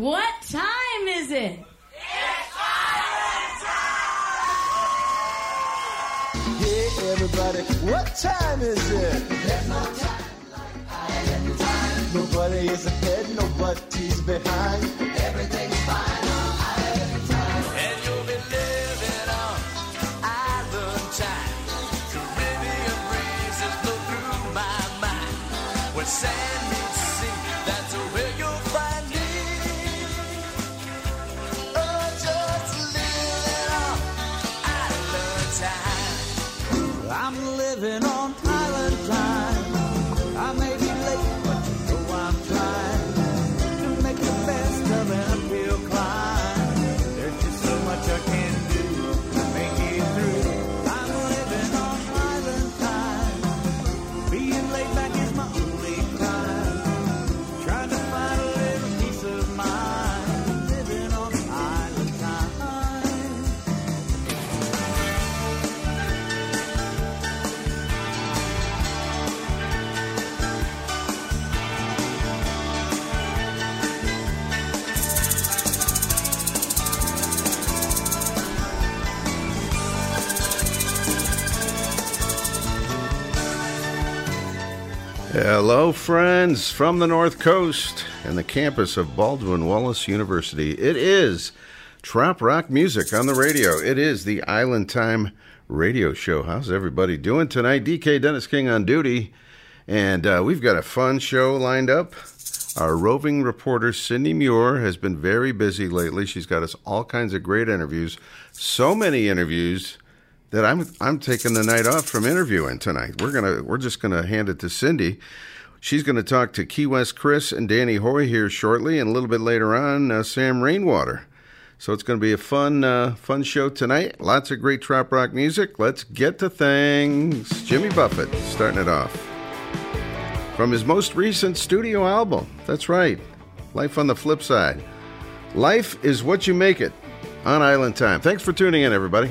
What time is it? It's time! Hey everybody, what time is it? There's no time like island time. Nobody is ahead, nobody's behind. Everything's fine on island Hello, friends from the North Coast and the campus of Baldwin Wallace University. It is Trop Rock Music on the radio. It is the Island Time radio show. How's everybody doing tonight? DK Dennis King on duty, and uh, we've got a fun show lined up. Our roving reporter Cindy Muir has been very busy lately. She's got us all kinds of great interviews. So many interviews that I'm I'm taking the night off from interviewing tonight. We're gonna we're just gonna hand it to Cindy. She's going to talk to Key West Chris and Danny Hoy here shortly, and a little bit later on, uh, Sam Rainwater. So it's going to be a fun uh, fun show tonight. Lots of great trop rock music. Let's get to things. Jimmy Buffett starting it off from his most recent studio album. That's right, Life on the Flip Side. Life is what you make it on Island Time. Thanks for tuning in, everybody.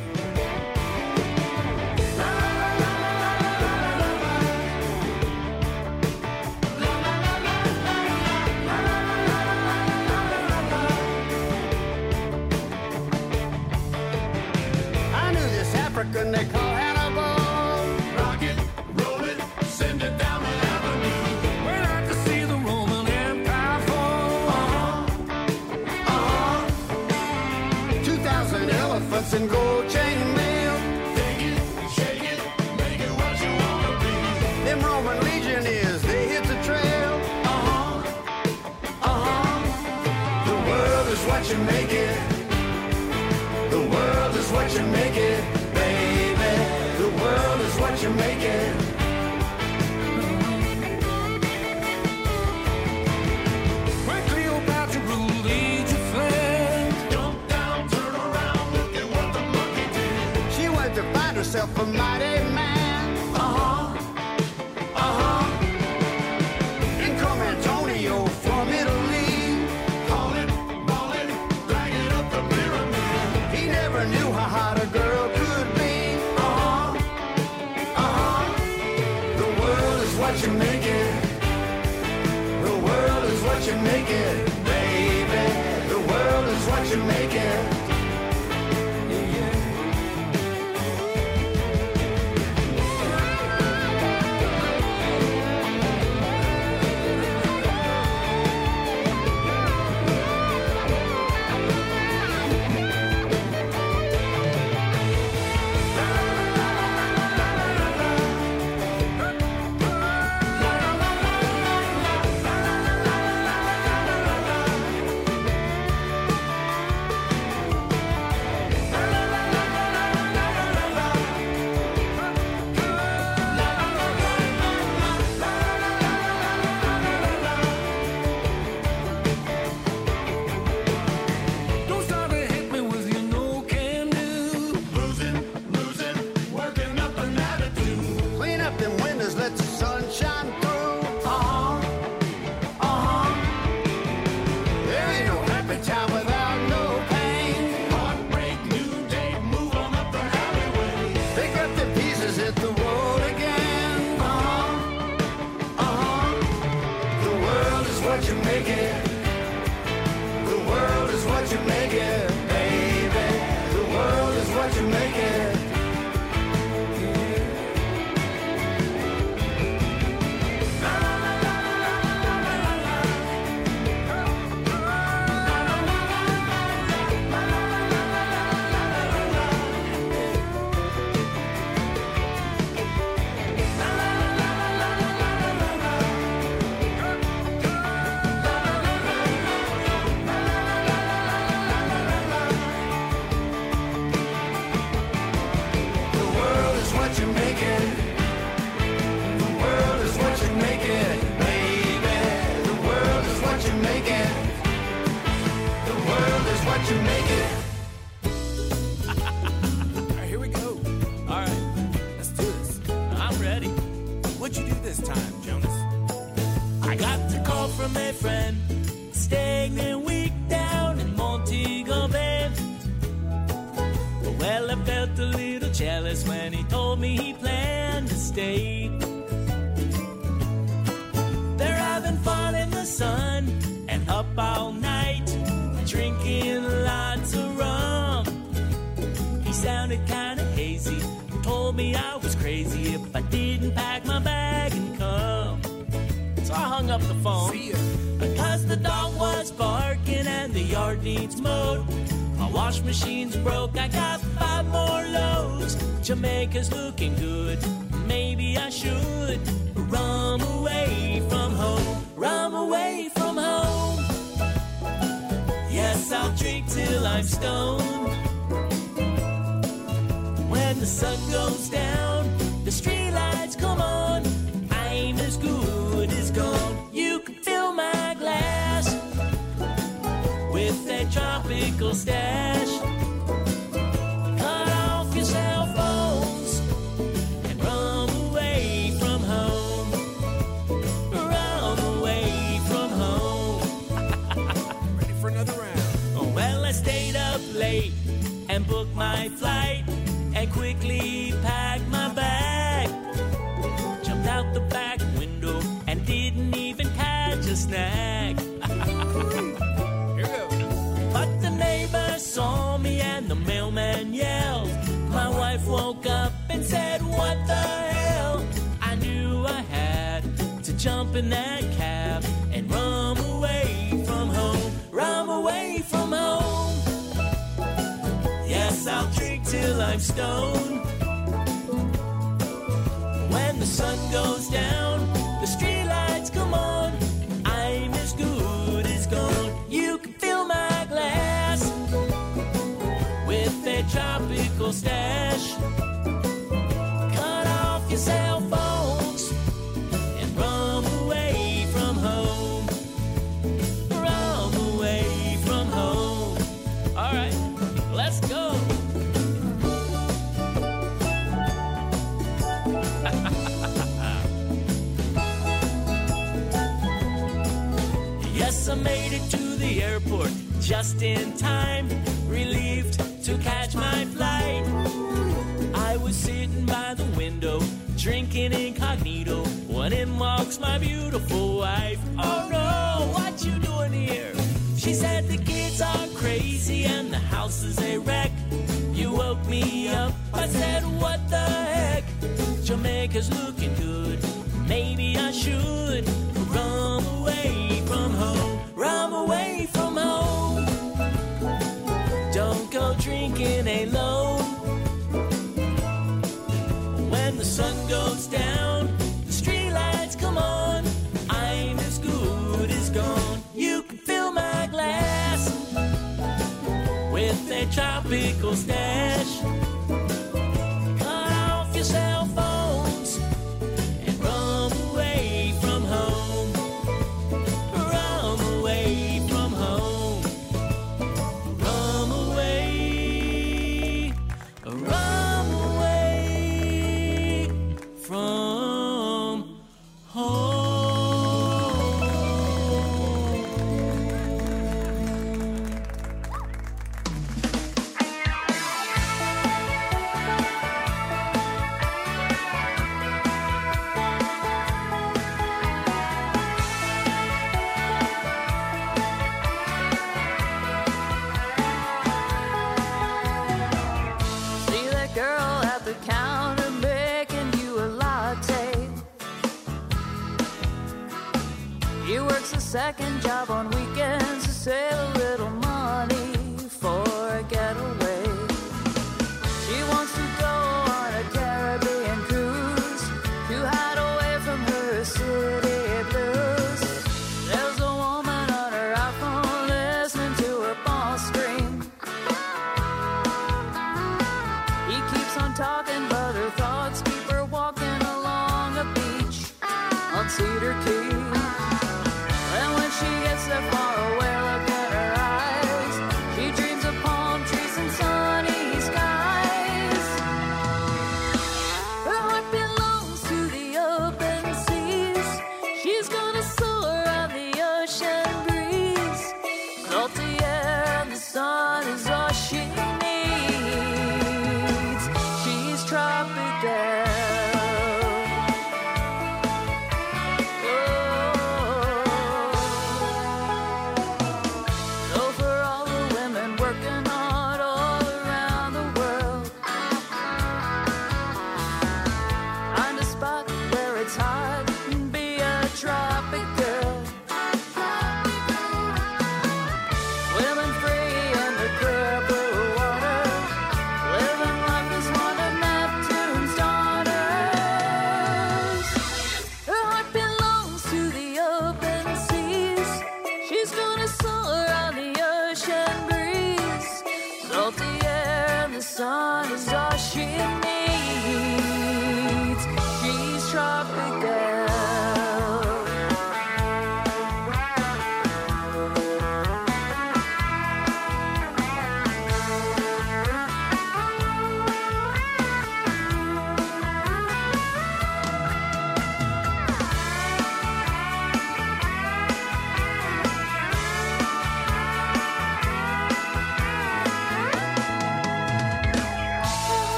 works a second job on weekends to save a little money.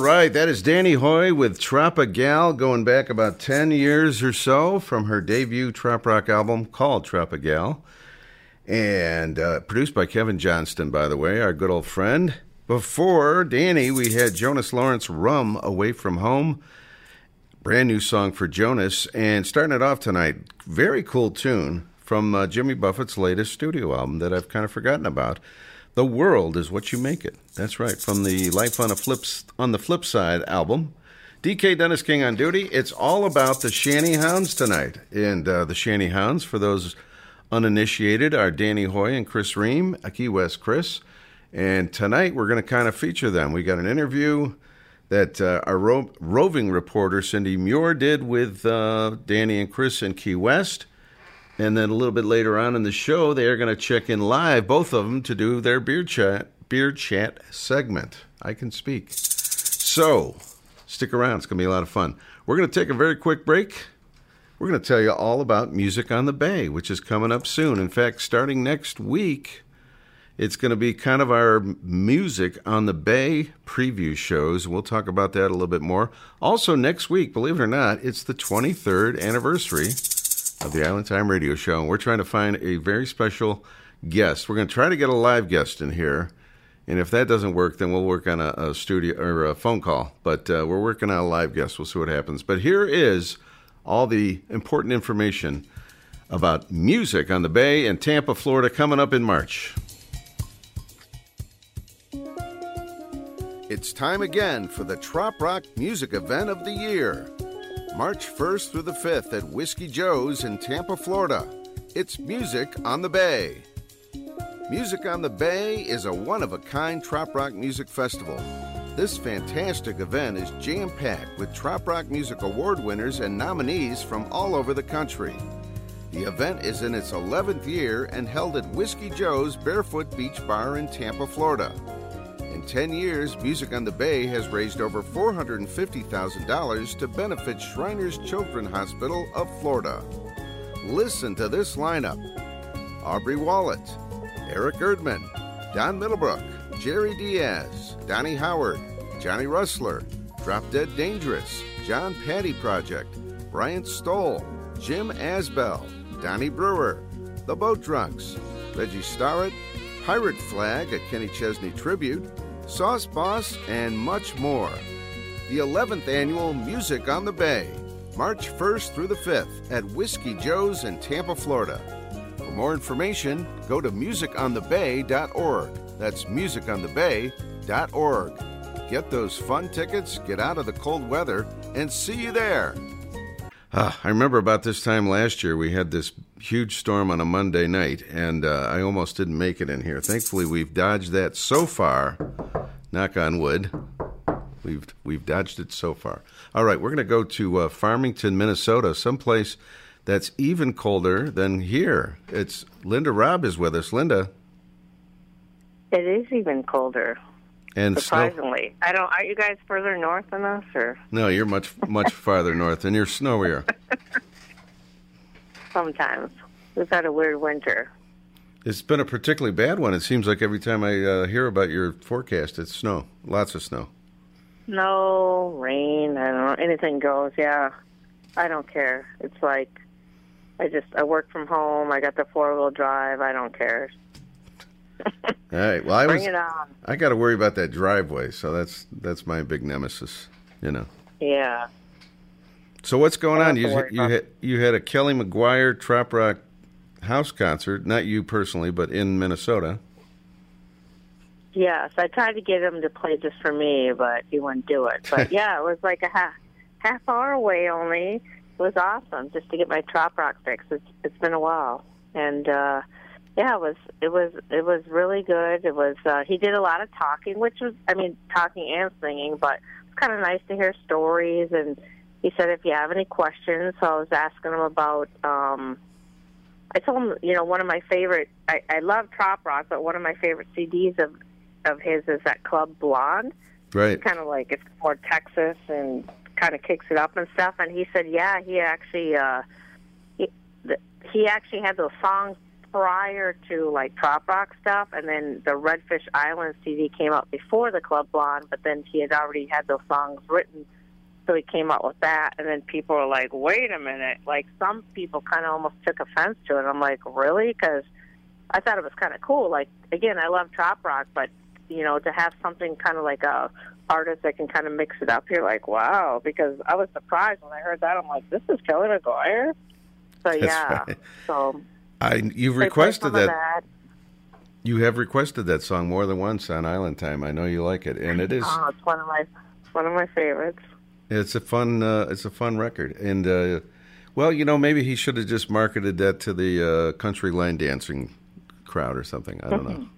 Right, that is Danny Hoy with Tropigal, going back about 10 years or so from her debut trop rock album called Tropigal. And uh, produced by Kevin Johnston, by the way, our good old friend. Before Danny, we had Jonas Lawrence Rum Away from Home. Brand new song for Jonas. And starting it off tonight, very cool tune from uh, Jimmy Buffett's latest studio album that I've kind of forgotten about. The World is What You Make It. That's right, from the Life on a Flips on the Flip Side album. DK Dennis King on duty. It's all about the Shanty Hounds tonight. And uh, the Shanty Hounds, for those uninitiated, are Danny Hoy and Chris Ream, a Key West Chris. And tonight we're going to kind of feature them. We got an interview that uh, our ro- roving reporter Cindy Muir did with uh, Danny and Chris in Key West. And then a little bit later on in the show, they are going to check in live, both of them, to do their beer chat, beer chat segment. I can speak. So stick around; it's going to be a lot of fun. We're going to take a very quick break. We're going to tell you all about Music on the Bay, which is coming up soon. In fact, starting next week, it's going to be kind of our Music on the Bay preview shows. We'll talk about that a little bit more. Also, next week, believe it or not, it's the 23rd anniversary of the Island Time Radio Show, and we're trying to find a very special guest. We're going to try to get a live guest in here, and if that doesn't work, then we'll work on a, a studio or a phone call. But uh, we're working on a live guest. We'll see what happens. But here is all the important information about music on the Bay and Tampa, Florida, coming up in March. It's time again for the Trop Rock Music Event of the Year. March 1st through the 5th at Whiskey Joe's in Tampa, Florida. It's Music on the Bay. Music on the Bay is a one of a kind trop rock music festival. This fantastic event is jam packed with trop rock music award winners and nominees from all over the country. The event is in its 11th year and held at Whiskey Joe's Barefoot Beach Bar in Tampa, Florida. In 10 years, Music on the Bay has raised over $450,000 to benefit Shriners Children Hospital of Florida. Listen to this lineup Aubrey Wallet, Eric Erdman, Don Middlebrook, Jerry Diaz, Donnie Howard, Johnny Rustler, Drop Dead Dangerous, John Patty Project, Brian Stoll, Jim Asbell, Donnie Brewer, The Boat Drunks, Reggie Starrett, Pirate Flag, a Kenny Chesney tribute, Sauce Boss, and much more. The 11th annual Music on the Bay, March 1st through the 5th at Whiskey Joe's in Tampa, Florida. For more information, go to musiconthebay.org. That's musiconthebay.org. Get those fun tickets, get out of the cold weather, and see you there. Ah, I remember about this time last year, we had this huge storm on a Monday night, and uh, I almost didn't make it in here. Thankfully, we've dodged that so far. Knock on wood. We've we've dodged it so far. All right, we're going to go to uh, Farmington, Minnesota, someplace that's even colder than here. It's Linda Robb is with us. Linda, It is even colder, and snow. surprisingly. I don't. Are you guys further north than us, or No, you're much much farther north, and you're snowier. sometimes we've had a weird winter? It's been a particularly bad one. It seems like every time I uh, hear about your forecast, it's snow, lots of snow. No rain. I don't know. Anything goes. Yeah, I don't care. It's like I just I work from home. I got the four wheel drive. I don't care. All right. Well, I Bring was. it on. I got to worry about that driveway, so that's that's my big nemesis. You know. Yeah. So what's going on? You have to worry you had you had a Kelly McGuire Trop Rock house concert, not you personally, but in Minnesota. Yes, I tried to get him to play just for me, but he wouldn't do it. But yeah, it was like a half half hour away only. It was awesome just to get my trop rock fix. It's it's been a while, and uh, yeah, it was it was it was really good. It was uh, he did a lot of talking, which was I mean talking and singing, but it's kind of nice to hear stories. And he said if you have any questions, so I was asking him about. um I told him, you know, one of my favorite. I, I love trop rock, but one of my favorite CDs of of his is that Club Blonde Right. It's kind of like it's more Texas and kind of kicks it up and stuff. And he said, yeah, he actually uh, he the, he actually had those songs prior to like trop rock stuff, and then the Redfish Island CD came out before the Club Blonde, but then he had already had those songs written. So he came out with that, and then people were like, "Wait a minute!" Like some people kind of almost took offense to it. I'm like, "Really?" Because I thought it was kind of cool. Like again, I love trop rock, but you know, to have something kind of like a artist that can kind of mix it up, you're like, wow. Because I was surprised when I heard that. I'm like, this is Kelly McGuire. So yeah, right. so I you've requested of that. You have requested that song more than once on Island Time. I know you like it, and it is Oh, it's one of my it's one of my favorites. It's a fun uh, it's a fun record. And uh, well, you know, maybe he should have just marketed that to the uh, country line dancing crowd or something. I don't know.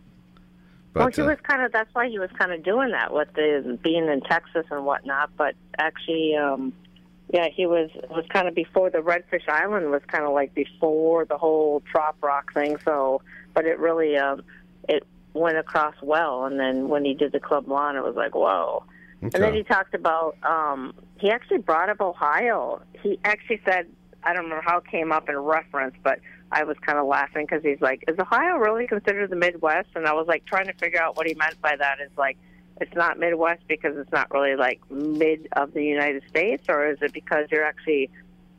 well, But he uh, was kind of that's why he was kind of doing that with the being in Texas and whatnot. But actually, um, yeah, he was was kind of before the Redfish Island was kind of like before the whole trop rock thing. So, but it really um, it went across well. And then when he did the Club Blonde, it was like whoa. And then he talked about um, he actually brought up Ohio. He actually said I don't remember how it came up in reference, but I was kind of laughing because he's like, "Is Ohio really considered the Midwest?" And I was like trying to figure out what he meant by that. Is like, it's not Midwest because it's not really like mid of the United States, or is it because you're actually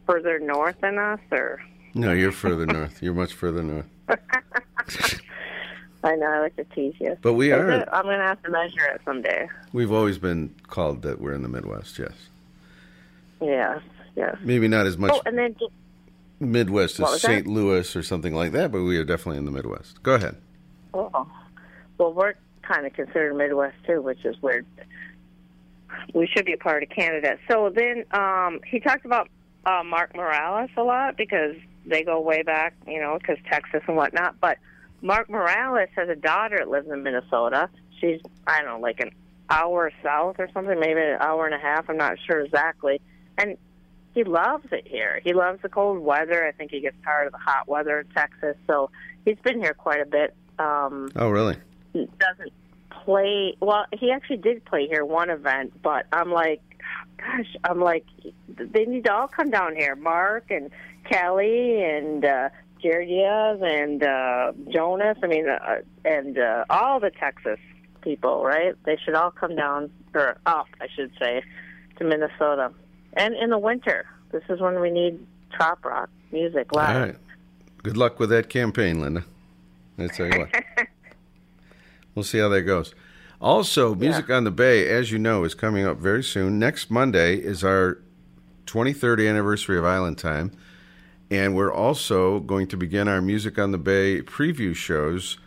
further north than us? Or no, you're further north. You're much further north. I know I like to tease you, But we are. it? I'm gonna have to measure it someday. We've always been called that we're in the Midwest. Yes, Yes, yes. maybe not as much Oh, and then just Midwest as was that? St. Louis or something like that, but we are definitely in the Midwest. Go ahead. Oh, well, we're kind of considered Midwest too, which is weird. We should be a part of Canada. So then um, he talked about uh, Mark Morales a lot because they go way back, you know, because Texas and whatnot. But Mark Morales has a daughter that lives in Minnesota. She's I don't know, like an hour south or something, maybe an hour and a half. I'm not sure exactly. And he loves it here. He loves the cold weather. I think he gets tired of the hot weather in Texas. So he's been here quite a bit. Um, Oh, really? He doesn't play. Well, he actually did play here one event, but I'm like, gosh, I'm like, they need to all come down here. Mark and Kelly and uh, Jared Diaz and uh, Jonas. I mean, uh, and uh, all the Texas people, right? They should all come down or up, I should say, to Minnesota. And in the winter, this is when we need trop rock music live. All right. Good luck with that campaign, Linda. I tell you what. we'll see how that goes. Also, Music on the Bay, as you know, is coming up very soon. Next Monday is our 23rd anniversary of Island Time. And we're also going to begin our Music on the Bay preview shows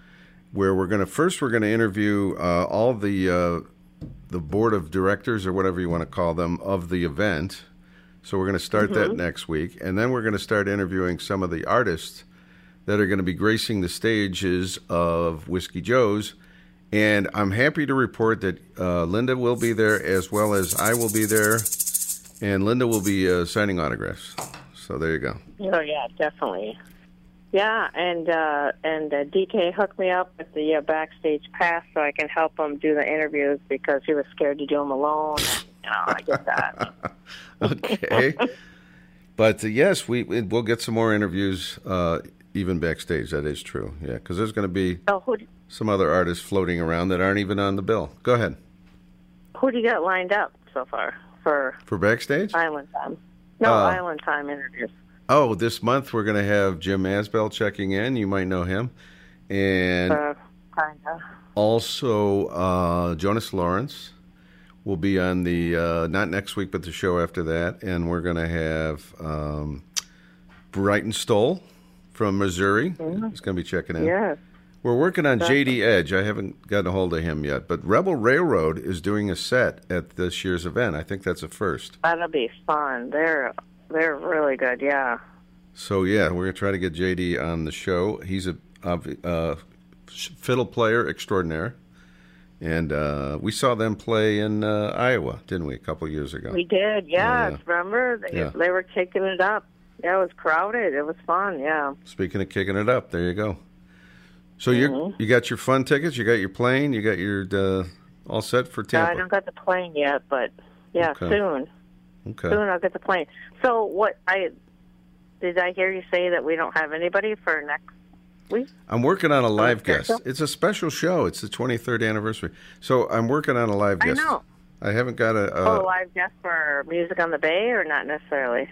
where we're going to first we're going to interview uh, all the uh, the board of directors or whatever you want to call them of the event. So we're going to start that next week, and then we're going to start interviewing some of the artists that are going to be gracing the stages of Whiskey Joe's. And I'm happy to report that uh, Linda will be there as well as I will be there, and Linda will be uh, signing autographs. So there you go. Oh yeah, definitely. Yeah, and uh, and uh, DK hooked me up with the uh, backstage pass so I can help him do the interviews because he was scared to do them alone. And, you know, I get that. okay. but uh, yes, we we- we'll get some more interviews uh, even backstage. That is true. Yeah, because there's going to be so who some other artists floating around that aren't even on the bill. Go ahead who do you got lined up so far for for backstage. Island Time? No, Uh, Island Time interviews. Oh, this month we're going to have Jim Asbell checking in. You might know him, and Uh, also uh, Jonas Lawrence will be on the uh, not next week, but the show after that, and we're going to have um, Brian Stoll from Missouri. He's going to be checking in. Yes. We're working on JD Edge. I haven't gotten a hold of him yet, but Rebel Railroad is doing a set at this year's event. I think that's a first. That'll be fun. They're They're really good. Yeah. So yeah, we're gonna try to get JD on the show. He's a, obvi- uh, fiddle player extraordinaire, and uh, we saw them play in uh, Iowa, didn't we, a couple years ago? We did. Yeah. Yeah. Remember? They, Yeah. they were kicking it up. Yeah, it was crowded. It was fun. Yeah. Speaking of kicking it up, there you go. So you Mm-hmm. you got your fun tickets, you got your plane, you got your uh, all set for Tampa. I don't got the plane yet, but yeah, Okay. soon. Okay. Soon I'll get the plane. So what? I did I hear you say that we don't have anybody for next week? I'm working on a live guest. It's a special show. It's the 23rd anniversary. So I'm working on a live guest. I know. I haven't got a uh, oh, live guest for Music on the Bay, or not necessarily?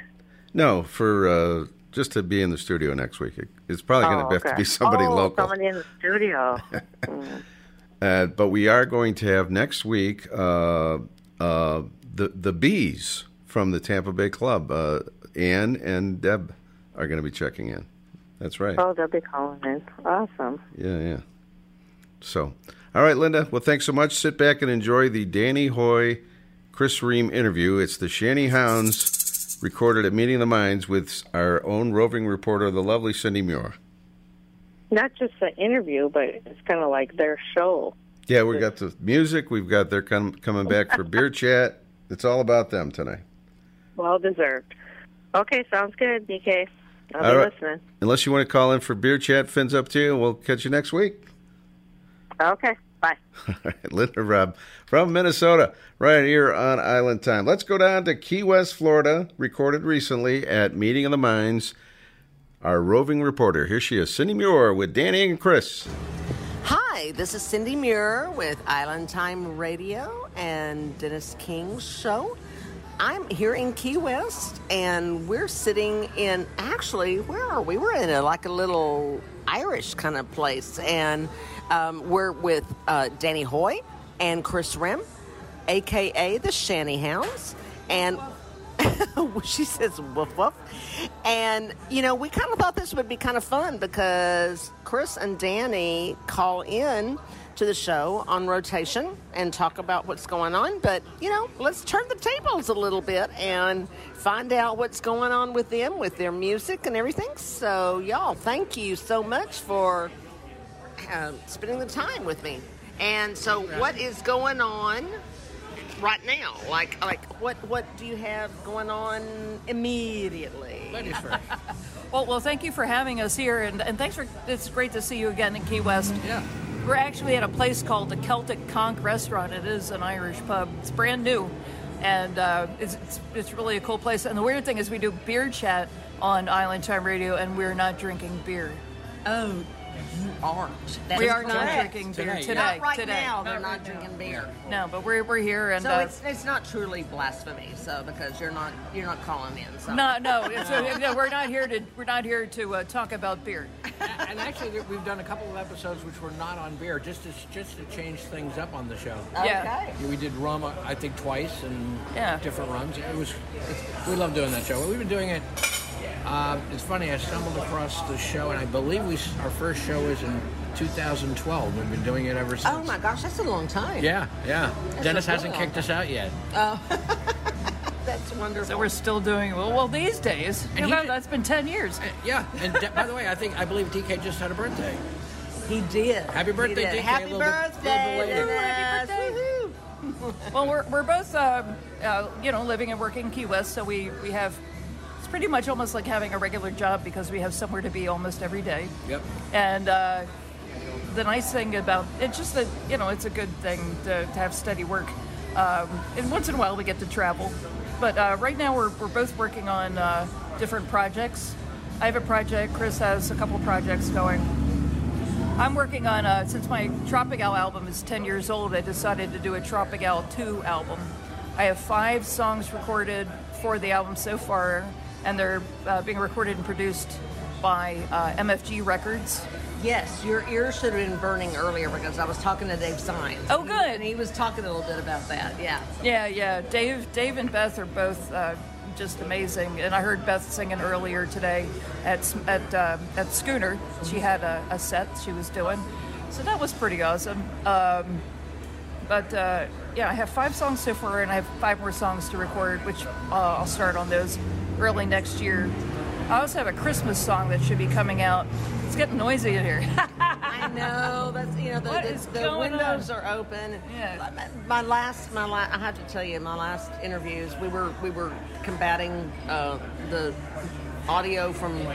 no for uh, just to be in the studio next week. It- It's probably going oh, to have to be somebody oh, local. Somebody in the studio. Mm. Uh, but we are going to have next week uh, uh, the the bees from the Tampa Bay Club. Uh, Ann and Deb are going to be checking in. That's right. oh, they'll be calling in. Awesome. Yeah, yeah. So, all right, Linda. Well, thanks so much. Sit back and enjoy the Danny Hoy, Chris Ream interview. It's the Shanty Hounds recorded at Meeting of the Minds with our own roving reporter, the lovely Cindy Muir. Not just the interview, but it's kind of like their show. Yeah, we've got the music. We've got their com- coming back for beer chat. It's all about them tonight. Well deserved. Okay, sounds good, DK. I'll All be right. listening. Unless you want to call in for beer chat, Finn's up to you. We'll catch you next week. Okay, bye. All right, Linda Robb from Minnesota, right here on Island Time. Let's go down to Key West, Florida, recorded recently at Meeting of the Minds. Our roving reporter, here she is, Cindy Muir with Danny and Chris. Hi, this is Cindy Muir with Island Time Radio and Dennis King's show. I'm here in Key West, and we're sitting in actually, where are we? We're in a, like a little Irish kind of place, and um, we're with uh, Danny Hoy and Chris Ream, aka the Shanty Hounds, and she says woof woof. And, you know, we kind of thought this would be kind of fun because Chris and Danny call in to the show on rotation and talk about what's going on. But, you know, let's turn the tables a little bit and find out what's going on with them, with their music and everything. So, y'all, thank you so much for uh, spending the time with me. And so, what is going on right now? Like, like what what do you have going on immediately? Ladies first. Well, well, thank you for having us here, and, and thanks for. It's great to see you again in Key West. Yeah. We're actually at a place called the Celtic Conch Restaurant. It is an Irish pub. It's brand new, and uh, it's, it's it's really a cool place. And the weird thing is, we do beer chat on Island Time Radio, and we're not drinking beer. Oh, you aren't. That we is are not correct. drinking beer Today, today. Not right today. now. They're not drinking beer. No, but we're we're here, and So uh, it's, it's not truly blasphemy. So because you're not you're not calling in. So no, no, it's, uh, no, we're not here to we're not here to uh, talk about beer. and actually, we've done a couple of episodes which were not on beer, just to just to change things up on the show. Yeah. Okay. We did rum, uh, I think, twice, and Yeah. different rums. It was, it's, we love doing that show. We've been doing it. Uh, it's funny. I stumbled across the show, and I believe we our first show was in 2012. We've been doing it ever since. Oh my gosh, that's a long time. Yeah, yeah. Dennis hasn't kicked us out yet. Oh. that's wonderful. So we're still doing well. Well, these days, And you know, that's been ten years. Uh, yeah, and de- by the way, I think I believe DK just had a birthday. he did. Happy birthday, He did. DK, Happy little bit- little bit birthday. later. Dennis. Happy Woohoo. Well, we're, we're both, uh, uh, you know, living and working in Key West, so we, we have, it's pretty much almost like having a regular job because we have somewhere to be almost every day. Yep. And uh, the nice thing about it's just that, you know, it's a good thing to, to have steady work. Um, and once in a while we get to travel. But uh, right now we're, we're both working on uh, different projects. I have a project, Chris has a couple projects going. I'm working on, uh, since my Tropigal album is 10 years old, I decided to do a Tropigal 2 album. I have five songs recorded for the album so far, and they're uh, being recorded and produced by uh, MFG Records. Yes, your ears should have been burning earlier because I was talking to Dave Sines. Oh, good. And he was talking a little bit about that. Yeah. Yeah, yeah. Dave, Dave and Beth are both uh, just amazing. And I heard Beth singing earlier today at at uh, at Schooner. She had a, a set she was doing, so that was pretty awesome. Um, but uh, yeah, I have five songs so far, and I have five more songs to record, which uh, I'll start on those early next year. I also have a Christmas song that should be coming out. It's getting noisy in here. I know that's you know the, the, the windows on? are open. Yeah. My last, my la- I have to tell you, my last interviews, we were we were combating uh, the audio from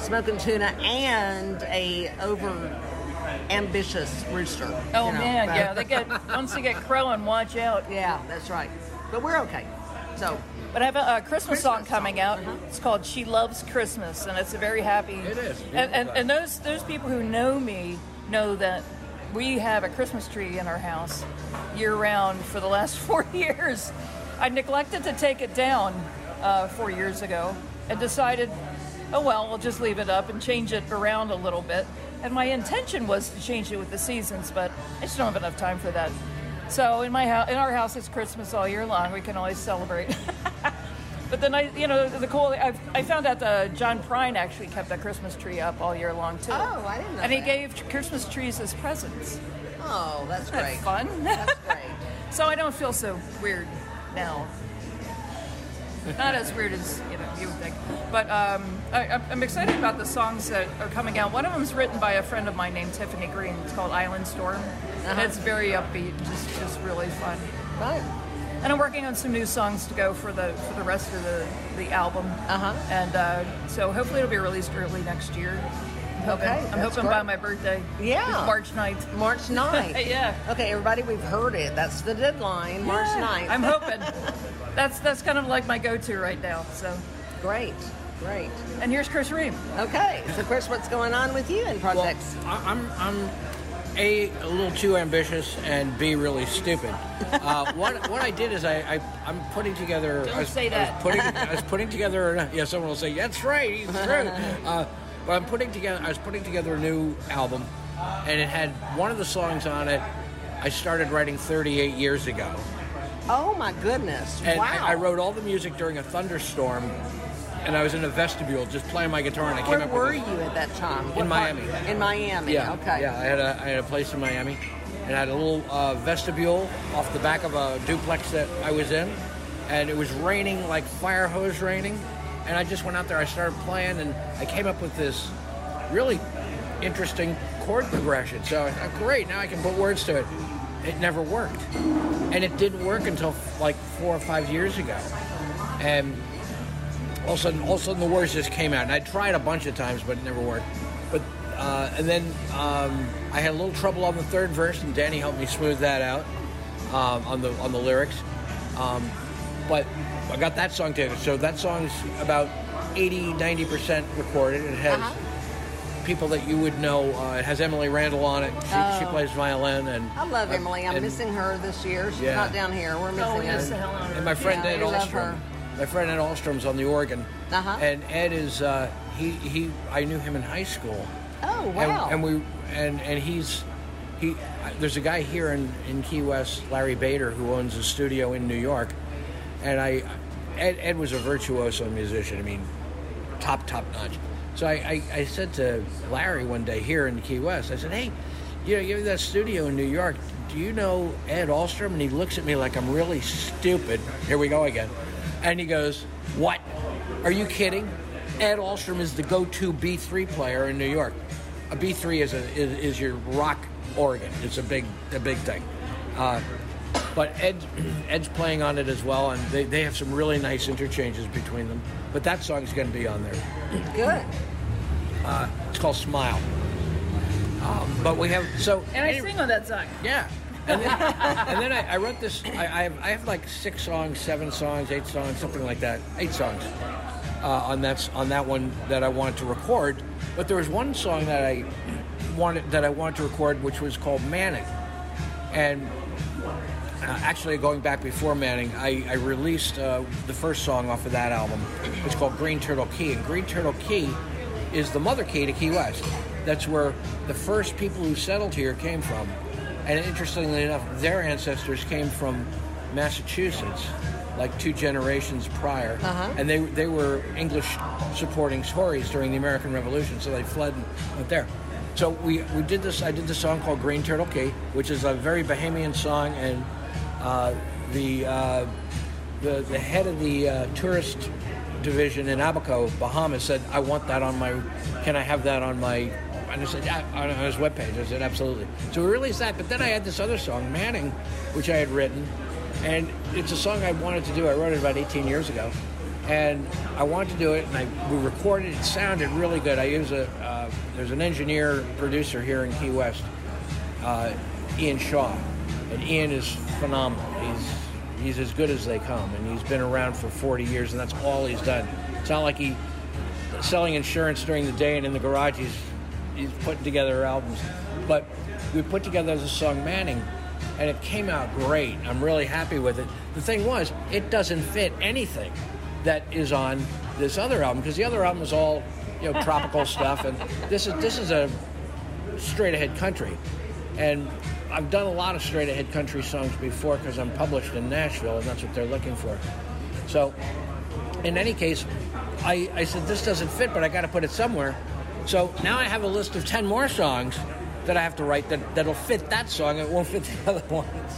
smoking tuna and a over ambitious rooster. Oh you know, man, but- yeah, they get once they get crowing, watch out. yeah, that's right. But we're okay. So But I have a, a Christmas, song Christmas coming song, out. uh-huh. It's called "She Loves Christmas," and it's a very happy. It is. And, and, and those those people who know me know that we have a Christmas tree in our house year round for the last four years. I neglected to take it down uh, four years ago and decided, oh well, we'll just leave it up and change it around a little bit. And my intention was to change it with the seasons, but I just don't have enough time for that. So in my house, in our house, it's Christmas all year long. We can always celebrate. But then I, you know, the cool. I, I found out that uh, John Prine actually kept a Christmas tree up all year long too. Oh, I didn't know And he gave Christmas trees as presents. oh, that's Isn't that fun? That's great. so I don't feel so weird now. Not as weird as you know you would think, but um, I, I'm- I'm excited about the songs that are coming out. One of them is written by a friend of mine named Tiffany Green. It's called Island Storm, and Uh-huh. it's very upbeat, just just really fun. Right. And I'm working on some new songs to go for the for the rest of the the album. Uh-huh. And uh, so hopefully it'll be released early next year. I'm hoping, Okay, I'm that's hoping by my birthday. Yeah. March 9th. March 9th. yeah. Okay, everybody, we've heard it. That's the deadline, March Yeah, 9th. I'm hoping. That's that's kind of like my go-to right now. So, Great, great. and here's Chris Ream. Okay, so Chris, what's going on with you in projects? I- I'm I'm a a little too ambitious and b really stupid. Uh, what what I did is I, I I'm putting together. Don't I was, say I that. was putting I was putting together. Yeah, someone will say that's right. He's true. Uh, but I'm putting together. I was putting together a new album, and it had one of the songs on it. I started writing 38 years ago. Oh my goodness! And wow. I, I wrote all the music during a thunderstorm, and I was in a vestibule just playing my guitar, and I came up. With. Where were with you at that time? In What part- Miami. In Miami. Yeah, Okay. Yeah, I had a I had a place in Miami, and I had a little uh, vestibule off the back of a duplex that I was in, and it was raining like fire hose raining, and I just went out there. I started playing, and I came up with this really interesting chord progression. So I thought, great, now I can put words to it. It never worked, and it didn't work until like four or five years ago, and all of a sudden, all of a sudden the words just came out. And I tried a bunch of times, but it never worked. But uh, and then um, I had a little trouble on the third verse, and Danny helped me smooth that out um, on the on the lyrics. Um, but I got that song together. So that song's about 80, 90 percent recorded. It has Uh-huh. People that you would know. Uh, it has Emily Randall on it. She, she Oh. plays violin, and I love Emily. I'm and- missing her this year. She's Yeah. not down here. We're missing Oh, we her. the hell her. and my friend Yeah, Ed we love Alstrom. her. My friend Ed Alstrom's on the organ, Uh-huh. and Ed is uh, he he. I knew him in high school. Oh And- wow! And, we and and he's he. There's a guy here in, in Key West, Larry Bader, who owns a studio in New York, and I. Ed, Ed was a virtuoso musician. I mean, top top notch. So I, I, I said to Larry one day here in Key West, I said, "Hey, you know, you have that studio in New York. Do you know Ed Alstrom?" And he looks at me like I'm really stupid. Here we go again. And he goes, "What? Are you kidding? Ed Alstrom is the go-to B3 player in New York. A B3 is a is, is your rock organ. It's a big a big thing." Uh, but Ed, Ed's playing on it as well, and they, they have some really nice interchanges between them. But that song's going to be on there. Good. Uh, it's called Smile. Um, but we have so And I sing on that song. yeah. And then, and then I, I wrote this. I, I, have, I have like six songs, seven songs, eight songs, something like that. Eight songs uh, on that on that one that I wanted to record. But there was one song that I wanted that I wanted to record, which was called Manning. And uh, actually, going back before Manning, I, I released uh, the first song off of that album. It's called Green Turtle Cay, and Green Turtle Cay is the mother key to Key West. That's where the first people who settled here came from. And interestingly enough, their ancestors came from Massachusetts, like two generations prior. Uh-huh. And they, they were English supporting Tories during the American Revolution, so they fled and went there. So we, we did this. I did this song called Green Turtle Cay, which is a very Bahamian song, and uh, the, uh, the the head of the uh, tourist division in Abaco, Bahamas, said, "I want that on my. Can I have that on my?" And I said, yeah, on his webpage. I said, absolutely. So we released that. But then I had this other song, Manning, which I had written, and it's a song I wanted to do. I wrote it about 18 years ago, and I wanted to do it, and I we recorded. It sounded really good. I use a uh, there's an engineer producer here in Key West, uh, Ian Shaw, and Ian is phenomenal. He's he's as good as they come, and he's been around for 40 years, and that's all he's done. It's not like he selling insurance during the day and in the garage he's he's putting together albums. But we put together the song Manning, and it came out great. I'm really happy with it. The thing was, it doesn't fit anything that is on this other album because the other album was all you know tropical stuff, and this is this is a straight ahead country. And I've done a lot of straight ahead country songs before because I'm published in Nashville, and that's what they're looking for. So, in any case, I, I said, this doesn't fit, but I got to put it somewhere. So now I have a list of 10 more songs that I have to write that, that'll fit that song. It won't fit the other ones.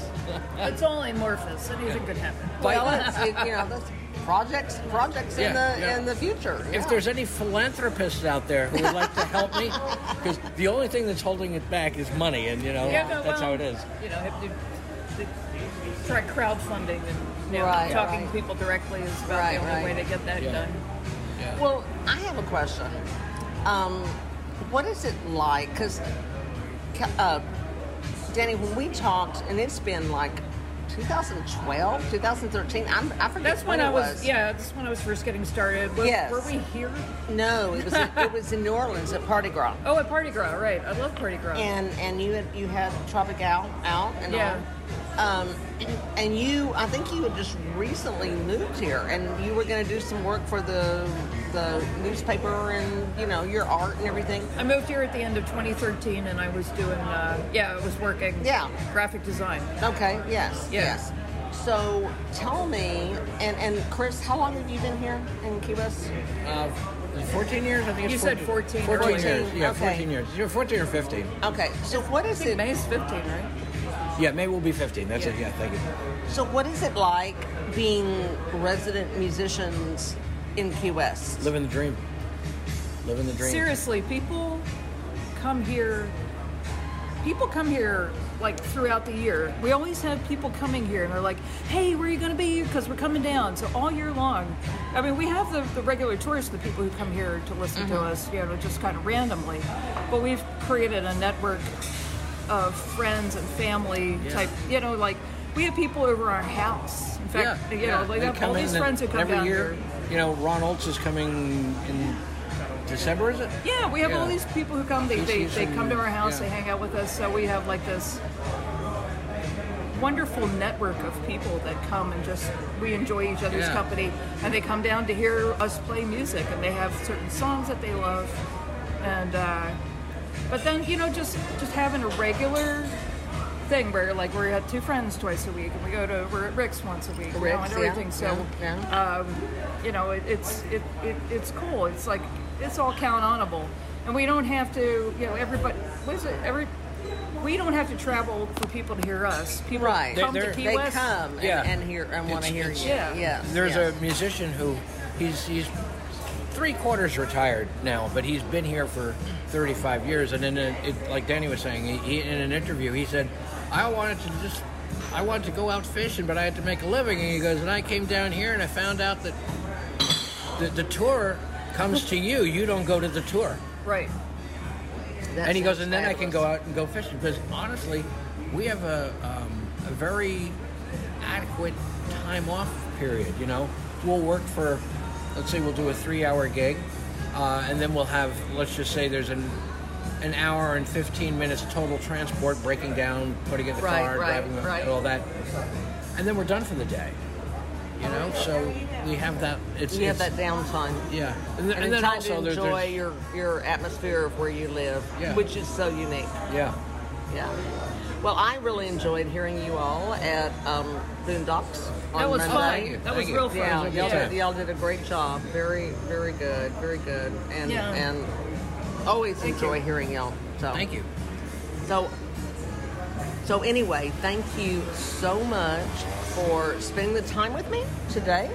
It's all amorphous. Anything could happen. Well, it's, it, you know, that's projects, projects in the yeah. in the future. If there's any philanthropists out there who would like to help me, because the only thing that's holding it back is money, and you know, Yeah, that's well, how it is. You know, have to, to try crowdfunding and you know, Right, talking right. to people directly is about Right, the only right. way to get that Yeah. done. Well, I have a question. Um, what is it like? Because, uh, Danny, when we talked, and it's been like 2012, 2013. I'm, I forget That's when it I was, yeah, that's when I was first getting started. Were, Yes. were we here? No, it was it was in New Orleans at Party Gras. Oh, at Party Gras, right. I love Party Gras. And and you had you had Tropical out and Yeah. all. Um, and you, I think you had just recently moved here, and you were going to do some work for the the newspaper and you know your art and everything. I moved here at the end of 2013 and I was doing, uh, yeah, I was working Yeah. graphic design. Okay. Yes. Yeah. Yes. So tell me, and and Chris, how long have you been here in Key West? Uh, 14 years, I think it's You said 14 14 earlier. years, yeah, Okay. 14 years. You're 14 or 15. Okay. So what I is think it? May's 15, right? Yeah, maybe we'll be 15. That's it. Yeah. Yeah, thank you. So what is it like being resident musicians in Key West? Living the dream. Living the dream. Seriously, people come here. People come here like throughout the year. We always have people coming here, and they're like, "Hey, where are you going to be? Because we're coming down." So all year long, I mean, we have the, the regular tourists, the people who come here to listen to mm-hmm. us, you know, just kind of randomly. But we've created a network of friends and family type. You know, like we have people over our house. In fact, yeah, you yeah. know, like They have all these friends who come every down year. here. You know, Ron Oltz is coming in December, is it? Yeah, we have all these people who come. They, they, they come to our house. yeah. They hang out with us. So we have like this wonderful network of people that come and just we enjoy each other's Yeah. company, and they come down to hear us play music, and they have certain songs that they love, and uh, but then you know just just having a regular thing where like we had two friends twice a week, and we go to we're at Rick's once a week, you know, Rick's, and yeah, everything. So yeah, um, you know, it, it's it, it it's cool. It's like it's all count onable, and we don't have to. You know, everybody. What is it? Every we don't have to travel for people to hear us. People Right. come They're- to Key They West. come and, Yeah. and hear and want to hear you. Yeah. Yes. There's yes. a musician who he's he's three quarters retired now, but he's been here for 35 years. And then, a, it, like Danny was saying, he, he, in an interview, he said, "I wanted to just." I wanted to go out fishing, but I had to make a living. And he goes, and I came down here and I found out that the, the tour comes to you. You don't go to the tour. Right. That and he goes, and then I can go out and go fishing because honestly, we have a, um, a very adequate time off period. You know, we'll work for, let's say, we'll do a three-hour gig, uh, and then we'll have, let's just say, there's an an hour and 15 minutes total transport, breaking down, putting in the Right, car, right, driving, the- right. all that, and then we're done for the day. You know, so we have that. It's You have it's- that downtime. Yeah, and, then- And, and then time also to there's, enjoy there's your your atmosphere of where you live, Yeah. which is so unique. yeah. Yeah. Well, I really enjoyed hearing you all at um, Boondocks on That was Monday. fun. Thank you, That was you. real fun. Yeah, was a y'all good did, y'all did a great job. Very, very good, very good, and Yeah. and always Thank enjoy you. hearing y'all. So Thank you. So So anyway, thank you so much for spending the time with me today.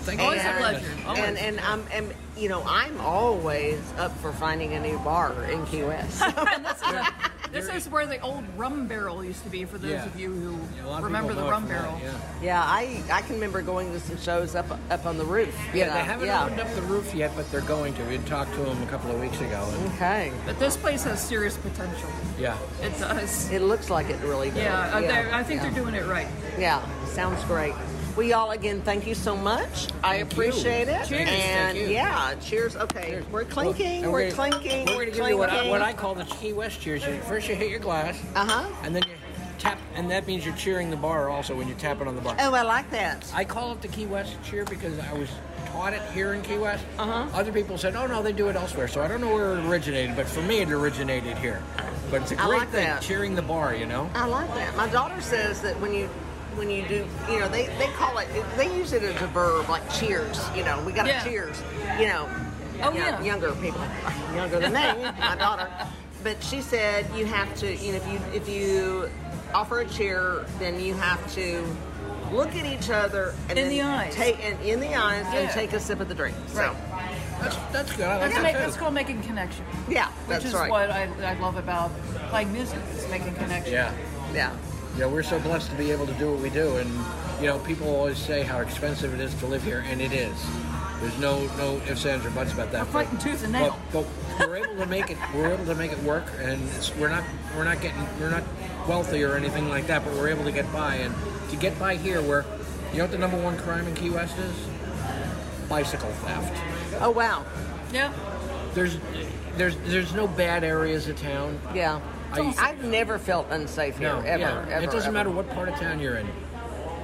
Thank you. Always a pleasure. Always. And and I'm and you know I'm always up for finding a new bar in Key West. And this, is a- this is where the old rum barrel used to be. For those Yeah. of you who Yeah, a lot of remember the rum from that, barrel. yeah. yeah, I I can remember going to some shows up up on the roof. you Yeah, know, they haven't yeah. opened up the roof yet, but they're going to. We talked to them a couple of weeks ago. And, Okay, But this place has serious potential. yeah. It does. it looks like it really does. Yeah, uh, I think yeah. they're doing it right. Yeah, sounds great. Well, y'all again, thank you so much. I Thank you. appreciate it. Cheers. And you. yeah, cheers. Okay, we're clinking. And we're, gonna- clinking. We're going to give you what I, what I call the Key West cheers. You- First, you hit your glass, Uh huh. and then you tap, and that means you're cheering the bar also when you tap it on the bar. Oh, I like that. I call it the Key West cheer because I was taught it here in Key West. Uh-huh. Other people said, "Oh no, they do it elsewhere." So I don't know where it originated, but for me, it originated here. But it's a great like thing, that. cheering the bar. You know. I like that. My daughter says that when you when you do, you know, they, they call it, they use it as a verb, like cheers. You know, we got to Yeah. cheers. You know, Oh, you know, yeah. younger people, younger than me, my daughter. But she said you have to, you know, if you if you offer a cheer, then you have to look at each other and In then the eyes. take and in the eyes and take a sip of the drink. So That's that's good. I like That's, that make, too. that's called making connection. yeah, Which that's is right. what I, I love about playing music, is making connection. Yeah. yeah. Yeah, we're so blessed to be able to do what we do, and you know, people always say how expensive it is to live here, and it is. There's no no ifs, ands, or buts about that. We're fighting tooth and nail. But, but we're able to make it. We're able to make it work, and it's, we're not we're not getting we're not wealthy or anything like that, but we're able to get by. And to get by here, where you know what the number one crime in Key West is? Bicycle theft. Oh wow. Yeah. There's there's there's no bad areas of town. Yeah. I- I've never felt unsafe here No, ever. yeah. ever it doesn't ever. matter what part of town you're in.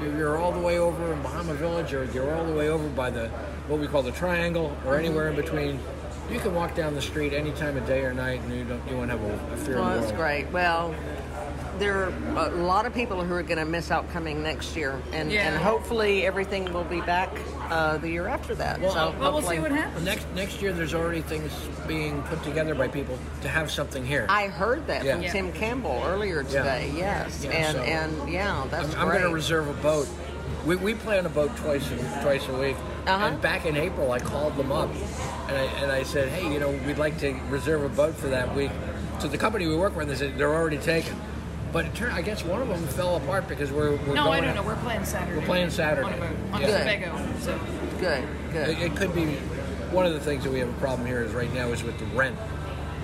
If You're all the way over in Bahama Village, or you're all the way over by the what we call the Triangle, or anywhere in between. You can walk down the street any time of day or night, and you don't you won't have a, a fear. in Well, that's great. Well, there are a lot of people who are going to miss out coming next year, and, Yeah. and hopefully everything will be back uh, the year after that. Well, so Well, we'll hopefully- see what happens. Next next year, there's already things being put together by people to have something here. I heard that Yeah. from Yeah. Tim Campbell earlier today. Yes, Yeah, and so- and yeah, that's I'm, I'm going to reserve a boat. We, we play on a boat twice a, twice a week. Uh-huh. And back in April, I called them up, and I, and I said, hey, you know, we'd like to reserve a boat for that week. So the company we work with, they said they're already taken. But it turned, I guess one of them fell apart because we're, we're No, going I don't out- know. We're playing Saturday. We're playing Saturday. On a boat. On Yeah. Good. Sebago. So. good, good. It, it could be one of the things that we have a problem here is right now is with the rent,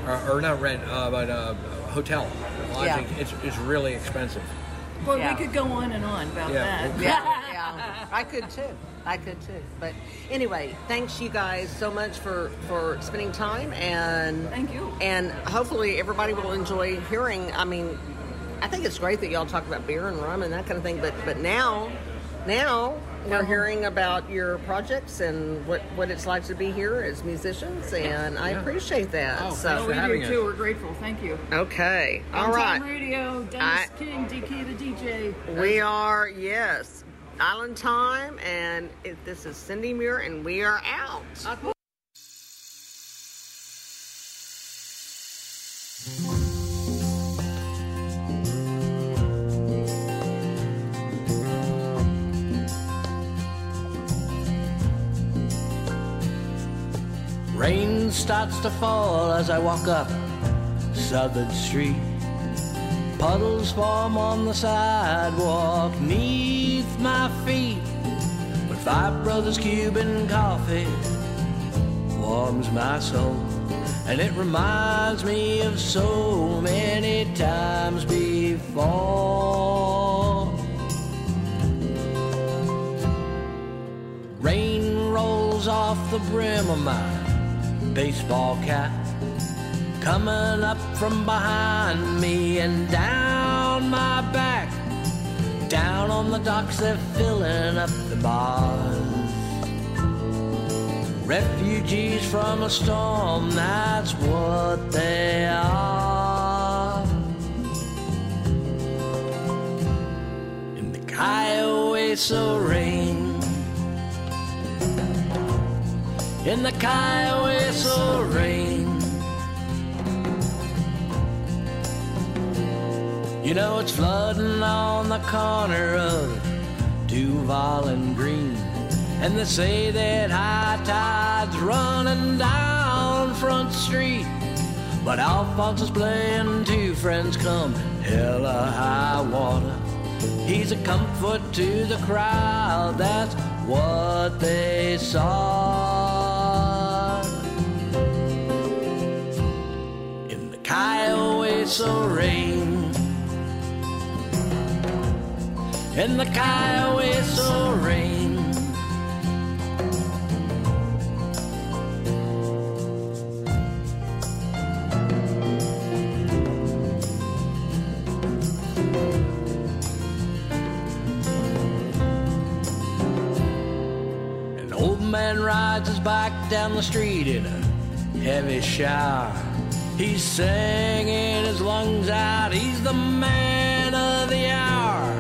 or, or not rent, uh, but uh, hotel lodging. Yeah. It's, it's really expensive. Well, Yeah. we could go on and on about Yeah. that. yeah, yeah. I could too. I could too. But anyway, thanks you guys so much for for spending time and Thank you. And hopefully everybody will enjoy hearing. I mean, I think it's great that y'all talk about beer and rum and that kind of thing. But but now, now we're hearing about your projects and what what it's like to be here as musicians, and I Yeah. appreciate that. Oh, so thanks we do us. too. We're grateful. Thank you. okay, all On right. Radio, Dennis I- King, DK the DJ. We are, yes, Island Time, and it, this is Cindy Muir, and we are out. Starts to fall as I walk up Southard Street. Puddles form on the sidewalk neath my feet. But Five Brothers Cuban coffee warms my soul. And it reminds me of so many times before. Rain rolls off the brim of my baseball cap, coming up from behind me and down my back. Down on the docks, they're filling up the bars. Refugees from a storm, that's what they are. In the Kiowa rain. In the Kiowa rain. You know it's flooding on the corner of Duval and Greene. And they say that high tide's running down Front Street. But Alphonse is playing two friends come hella high water. He's a comfort to the crowd, that's what they saw. Kiowa rain. In the Kiowa rain. An old man rides his bike down the street in a heavy shower. He's singing his lungs out. He's the man of the hour,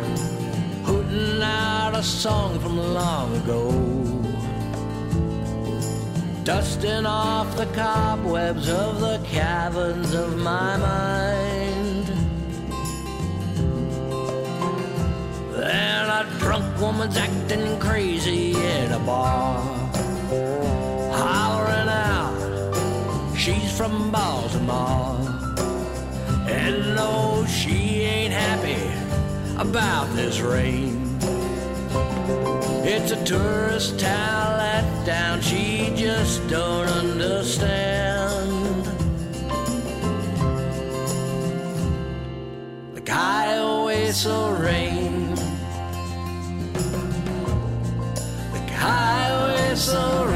hooting out a song from long ago, dusting off the cobwebs of the caverns of my mind. Then a drunk woman's acting crazy in a bar, hollering from Baltimore. And no, she ain't happy about this rain. It's a tourist town let down, she just don't understand. The Kiowa rain. The Kiowa rain.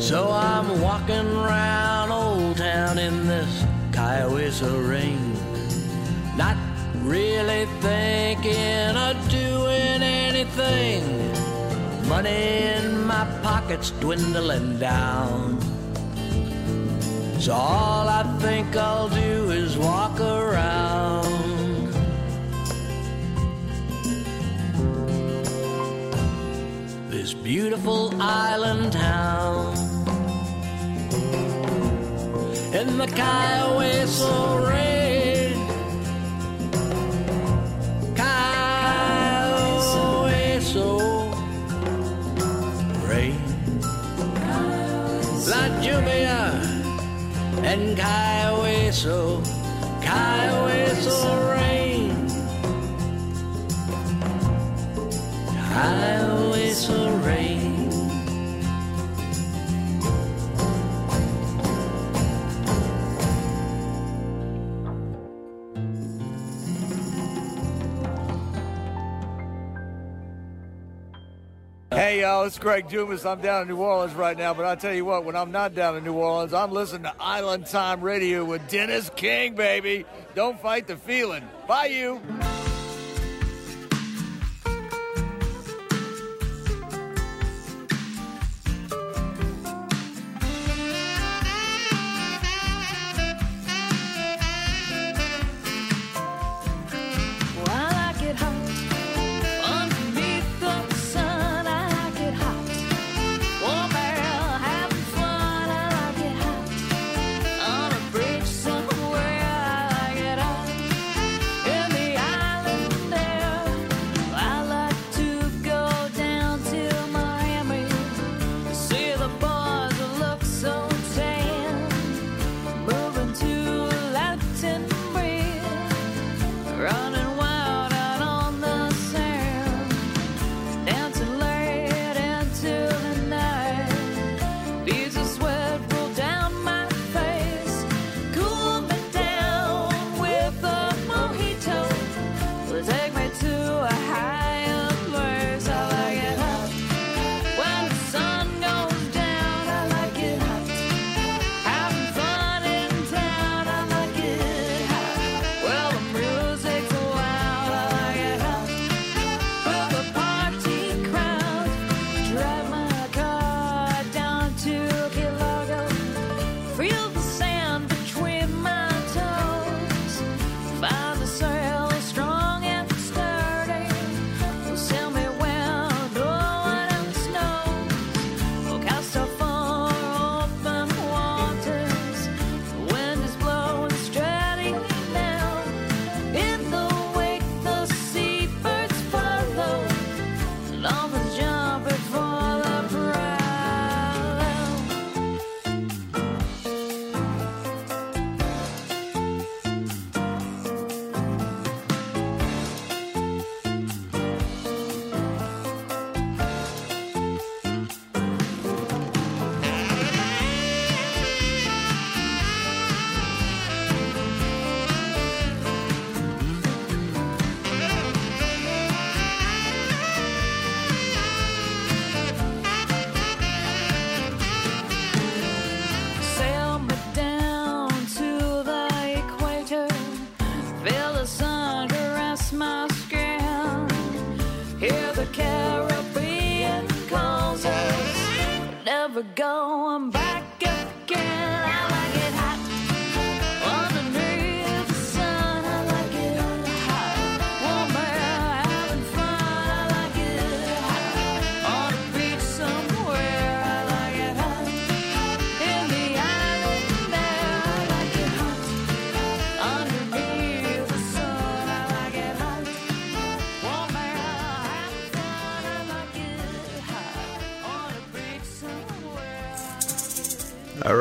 So I'm walking around Old Town in this Kiowa rain, not really thinking of doing anything. Money in my pocket's dwindling down. So all I think I'll do is walk around. This beautiful island town in the Kiowa rain. Kiowa rain. La Jumia and Kiowa Kiowa rain. Kiowa rain. Hey, y'all, it's Greg Dumas. I'm down in New Orleans right now, but I'll tell you what, when I'm not down in New Orleans, I'm listening to Island Time Radio with Dennis King, baby. Don't fight the feeling. Bye, you.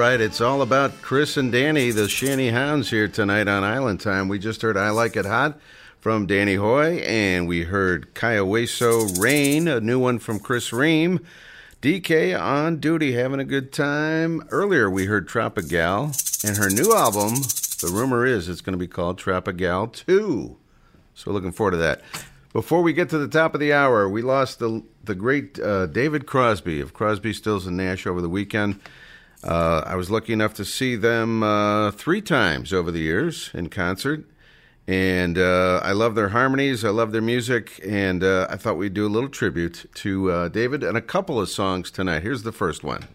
Right, it's all about Chris and Danny, the Shanty Hounds, here tonight on Island Time. We just heard I Like It Hot from Danny Hoy, and we heard Cayo Hueso Rain, a new one from Chris Ream. DK on duty, having a good time. Earlier, we heard Tropigal, and her new album, the rumor is it's going to be called Tropigal 2. So, looking forward to that. Before we get to the top of the hour, we lost the the great uh, David Crosby of Crosby, Stills, and Nash over the weekend. Uh, I was lucky enough to see them uh, three times over the years in concert, and uh, I love their harmonies. I love their music, and uh, I thought we'd do a little tribute to uh, David and a couple of songs tonight. Here's the first one.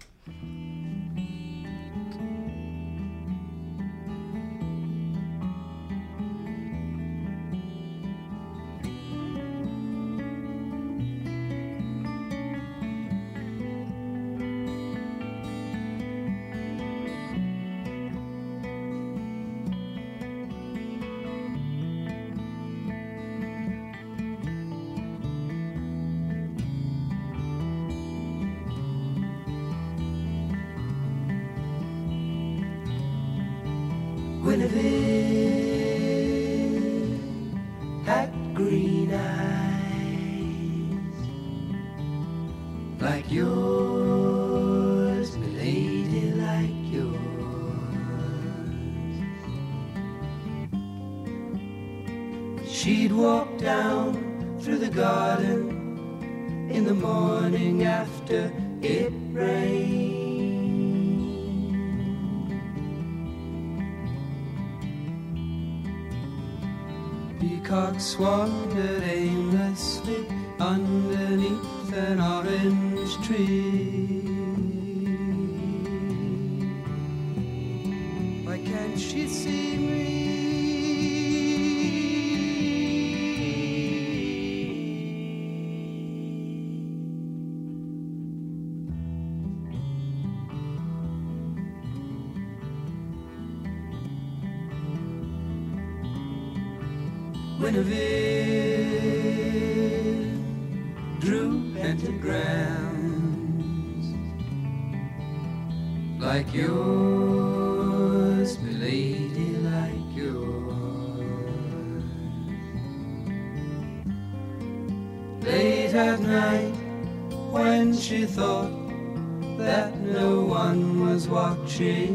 Can't she see me? Guinevere drew pentagrams like yours, was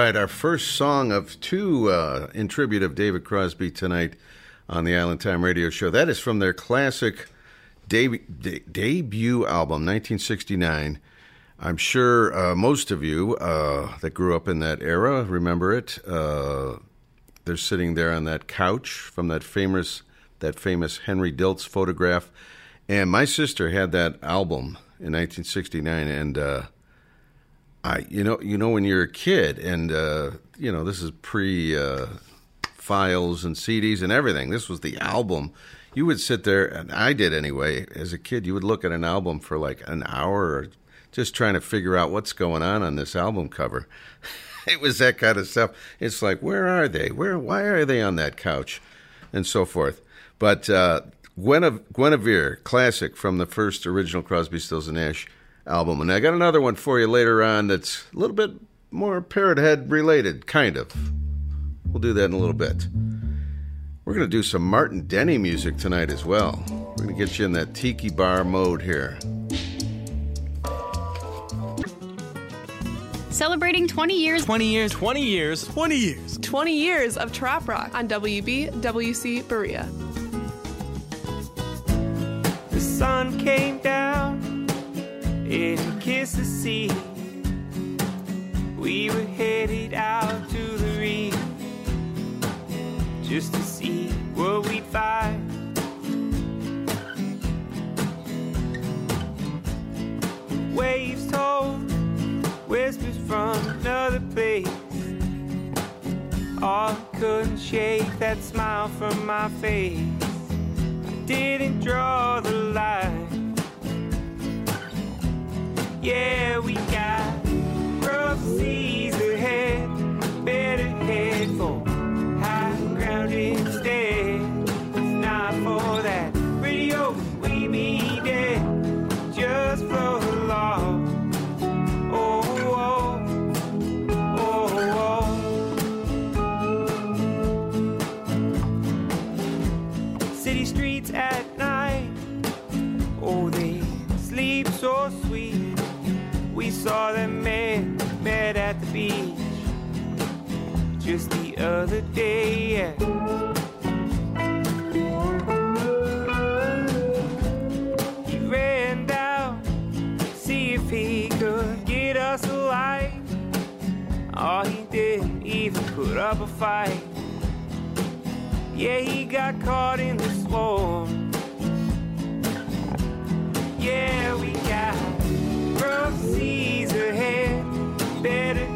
right, our first song of two uh, in tribute of David Crosby tonight on the Island Time Radio Show. That is from their classic deb- de- debut album, 1969. I'm sure uh, most of you uh, that grew up in that era remember it. Uh, they're sitting there on that couch from that famous that famous Henry Diltz photograph, and my sister had that album in 1969, and uh, I, you know, you know, when you're a kid, and uh, you know, this is pre uh, files and CDs and everything. This was the album. You would sit there, and I did anyway. As a kid, you would look at an album for like an hour, just trying to figure out what's going on on this album cover. it was that kind of stuff. It's like, where are they? Where? Why are they on that couch? And so forth. But uh, Guinevere, Guinevere, classic from the first original Crosby, Stills and Nash album. And I got another one for you later on that's a little bit more Parrot Head related, kind of. We'll do that in a little bit. We're going to do some Martin Denny music tonight as well. We're going to get you in that tiki bar mode here. Celebrating 20 years. 20 years. 20 years. 20 years. 20 years of Trop Rock on WBWC Berea. The sun came down and kiss the sea. We were headed out to the reef just to see what we'd find. Waves told whispers from another place. I couldn't shake that smile from my face. I didn't draw put up a fight. Yeah, he got caught in the storm. Yeah, we got rough seas ahead, better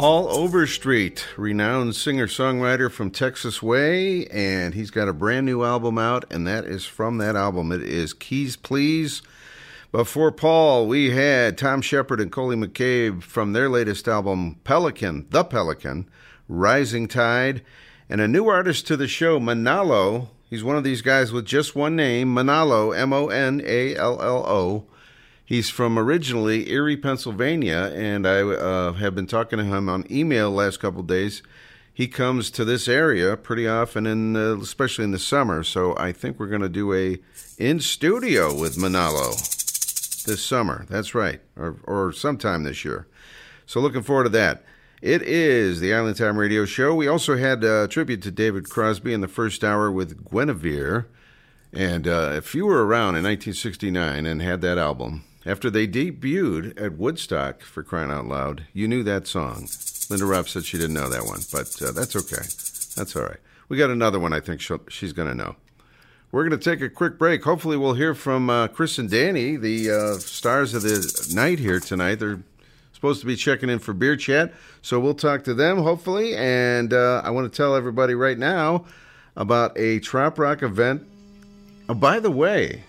Paul Overstreet, renowned singer songwriter from Texas Way, and he's got a brand new album out, and that is from that album. It is Keys Please. Before Paul, we had Tom Shepard and Coley McCabe from their latest album, Pelican, The Pelican, Rising Tide, and a new artist to the show, Monallo. He's one of these guys with just one name, Monallo, M O N A L L O. He's from originally Erie, Pennsylvania, and I uh, have been talking to him on email last couple days. He comes to this area pretty often, in uh, especially in the summer. So I think we're going to do a in studio with Monallo this summer. That's right, or or sometime this year. So looking forward to that. It is the Island Time Radio Show. We also had a tribute to David Crosby in the first hour with Guinevere. And uh, if you were around in 1969 and had that album, after they debuted at Woodstock, for crying out loud, you knew that song. Linda Ruff said she didn't know that one, but uh, that's okay. That's all right. We got another one I think she's going to know. We're going to take a quick break. Hopefully, we'll hear from uh, Chris and Danny, the uh, stars of the night here tonight. They're supposed to be checking in for beer chat, so we'll talk to them hopefully. And uh, I want to tell everybody right now about a Trop Rock event. Oh, by the way,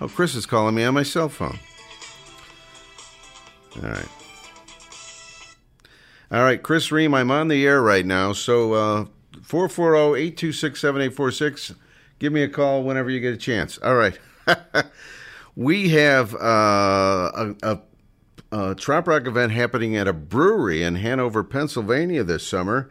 oh, Chris is calling me on my cell phone. All right. All right, Chris Ream, I'm on the air right now. So uh, 440 826 7846. Give me a call whenever you get a chance. All right. we have uh, a, a, a Trop Rock event happening at a brewery in Hanover, Pennsylvania this summer,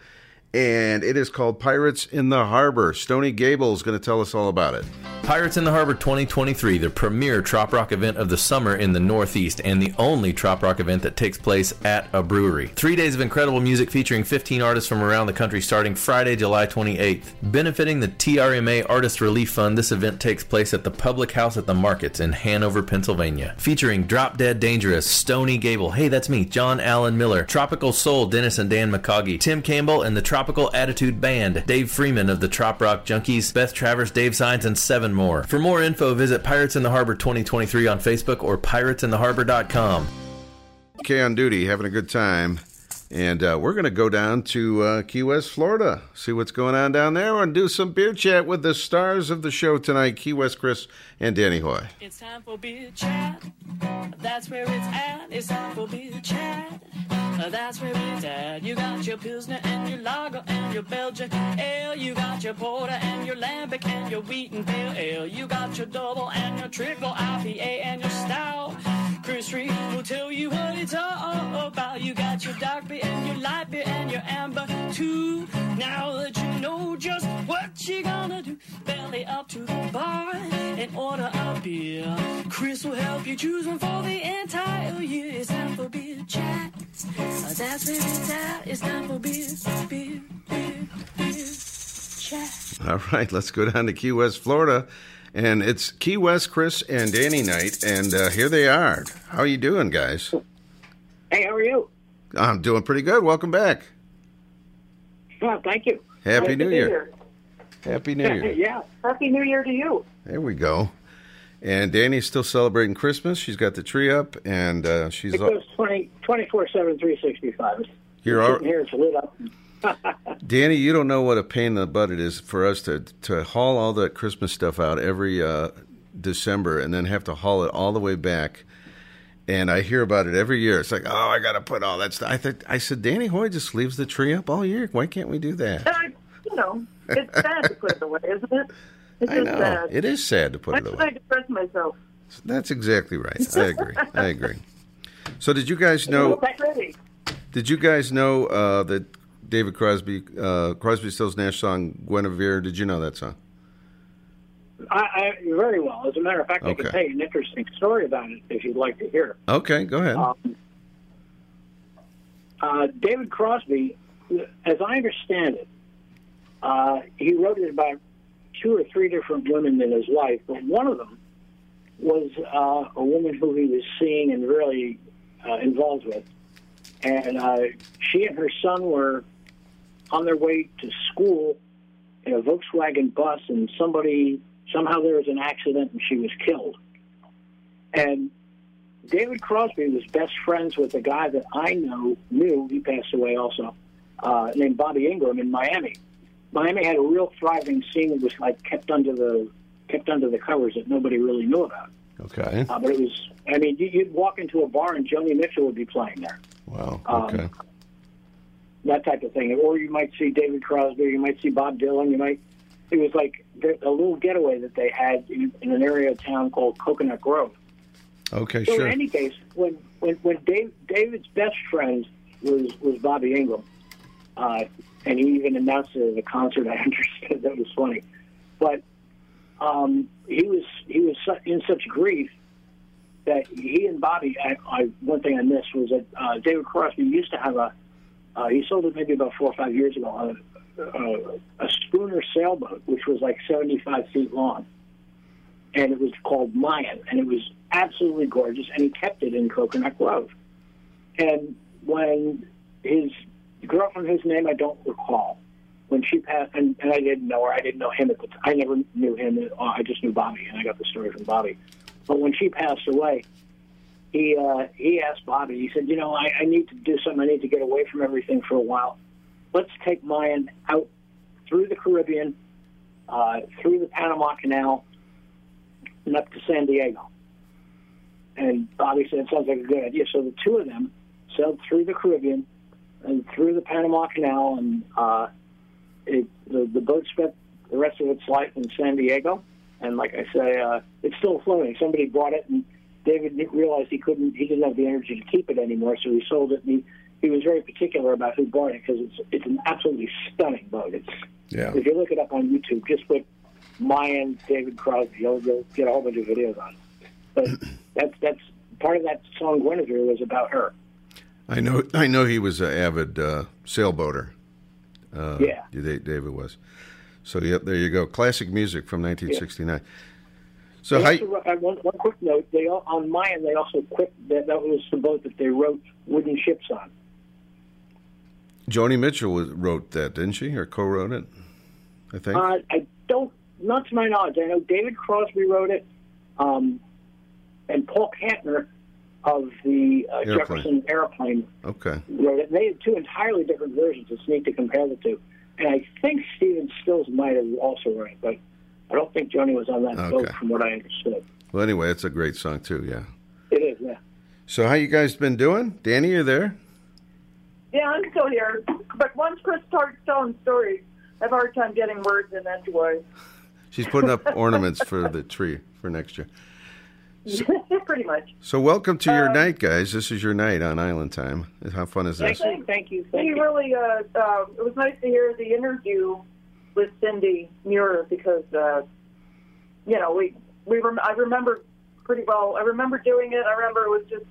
and it is called Pirates in the Harbor. Stony Gable is going to tell us all about it. Pirates in the Harbor 2023, the premier Trop Rock event of the summer in the Northeast, and the only Trop Rock event that takes place at a brewery. Three days of incredible music featuring 15 artists from around the country starting Friday, July 28th. Benefiting the TRMA Artist Relief Fund, this event takes place at the Public House at the Markets in Hanover, Pennsylvania. Featuring Drop Dead Dangerous, Stony Gable, hey, that's me, John Allen Miller, Tropical Soul, Dennis and Dan McCoggy, Tim Campbell, and the Tropical Attitude Band, Dave Freeman of the Trop Rock Junkies, Beth Travers, Dave Signs, and seven more. For more info, visit Pirates in the Harbor 2023 on Facebook or piratesintheharbor.com. Okay, on duty, having a good time. And uh, we're going to go down to uh, Key West, Florida, see what's going on down there, and do some beer chat with the stars of the show tonight, Key West Chris and Danny Hoy. It's time for beer chat. That's where it's at. It's time for beer chat. That's where it's at. You got your Pilsner and your Lager and your Belgian Ale. You got your Porter and your Lambic and your Pale Ale. You got your Double and your Triple IPA and your Stout. Chris Ream will tell you what it's all about. You got your dark beer and your light beer and your amber too. Now that you know just what you're gonna do, belly up to the bar and order a beer. Chris will help you choose one for the entire year. It's time for beer chat. Uh, that's where it's at. It's time for beer, beer, beer, beer chat. All right, let's go down to Key West, Florida. And it's Key West, Chris and Danny Knight, And uh, here they are. How are you doing, guys? Hey, how are you? I'm doing pretty good. Welcome back. Well, thank you. Happy Nice New Year. here. Happy New Year. yeah. Happy New Year to you. There we go. And Danny's still celebrating Christmas. She's got the tree up, and uh, she's It goes 20, 24 7, 365. You're all- here, it's lit up. Danny. You don't know what a pain in the butt it is for us to to haul all that Christmas stuff out every uh, December, and then have to haul it all the way back. And I hear about it every year. It's like, oh, I got to put all that stuff. I th- I said, Danny Hoy just leaves the tree up all year. Why can't we do that? I, you know, it's sad to put it away, isn't it? It's I know sad. it is sad to put Why it should away. I depress myself? That's exactly right. I agree. I agree. So, did you guys know? Did you guys know uh, that David Crosby, uh, Crosby, Stills Nash song "Guinevere"? Did you know that song? I, I very well. As a matter of fact, I can tell you an interesting story about it if you'd like to hear. Okay, go ahead. Um, uh, David Crosby, as I understand it, uh, he wrote it about two or three different women in his life, but one of them was uh, a woman who he was seeing and really uh, involved with. And uh, she and her son were on their way to school in a Volkswagen bus, and somebody somehow there was an accident and she was killed. And David Crosby was best friends with a guy that I know knew. He passed away also, uh, named Bobby Ingram in Miami. Miami had a real thriving scene that was like kept under the kept under the covers that nobody really knew about. Okay. Uh, but it was, I mean, you- you'd walk into a bar and Joni Mitchell would be playing there, Wow. Um, Okay. that type of thing. Or you might see David Crosby, you might see Bob Dylan, you might. It was like a little getaway that they had in, in an area of town called Coconut Grove. Okay. So Sure. in any case, when when when Dave, David's best friend was was Bobby Ingram, uh, and he even announced it at a concert. I understood that was funny, but um, he was he was in such grief that he and Bobby. I, I, one thing I missed was that uh, David Crosby used to have a. Uh, he sold it maybe about four or five years ago. A, a, schooner sailboat, which was like seventy five feet long, and it was called Mayan, and it was absolutely gorgeous, and he kept it in Coconut Grove. And when his girlfriend, whose name I don't recall, when she passed, and, and I didn't know her, I didn't know him at the time. I never knew him. uh, I just knew Bobby, and I got the story from Bobby. But when she passed away, he uh, he asked Bobby. He said, "You know, I, I need to do something. I need to get away from everything for a while. Let's take Mayan out through the Caribbean, uh, through the Panama Canal, and up to San Diego." And said, it "Sounds like a good idea." So the two of them sailed through the Caribbean and through the Panama Canal, and uh, it, the the boat spent the rest of its life in San Diego. And like I say, uh, it's still floating. Somebody bought it, and David realized he couldn't, he didn't have the energy to keep it anymore, so he sold it. And he, he was very particular about who bought it because it's it's an absolutely stunning boat. It's Yeah. if you look it up on YouTube, just put Mayan David Crosby, you'll, you'll get a whole bunch of videos on. it. But that's that's part of that song Guinevere was about her. I know. I know he was an avid uh, sailboater. Uh, Yeah. David was. So yep, there you go. Classic music from 1969. So They how? also wrote- uh, one, one quick note: they al- on Mayan they also quit that that was the boat that they wrote wooden ships on. Joni Mitchell was, wrote that, didn't she, or co-wrote it? I think. Uh, I don't, not to my knowledge. I know David Crosby wrote it, um, and Paul Kantner of the uh, Airplane. Jefferson airplane Okay. wrote it. They had two entirely different versions. It's neat to compare the two. And I think Stephen Stills might have also written it, but I don't think Joni was on that boat from what I understood. Well, anyway, it's a great song too. Yeah. It is, yeah. So, how you guys been doing? Danny, you there? Yeah, I'm still here. But once Chris starts telling stories, I have a hard time getting words in edgewise. She's putting up ornaments for the tree for next year. Pretty much. So, welcome to your night, guys. This is your night on Island Time. How fun is this? Thank you, thank you, We you. really, uh, uh, it was nice to hear the interview with Cindy Muir because, uh, you know, we, we rem- I remember pretty well. I remember doing it. I remember it was just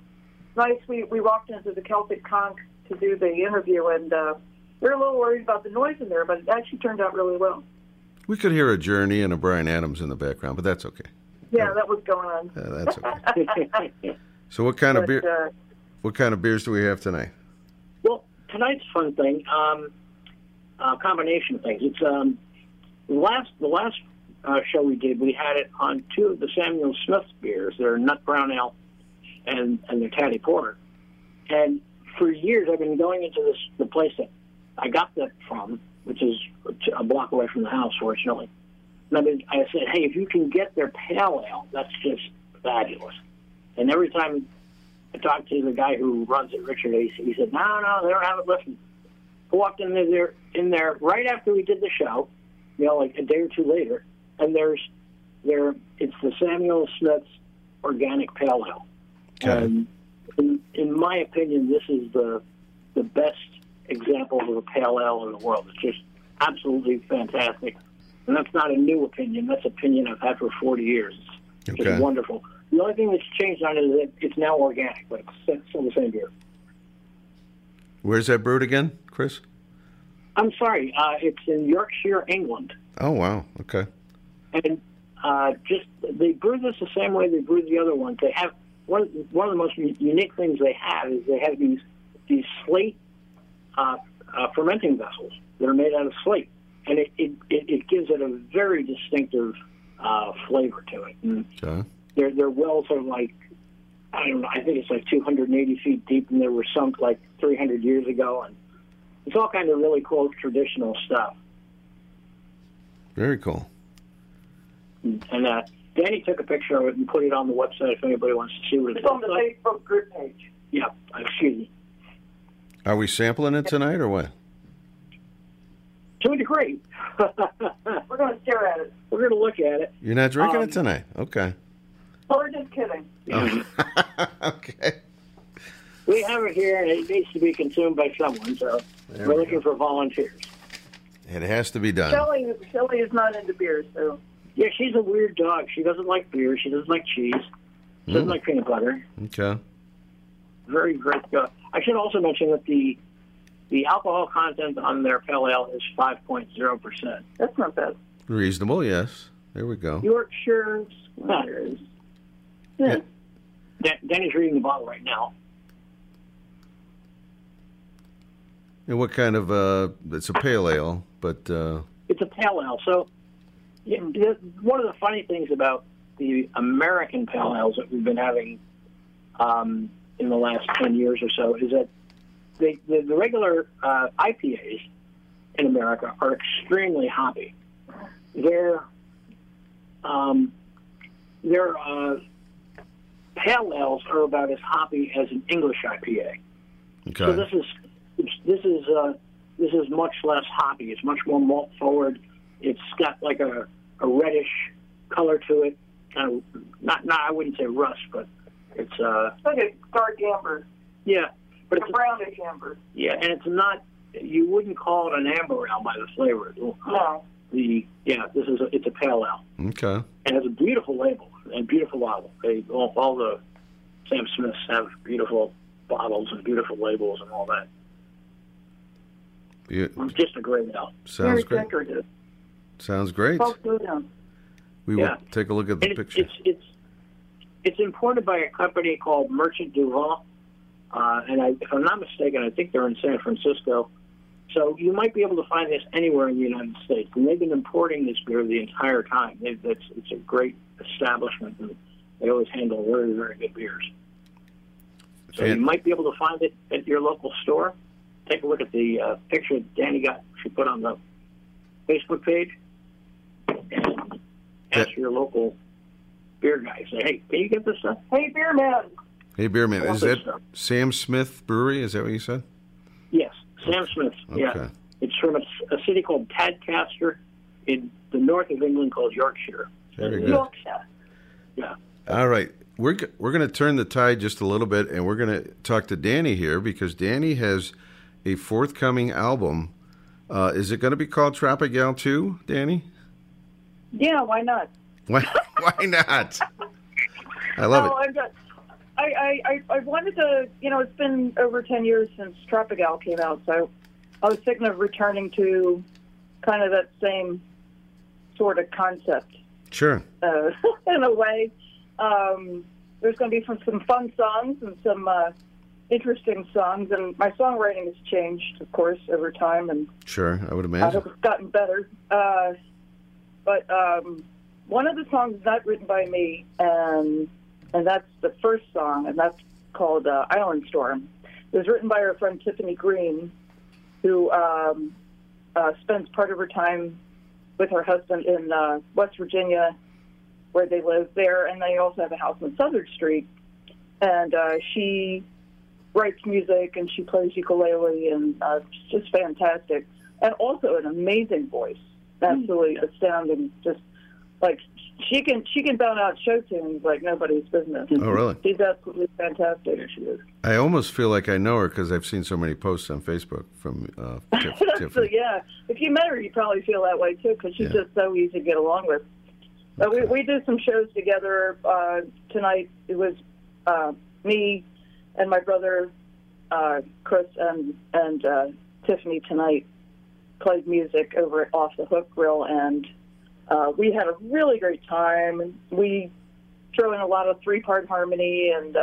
nice. We, we walked into the Celtic Conch to do the interview and, uh, we were a little worried about the noise in there, but it actually turned out really well. We could hear a Journey and a Bryan Adams in the background, but that's okay. Yeah, that was going on. Yeah, that's okay. So, what kind of beer? uh, What kind of beers do we have tonight? Well, tonight's fun thing, um, a combination of things. It's um, the last the last uh, show we did. We had it on two of the Samuel Smith beers. They're Nut Brown Ale and and their Taddy Porter. And for years, I've been going into this the place that I got that from, which is a block away from the house, fortunately. And I, mean, I said, hey, if you can get their pale ale, that's just fabulous. And every time I talked to the guy who runs it, Richard. He, he said, "No, no, they don't have it listed." I walked in there, in there right after we did the show, you know, like a day or two later, and there's there. It's the Samuel Smith's Organic Pale Ale, and in, in my opinion, this is the the best example of a pale ale in the world. It's just absolutely fantastic, and that's not a new opinion. That's opinion I've had for 40 years. It's Okay. just wonderful. The only thing that's changed on it is that it's now organic, but it's still the same beer. Where's that brewed again, Chris? I'm sorry, uh, it's in Yorkshire, England, Oh, wow. Okay. and uh, just they brew this the same way they brew the other ones. They have one one of the most unique things they have is they have these these slate uh, uh, fermenting vessels that are made out of slate, and it it, it, it gives it a very distinctive uh, flavor to it. And Okay. their their wells are like I don't know. I think it's like 280 feet deep, and they were sunk like 300 years ago, and it's all kind of really cool traditional stuff. Very cool. And uh, Danny took a picture of it and put it on the website if anybody wants to see what it It's on the like. Facebook group page. Yeah, excuse me. Are we sampling it tonight or what? To a degree. We're going to stare at it. We're going to look at it. You're not drinking Um, it tonight? Okay. Oh, we're just kidding. Oh. We have it here, and it needs to be consumed by someone, so There we're we looking for volunteers. It has to be done. Shelley, Shelley is not into beer, so. Yeah, she's a weird dog. She doesn't like beer. She doesn't like cheese. She doesn't Mm. like peanut butter. Okay. Very great dog. I should also mention that the the alcohol content on their pale ale is 5.0 percent. That's not bad. Reasonable, yes. There we go. Yorkshire Squires. Yeah. Dan- Danny's reading the bottle right now. And what kind of, uh, it's a pale ale, but, uh, It's a pale ale. So, yeah, one of the funny things about the American pale ales that we've been having um, in the last 10 years or so is that they, the, the regular uh, IPAs in America are extremely hoppy. Their, um, their uh, pale ales are about as hoppy as an English IPA. So this is this is uh, this is much less hoppy. It's much more malt forward. It's got like a, a reddish color to it. Kind of not not I wouldn't say rust, but it's uh like a dark amber. yeah, but Like it's a brownish amber. yeah, and it's not. You wouldn't call it an amber ale by the flavor. No. The yeah, this is a, it's a pale ale Okay. and it has a beautiful label and beautiful bottle. They all, all the Sam Smiths have beautiful bottles and beautiful labels and all that. Be- Just a great ale. Sounds Very great. decorative. Sounds great. Folks, go down. We will Yeah. take a look at the And it's, picture. it's it's it's imported by a company called Merchant du Vin, uh, and I, if I'm not mistaken, I think they're in San Francisco. So you might be able to find this anywhere in the United States, and they've been importing this beer the entire time. It's, it's a great establishment, and they always handle very very good beers. So you might be able to find it at your local store. Take a look at the uh, picture Danny got she put on the Facebook page, and ask your local beer guy. Say, hey, can you get this stuff? Hey, beer man. Hey, beer man. is this that stuff. Sam Smith Brewery? Is that what you said? Yes, Sam Smith. Yeah, it's from a, a city called Tadcaster in the north of England called Yorkshire. Very good. Yorkshire. Yeah. All right. We're, we're going to turn the tide just a little bit and we're going to talk to Danny here because Danny has a forthcoming album. Uh, is it going to be called Tropical 2, Danny? Yeah, why not? Why, why not? I love no, it. I've got. I, I, I, wanted to, you know, it's been over 10 years since Tropical came out, so I was thinking of returning to kind of that same sort of concept Sure. uh, in a way. Um, there's going to be some, some fun songs and some uh, interesting songs, and my songwriting has changed, of course, over time, and Sure. I would imagine. I hope it's gotten better. Uh, but um, one of the songs is not written by me, and and that's the first song, and that's called uh, Island Storm. It was written by our friend Tiffany Greene, who um, uh, spends part of her time with her husband in uh, West Virginia, where they live there, and they also have a house on Southard Street. And uh, she writes music and she plays ukulele, and uh, it's just fantastic. And also an amazing voice, absolutely astounding. Just like she can, she can belt out show tunes like nobody's business. Oh, really? She's absolutely fantastic. she is. I almost feel like I know her because I've seen so many posts on Facebook from uh, Tiff- so Tiffany. yeah, if you met her, you probably feel that way too, because she's Yeah. just so easy to get along with. But we we did some shows together uh, tonight. It was uh, me and my brother uh, Chris and and uh, Tiffany tonight played music over at Off the Hook Grill, and uh, we had a really great time. We throw in a lot of three part harmony, and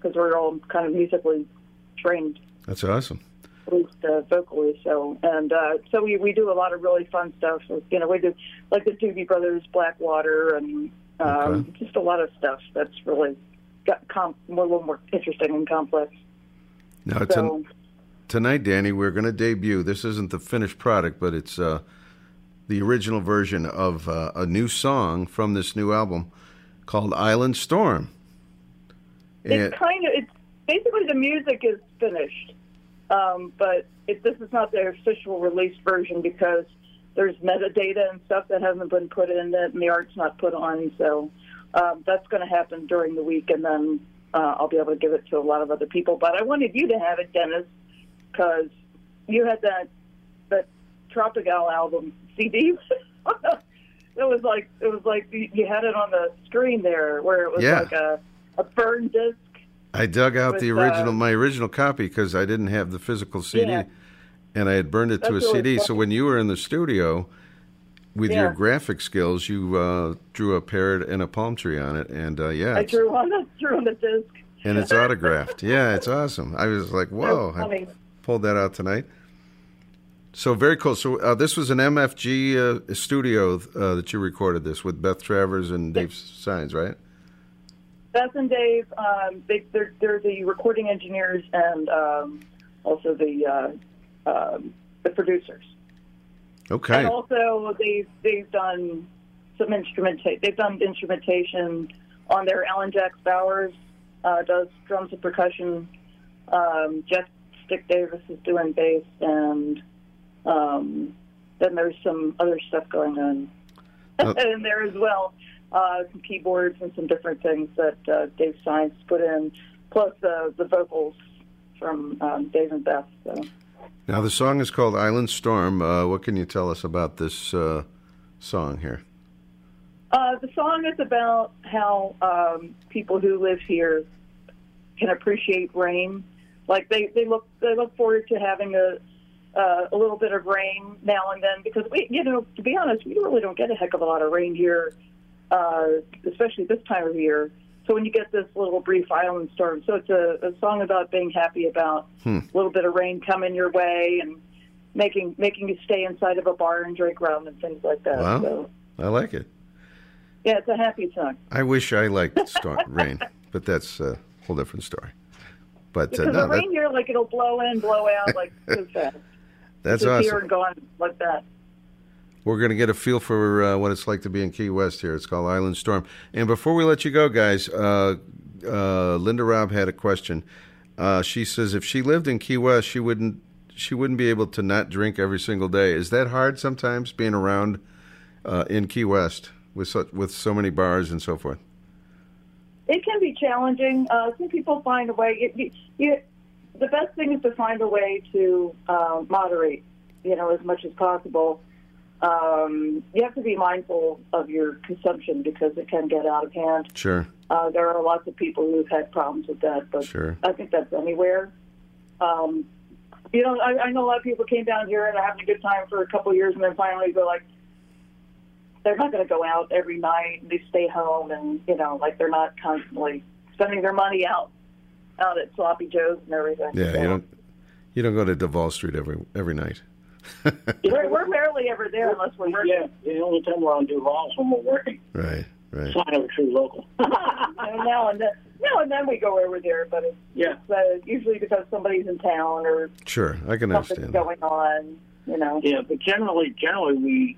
because we're all kind of musically trained That's awesome. at least uh, vocally. So and uh, so we we do a lot of really fun stuff. So, you know, we do like the Doobie Brothers, Blackwater, and um, just a lot of stuff that's really got com- more, a little more interesting and complex. Now, it's So tonight, Danny, we're going to debut. This isn't the finished product, but it's uh, the original version of uh, a new song from this new album called Island Storm. And it's kind of it's basically the music is finished, um, but it, this is not the official release version because there's metadata and stuff that hasn't been put in it, and the art's not put on. So um, that's going to happen during the week, and then uh, I'll be able to give it to a lot of other people. But I wanted you to have it, Dennis, because you had that that Tropical album CD. it was like it was like you you had it on the screen there, where it was Yeah. like a a burned disc. I dug out the original, uh, my original copy, because I didn't have the physical CD, Yeah. and I had burned it to a CD. So when you were in the studio with your graphic skills, you uh, drew a parrot and a palm tree on it, and uh, yeah, I drew on the drew on the disc. and it's autographed. Yeah, it's awesome. I was like, whoa! That's funny. I pulled that out tonight. So very cool. So uh, this was an MFG uh, studio uh, that you recorded this with Beth Travers and Dave Signs, right? Beth and Dave, um, they, they're, they're the recording engineers and um, also the uh, um, the producers. Okay. And also they've they've done some instrumentation. They've done instrumentation on their Alan Jacks Bowers uh, does drums and percussion. Um, Jeff Stick Davis is doing bass, and um, then there's some other stuff going on Uh, in there as well. Uh, some keyboards and some different things that uh, Dave Science put in, plus uh, the vocals from um, Dave and Beth. So. Now the song is called Island Storm. Uh, what can you tell us about this uh, song here? Uh, the song is about how um, people who live here can appreciate rain. Like they, they look they look forward to having a uh, a little bit of rain now and then because we you know to be honest we really don't get a heck of a lot of rain here, uh, especially this time of year. So when you get this little brief island storm, so it's a, a song about being happy about Hmm. a little bit of rain coming your way and making making you stay inside of a bar and drink rum and things like that. Wow, So I like it. yeah, it's a happy song. I wish I liked storm rain, but that's a whole different story. But uh, Because no, the that, rain here, like it'll blow in, blow out, like so fast. that's here awesome. and gone like that. We're going to get a feel for uh, what it's like to be in Key West here. It's called Island Storm. And before we let you go, guys, uh, uh, Linda Robb had a question. Uh, she says if she lived in Key West, she wouldn't she wouldn't be able to not drink every single day. Is that hard sometimes being around uh, in Key West with such, with so many bars and so forth? It can be challenging. Uh, some people find a way. It, you, you, the best thing is to find a way to uh, moderate, you know, as much as possible. Um, you have to be mindful of your consumption because it can get out of hand. Sure, Uh, there are lots of people who've had problems with that, but sure. I think that's anywhere. Um, you know, I, I know a lot of people came down here and are having a good time for a couple of years, and then finally go like, they're not going to go out every night. and They stay home, and you know, like they're not constantly spending their money out out at sloppy joes and everything. Yeah, So, you don't you don't go to Duval Street every every night. We're, we're barely ever there unless we're working. Yeah, the only time we're on Duval is when we're working. Right, right. Sign of a true local. and now and then, now and then we go over there, but it's, Yeah. it's uh, usually because somebody's in town or Sure, I can something's understand. that. going on. You know. Yeah, but generally, generally we,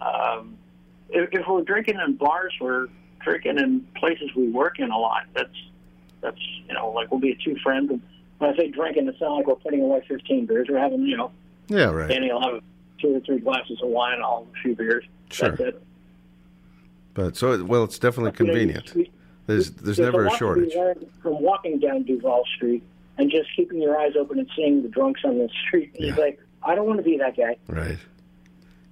um, if, if we're drinking in bars, we're drinking in places we work in a lot. That's that's you know like we'll be two friends. And when I say drinking, it sounds like we're putting away fifteen beers. We're having you know, Yeah, right. Danny will have two or three glasses of wine, I'll a few beers. Sure. That's it. But so well, it's definitely You know, convenient. There's there's never a be shortage. From walking down Duval Street and just keeping your eyes open and seeing the drunks on the street, it's like I don't want to be that guy. Right.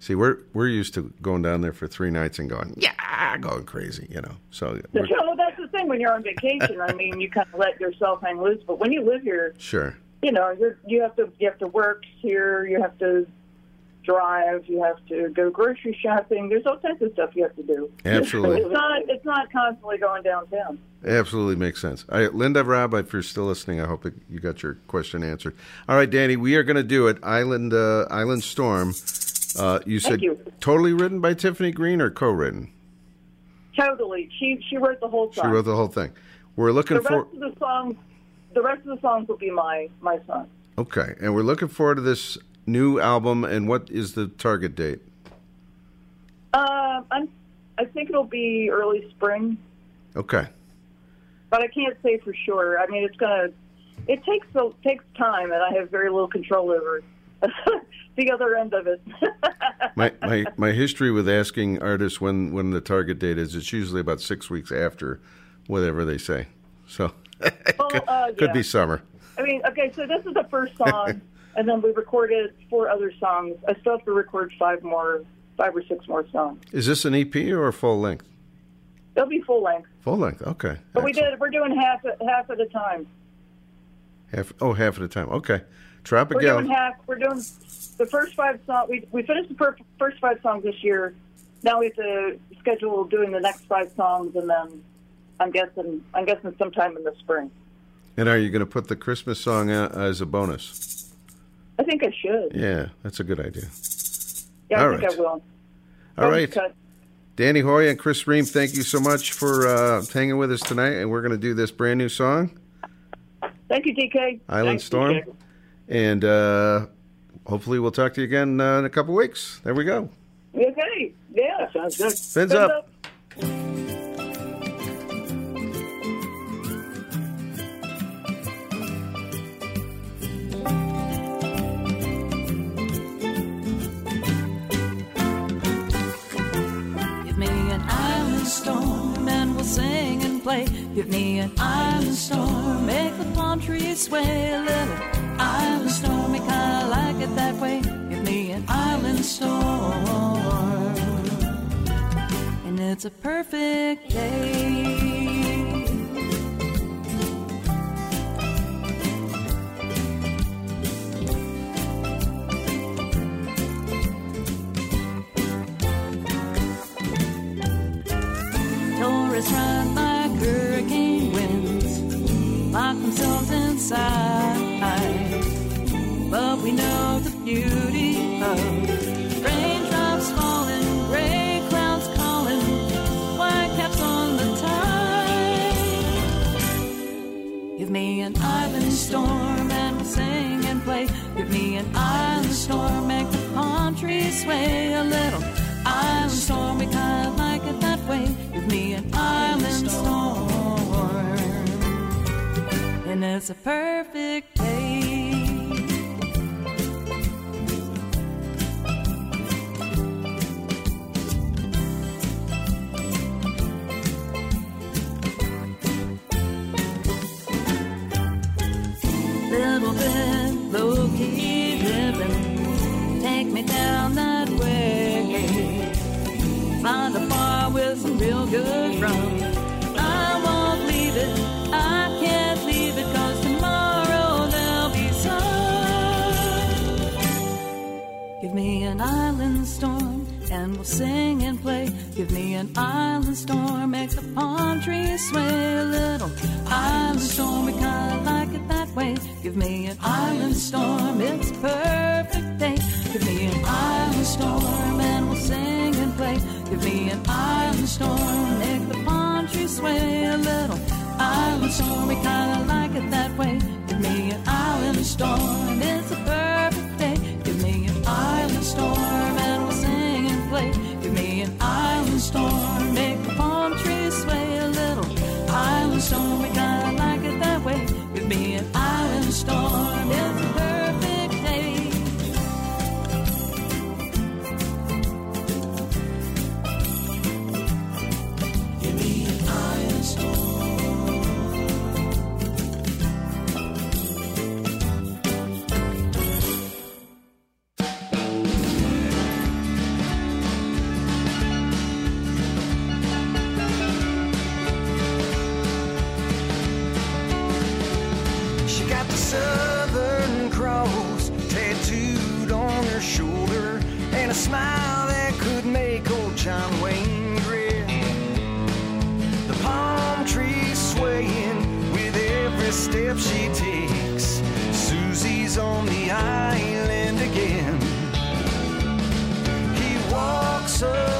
See, we're we're used to going down there for three nights and going, yeah, going crazy, you know. So So that's the thing when you're on vacation. I mean, you kind of let yourself hang loose. But when you live here, sure, you know, you're you have to you have to work here. You have to drive. You have to go grocery shopping. There's all kinds of stuff you have to do. Absolutely. It's not it's not constantly going downtown. absolutely makes sense. All right, Linda, Rob, if you're still listening, I hope that you got your question answered. All right, Danny, we are going to do it. Island uh, Island Storm. Uh, you said Thank you. totally written by Tiffany Greene or co-written? Totally. She she wrote the whole song. She wrote the whole thing. We're looking the rest of the songs. The rest of the songs will be my my song. okay, and we're looking forward to this new album. And what is the target date? Uh, I'm. I think it'll be early spring, Okay, but I can't say for sure. I mean, it's gonna. It takes so takes time, and I have very little control over the other end of it. my my my history with asking artists when when the target date is, it's usually about six weeks after whatever they say. So well, uh, could yeah. be summer. I mean, okay, so this is the first song, and then we recorded four other songs. I still have to record five more, five or six more songs. Is this an EP or a full length? They'll be full length, Full length. Okay. but we did. We're doing half half at a time. Half. Oh, half at a time. Okay. We're Tropical. doing half. We're doing the first five songs. We we finished the per- first five songs this year. Now we have to schedule doing the next five songs, and then I'm guessing I'm guessing sometime in the spring. And are you going to put the Christmas song out as a bonus? I think I should. Yeah, that's a good idea. Yeah, I All think. I will. All right. cut. Danny Hoy and Chris Ream, thank you so much for uh, hanging with us tonight. And we're going to do this brand new song, Thank you, DK. Island Thanks, Storm. DK. And uh, hopefully we'll talk to you again uh, in a couple weeks. There we go. Okay. Yeah. Sounds good. Fins up. Give me an island storm and we'll sing and play. Give me an island storm, make the palm trees sway a little. Island storm, me kinda like it that way. Give me an island storm, and it's a perfect day. Tourists run like hurricane winds, lock themselves inside we know the beauty of raindrops falling, gray clouds calling, whitecaps on the tide. Give me an island storm and we'll sing and play. Give me an island storm, make the palm trees sway a little. Island storm, we kind of like it that way. Give me an island storm, and it's a perfect day. down that way. Find a bar with some real good rum. I won't leave it, I can't leave it, cause tomorrow there'll be sun. Give me an island storm and we'll sing and play. Give me an island storm, make the palm trees sway a little. Island storm, we kinda like it that way. Give me an island storm, it's a perfect day. Give me an island storm and we'll sing and play. Give me an island storm, make the palm trees sway a little. Island storm, we kinda like it that way. Give me an island storm, it's a bird. trip she takes. Susie's on the island again. He walks up.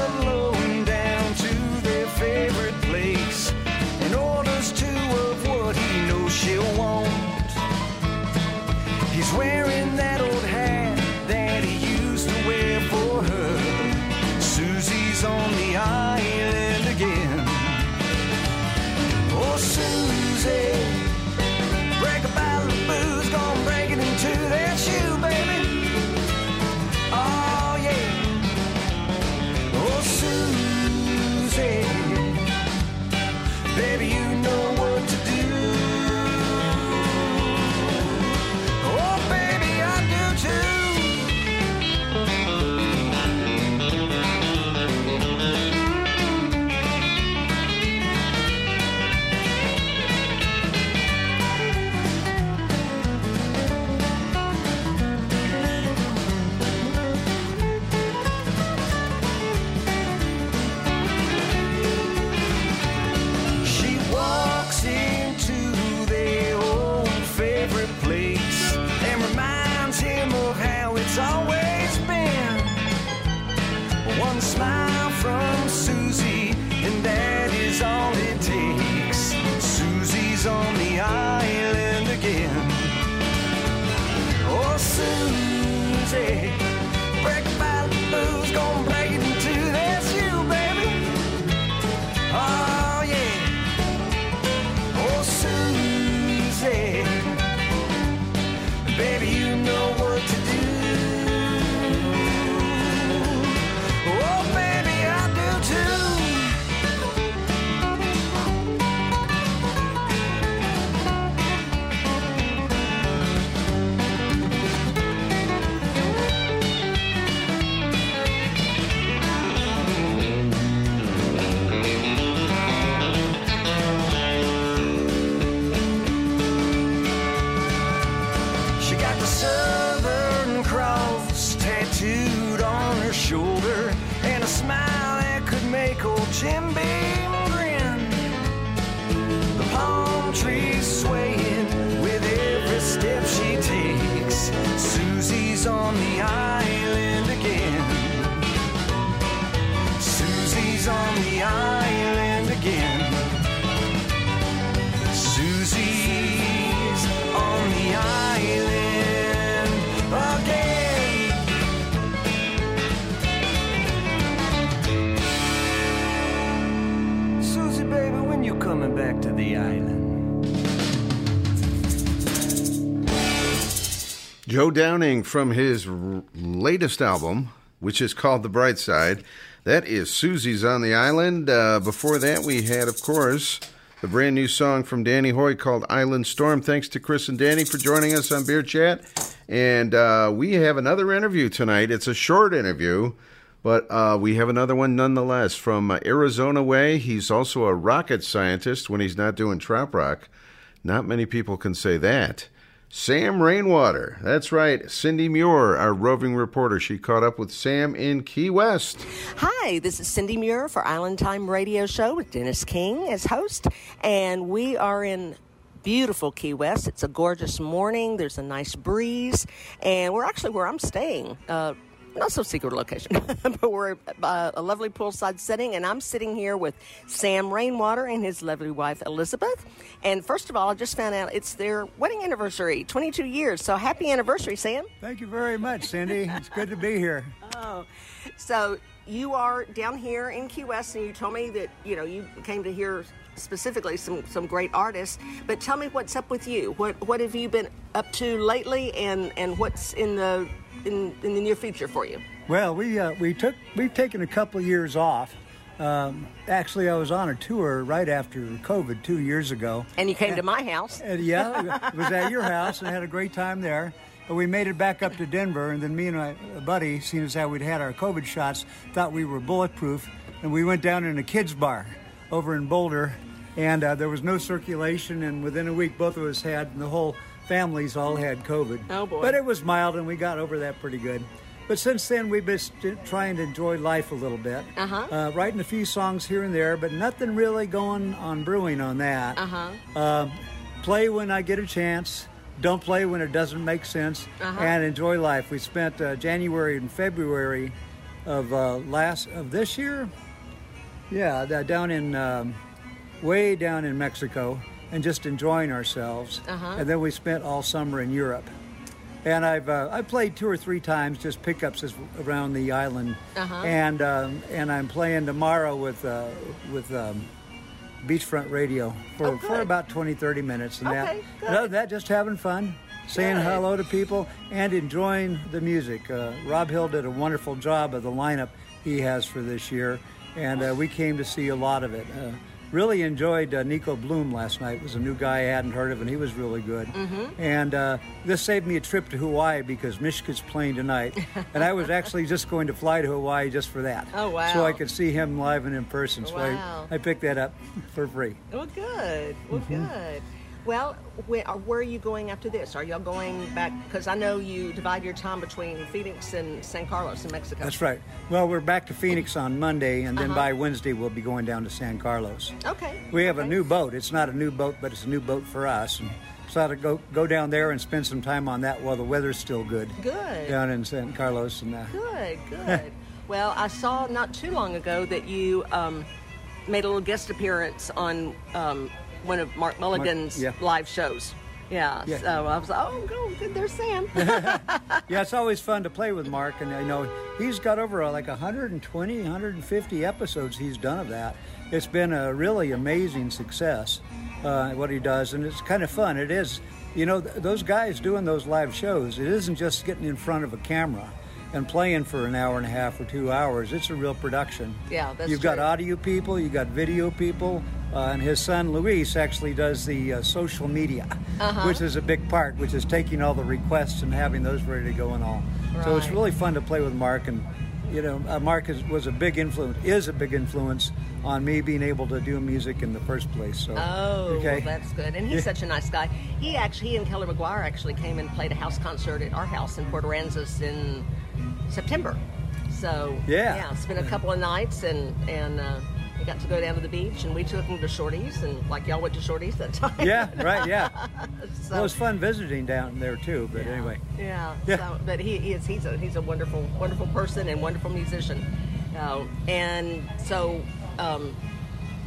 Downing from his r- latest album, which is called The Bright Side. That is Susie's on the Island. Uh, before that, we had, of course, the brand new song from Danny Hoy called Island Storm. Thanks to Chris and Danny for joining us on Beer Chat. And uh, we have another interview tonight. It's a short interview, but uh, we have another one nonetheless from Arizona Way. He's also a rocket scientist when he's not doing trop rock. Not many people can say that. Sam Rainwater. That's right. Cindy Muir, our roving reporter. She caught up with Sam in Key West. Hi, this is Cindy Muir for Island Time Radio Show with Dennis King as host, and we are in beautiful Key West. It's a gorgeous morning. There's a nice breeze, and we're actually where I'm staying. Uh, not so secret location, but we're uh, a lovely poolside setting, and I'm sitting here with Sam Rainwater and his lovely wife Elizabeth. And first of all, I just found out it's their wedding anniversary, 22 years. So happy anniversary, Sam. Thank you very much, Cindy. It's good to be here. Oh, so you are down here in Key West, and you told me that you know you came to hear specifically some some great artists. But tell me what's up with you. What what have you been up to lately, and and what's in the in, in the near future for you? Well, we uh, we took we've taken a couple of years off. Um, actually, I was on a tour right after COVID two years ago. And you came to my house. And yeah, it was at your house and had a great time there. But we made it back up to Denver, and then me and my buddy, seeing as how we'd had our COVID shots, thought we were bulletproof, and we went down in a kids bar over in Boulder, and uh, there was no circulation, and within a week, both of us had, and the whole families all had COVID. Oh, boy. But it was mild, and we got over that pretty good. But since then, we've been st- trying to enjoy life a little bit. Uh-huh. Uh, writing a few songs here and there, but nothing really going on brewing on that. Uh-huh. Uh, play when I get a chance. Don't play when it doesn't make sense, Uh-huh. and enjoy life. We spent uh, January and February of uh, last of this year, yeah, down in um, way down in Mexico, and just enjoying ourselves. Uh-huh. And then we spent all summer in Europe. And I've uh, I played two or three times, just pickups as- around the island. Uh-huh. And um, and I'm playing tomorrow with uh, with um, Beachfront Radio for, Oh, for about 20, 30 minutes. And Okay, that, other than that, just having fun, saying Good. hello to people, and enjoying the music. Uh, Rob Hill did a wonderful job of the lineup he has for this year, and uh, we came to see a lot of it. Uh, really enjoyed uh, Nico Bloom last night. was a new guy I hadn't heard of, and he was really good. Mhm. And uh, this saved me a trip to Hawaii because Mishka's playing tonight, and I was actually just going to fly to Hawaii just for that. Oh, wow. So I could see him live and in person. So Wow. I, I picked that up for free. Well, good. Well, Mhm. good. Well, where, uh, where are you going after this? Are y'all going back? Because I know you divide your time between Phoenix and San Carlos in Mexico. That's right. Well, we're back to Phoenix on Monday, and then Uh-huh. by Wednesday we'll be going down to San Carlos. Okay. We have a new boat. It's not a new boat, but it's a new boat for us. And so to go go down there and spend some time on that while the weather's still good. Good. Down in San Carlos and uh, Good, good. well, I saw not too long ago that you um, made a little guest appearance on um, one of Mark Mulligan's yeah. live shows. Yeah, Yeah. so I was like, oh, go, good, there's Sam. yeah, it's always fun to play with Mark, and I know he's got over like 120, 150 episodes he's done of that. It's been a really amazing success uh, what he does, and it's kind of fun. It is, you know, th- those guys doing those live shows. It isn't just getting in front of a camera and playing for an hour and a half or two hours. It's a real production. Yeah, that's You've got audio people, you've got video people, uh, and his son Luis actually does the uh, social media, Uh-huh. which is a big part, which is taking all the requests and having those ready to go and all. So it's really fun to play with Mark, and you know, uh, Mark is, was a big influence, is a big influence on me being able to do music in the first place. So Oh, okay, well, that's good. And he's Yeah. such a nice guy. He actually, he and Keller McGuire actually came and played a house concert at our house in Port Aransas in September. So Yeah. yeah, it's been a couple of nights, and and uh, we got to go down to the beach, and we took him to Shorties, and like y'all went to Shorties that time. yeah, right, yeah. so, well, it was fun visiting down there too. But anyway, Yeah. Yeah. So, but he, he is he's a he's a wonderful wonderful person and wonderful musician. Uh, and so, um,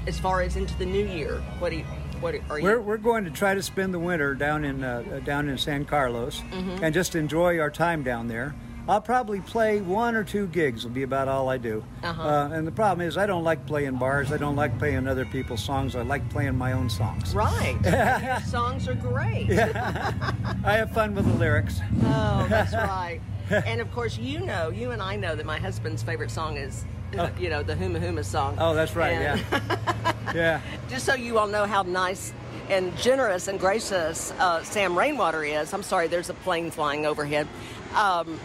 as far as into the new year, what do you what are you? We're, we're going to try to spend the winter down in uh, down in San Carlos Mhm. and just enjoy our time down there. I'll probably play one or two gigs. Will be about all I do. Uh-huh. Uh, and the problem is, I don't like playing bars. I don't like playing other people's songs. I like playing my own songs. Right. Your songs are great. I have fun with the lyrics. Oh, that's right. And of course, you know, you and I know that my husband's favorite song is, uh, you know, the Huma Huma song. Oh, that's right. And- Yeah. yeah. Just so you all know how nice and generous and gracious uh, Sam Rainwater is. I'm sorry, there's a plane flying overhead. Um,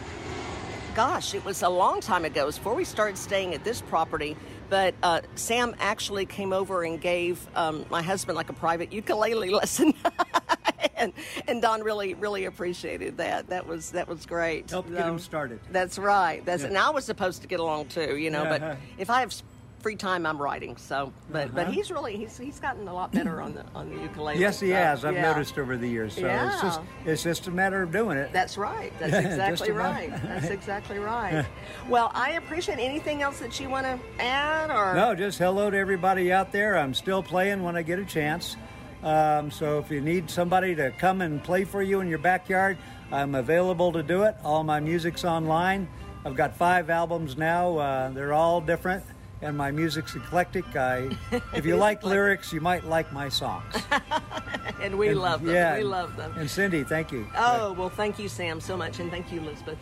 gosh, it was a long time ago. It was before we started staying at this property. But uh, Sam actually came over and gave um, my husband like a private ukulele lesson. and, and Don really, really appreciated that. That was that was great. Help get him started. That's right. That's Yeah. and I was supposed to get along too, you know. Uh-huh. But if I have free time, I'm writing. So, but but Uh-huh. he's really he's he's gotten a lot better on the on the ukulele. Yes, he so, has. I've yeah. noticed over the years. So Yeah. it's just it's just a matter of doing it. That's right. That's exactly right. That's exactly right. Well, I appreciate anything else that you want to add or No, just hello to everybody out there. I'm still playing when I get a chance. Um, so if you need somebody to come and play for you in your backyard, I'm available to do it. All my music's online. I've got five albums now. Uh, they're all different, and my music's eclectic. I, if you like lyrics, you might like my songs. and we And- love them. yeah, we love them. And Cindy, thank you. Oh, well, thank you, Sam, so much. And thank you, Elizabeth.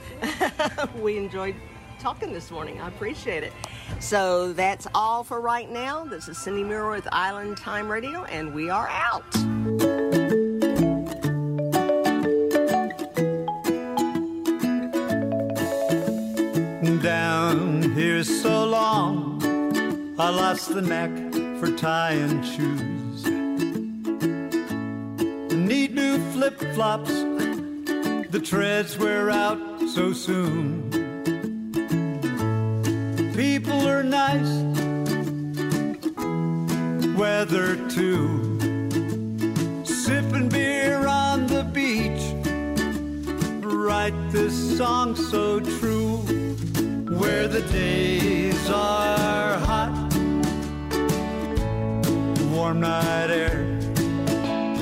we enjoyed talking this morning. I appreciate it. So that's all for right now. This is Cindy Muir with Island Time Radio, and we are out. Down here so long, I lost the knack for tying shoes. Need new flip flops, the treads wear out so soon. People are nice, weather too. Sipping beer on the beach, write this song so true where the days are hot, warm night air.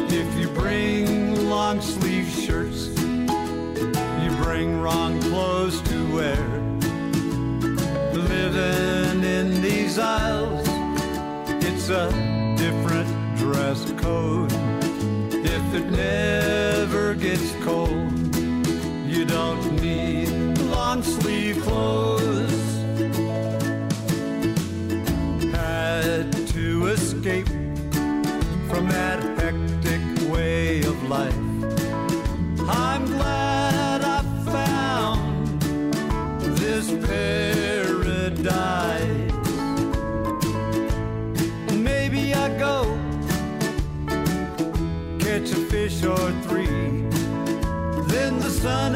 If you bring long sleeve shirts, you bring wrong clothes to wear. Living in these isles, it's a different dress code. If it never gets cold, you don't need long sleeve clothes. Escape from that hectic way of life. I'm glad I found this paradise. Maybe I go catch a fish or three. Then the sun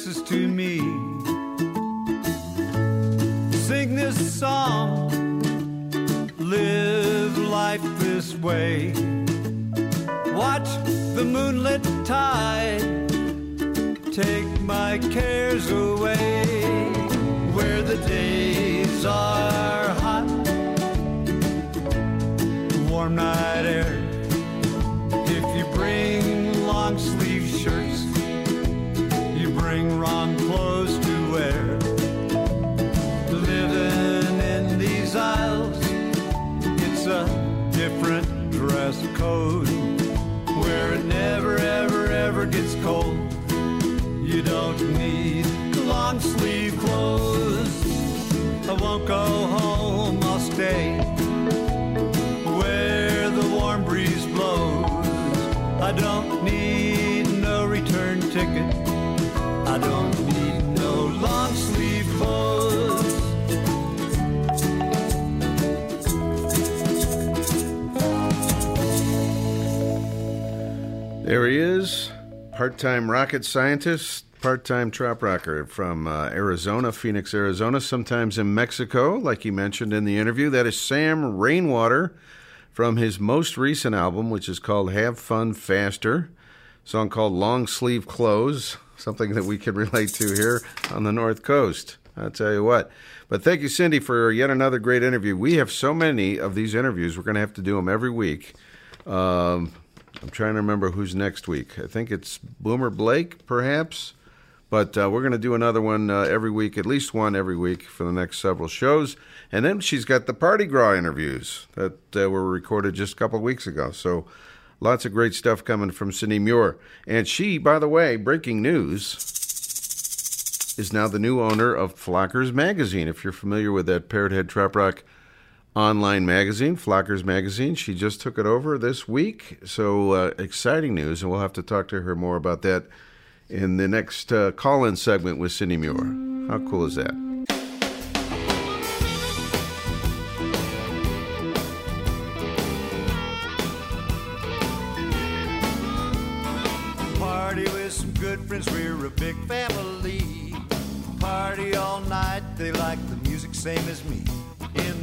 consequences to me. Sing this song, live life this way. Watch the moonlit tide take my cares away. Where the days are he is, part-time rocket scientist, part-time trop rocker from uh, Arizona, Phoenix, Arizona, sometimes in Mexico, like he mentioned in the interview. That is Sam Rainwater from his most recent album, which is called Have Fun Faster. song called Long Sleeve Clothes, something that we can relate to here on the North Coast. I'll tell you what. But thank you, Cindy, for yet another great interview. We have so many of these interviews. We're going to have to do them every week. Um, I'm trying to remember who's next week. I think it's Boomer Blake, perhaps. But uh, we're going to do another one uh, every week, at least one every week for the next several shows. And then she's got the Party Gras interviews that uh, were recorded just a couple of weeks ago. So lots of great stuff coming from Cindy Muir. And she, by the way, breaking news, is now the new owner of Flockers Magazine. If you're familiar with that Parrot Head Trop Rock online magazine, Flockers Magazine. She just took it over this week. So uh, exciting news, and we'll have to talk to her more about that in the next uh, call in segment with Cindy Muir. How cool is that? Party with some good friends, we're a big family. Party all night, they like the music same as me.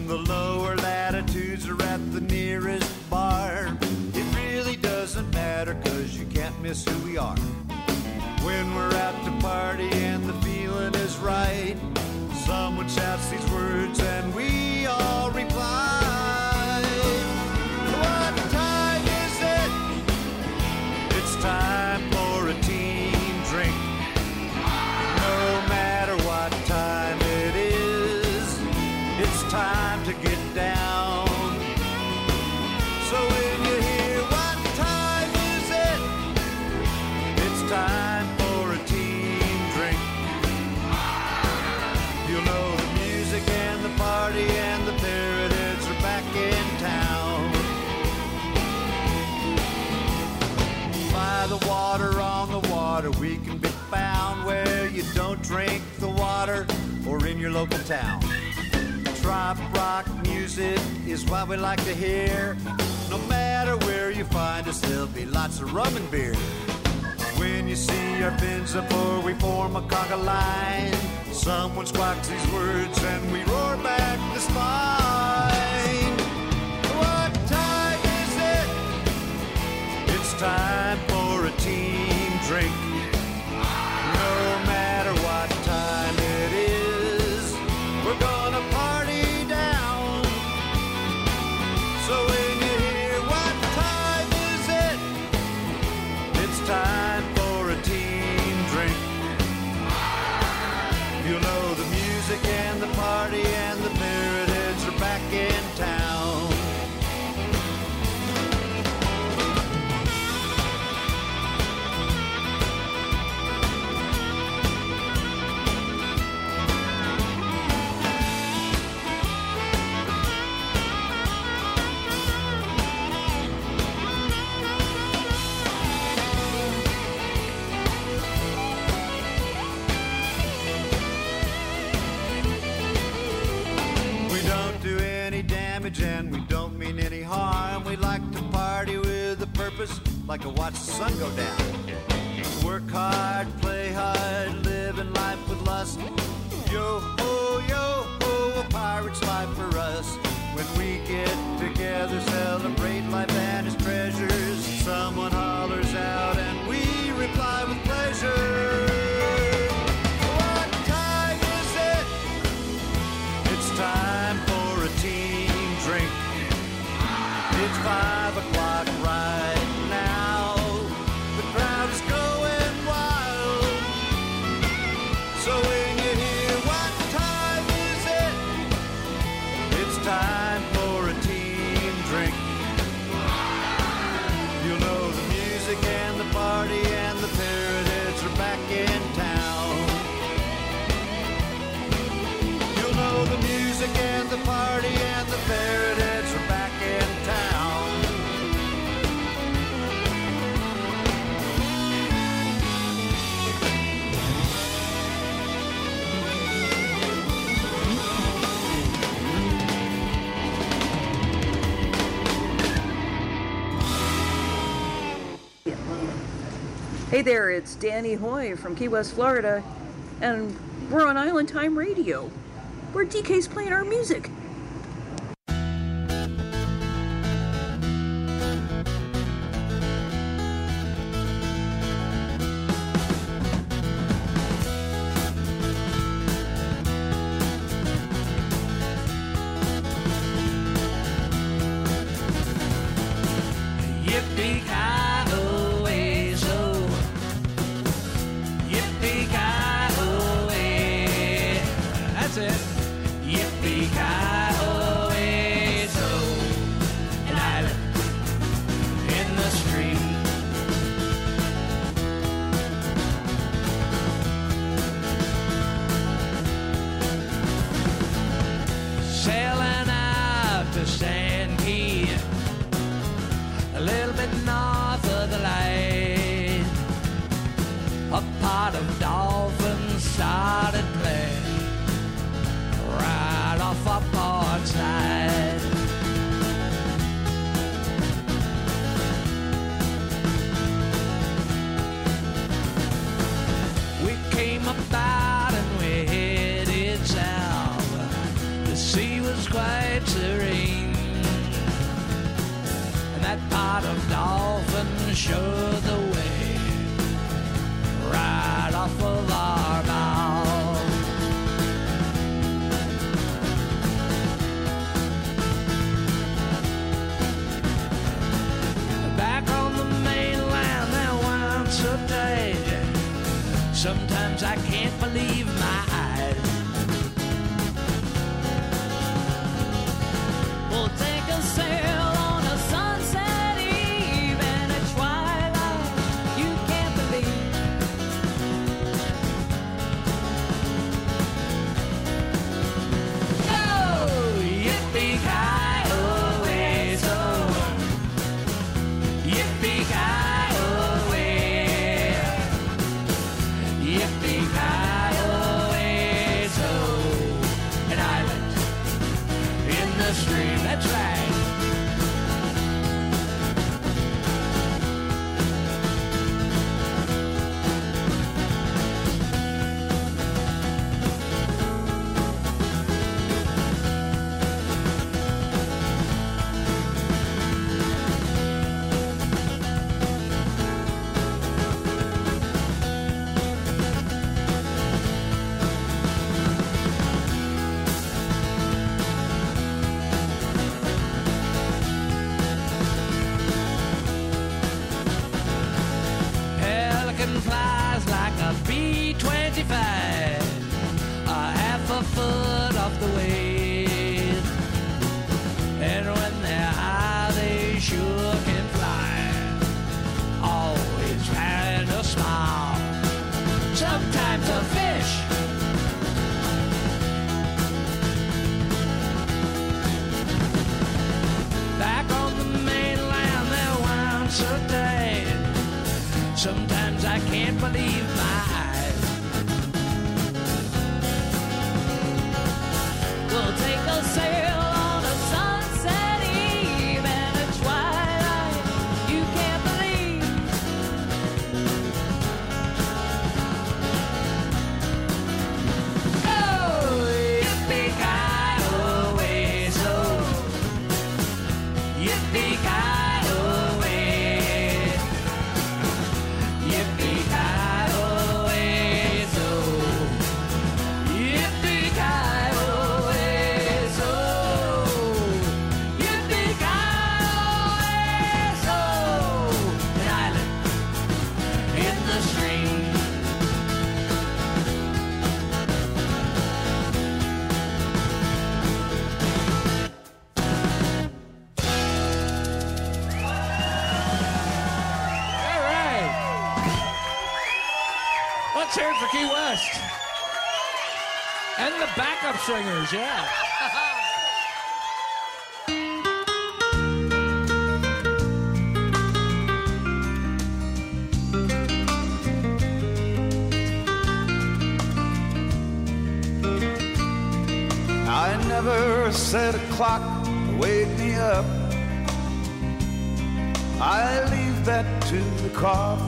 The lower latitudes or at the nearest bar. It really doesn't matter, cause you can't miss who we are. When we're at to party and the feeling is right, someone shouts these drink the water or in your local town. Trop rock music is what we like to hear. No matter where you find us, there'll be lots of rum and beer. When you see our fins up or we form a conga line, someone squawks these words and we roar back this line. What time is it? It's time for a team drink. like to watch the sun go down. Work hard, play hard, living life with lust. Yo ho, yo ho, a pirate's life for us. When we get together, celebrate life and its treasures. Someone hollers out and Hey there, it's Danny Hoy from Key West, Florida, and we're on Island Time Radio, where DK's playing our music. Sometimes I can't believe my eyes. Backup yeah. I never set a clock to wake me up. I leave that to the coffee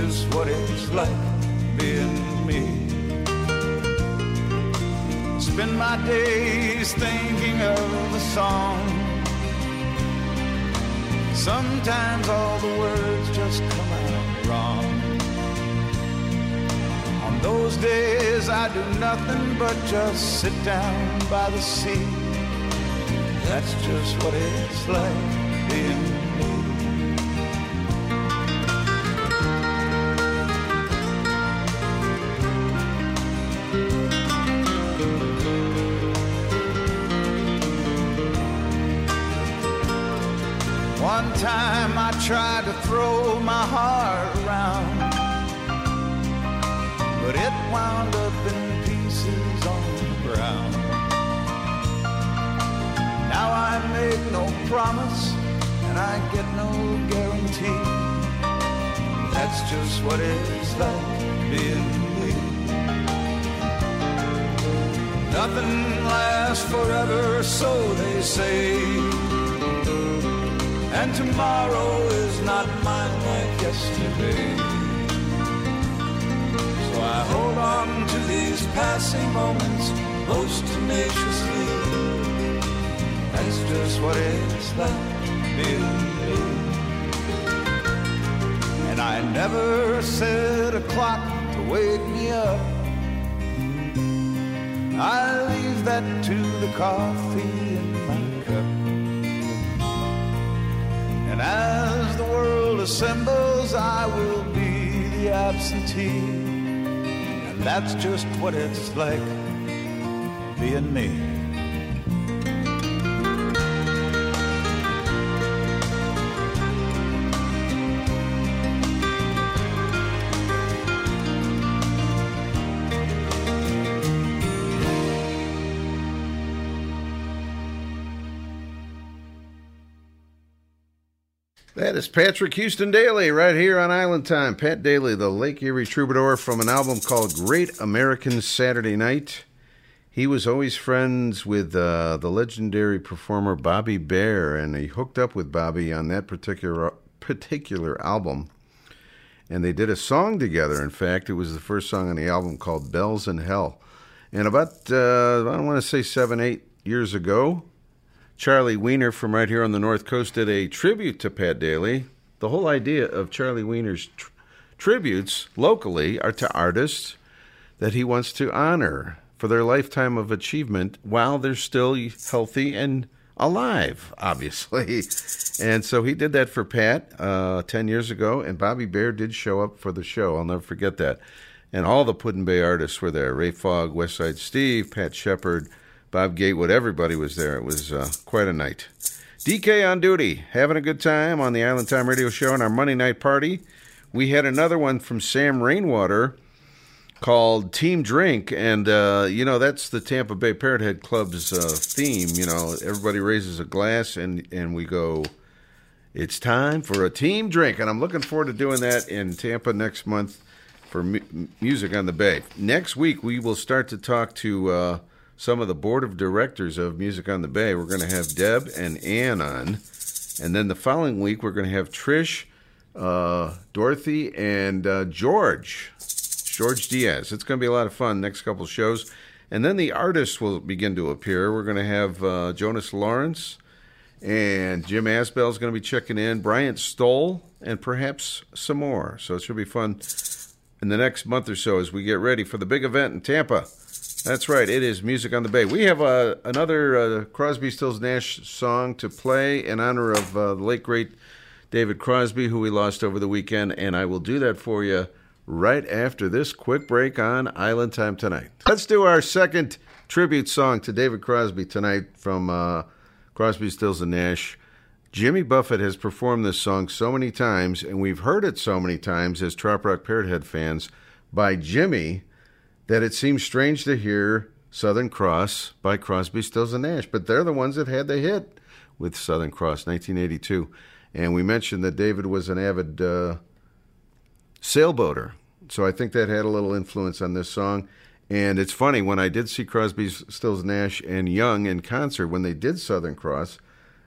just what it's like being me. Spend my days thinking of a song. Sometimes all the words just come out wrong. On those days I do nothing but just sit down by the sea. That's just what it's like being tried to throw my heart around, but it wound up in pieces on the ground. Now I make no promise and I get no guarantee. That's just what it's like being me. Nothing lasts forever, so they say. And tomorrow is not mine like yesterday. So I hold on to these passing moments most tenaciously. That's just what it's like being me. And I never set a clock to wake me up. I leave that to the coffee And as the world assembles, I will be the absentee. And that's just what it's like being me. Is Patrick Houston Dailey right here on Island Time. Pat Dailey, the Lake Erie Troubadour, from an album called Great American Saturday Night. He was always friends with uh, the legendary performer Bobby Bare, and he hooked up with Bobby on that particular particular album. And they did a song together. In fact, it was the first song on the album called "Bells in Hell." And about uh, I don't want to say seven, eight years ago, Charlie Weiner from right here on the North Coast did a tribute to Pat Dailey. The whole idea of Charlie Weiner's tr- tributes locally are to artists that he wants to honor for their lifetime of achievement while they're still healthy and alive, obviously. And so he did that for Pat uh, 10 years ago, and Bobby Bare did show up for the show. I'll never forget that. And all the Put-in-Bay artists were there Ray Fogg, Westside Steve, Pat Shepard. Bob Gatewood, everybody was there. It was uh, quite a night. DK on duty, having a good time on the Island Time Radio Show and our Monday night party. We had another one from Sam Rainwater called Team Drink, and uh, you know that's the Tampa Bay Parrot Head Club's uh, theme. You know, everybody raises a glass, and and we go. It's time for a team drink, and I'm looking forward to doing that in Tampa next month for mu- music on the Bay. Next week we will start to talk to. Some of the board of directors of Music on the Bay. We're going to have Deb and Ann on. And then the following week, we're going to have Trish, uh, Dorothy, and uh, George, George Diaz. It's going to be a lot of fun next couple shows. And then the artists will begin to appear. We're going to have uh, Jonas Lawrence And Jim Asbell is going to be checking in, Brian Stoll, and perhaps some more. So it should be fun in the next month or so as we get ready for the big event in Tampa. That's right, it is Music on the Bay. We have uh, another uh, Crosby, Stills, Nash song to play in honor of uh, the late, great David Crosby, who we lost over the weekend, and I will do that for you right after this quick break on Island Time tonight. Let's do our second tribute song to David Crosby tonight from uh, Crosby, Stills, and Nash. Jimmy Buffett has performed this song so many times, and we've heard it so many times as Trop Rock Parrothead fans by Jimmy that it seems strange to hear Southern Cross by Crosby, Stills, and Nash. But they're the ones that had the hit with Southern Cross, 1982. And we mentioned that David was an avid uh, sailboater. So I think that had a little influence on this song. And it's funny, when I did see Crosby, Stills, Nash, and Young in concert, when they did Southern Cross,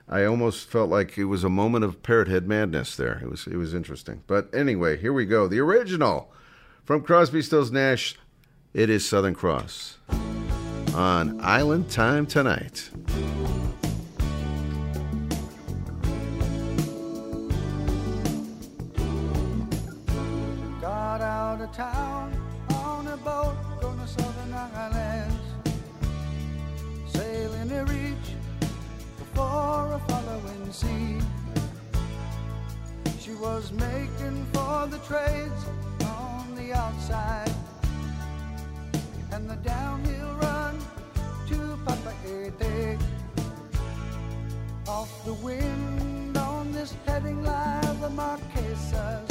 I almost felt like it was a moment of parrot head madness there. It was, it was interesting. But anyway, here we go. The original from Crosby, Stills, Nash, it is Southern Cross on Island Time Tonight. Got out of town on a boat going to Southern Islands. Sailing to reach before a following sea. She was making for the trades on the outside. And the downhill run to Papa Ete. Off the wind on this heading line, the Marquesas.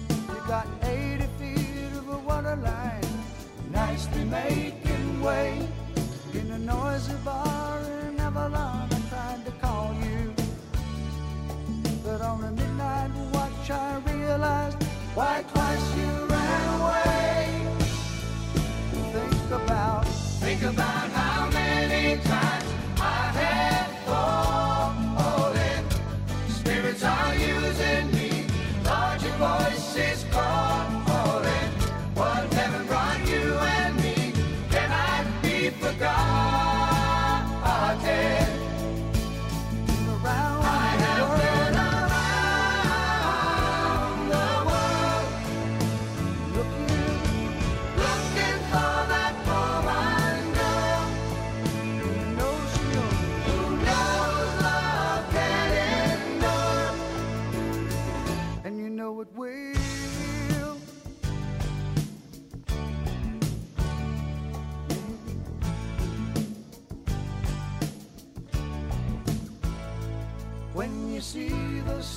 You got 80 feet of a water line, nicely making way. In a noisy bar in Avalon, I tried to call you. But on a midnight watch, I realized why twice you times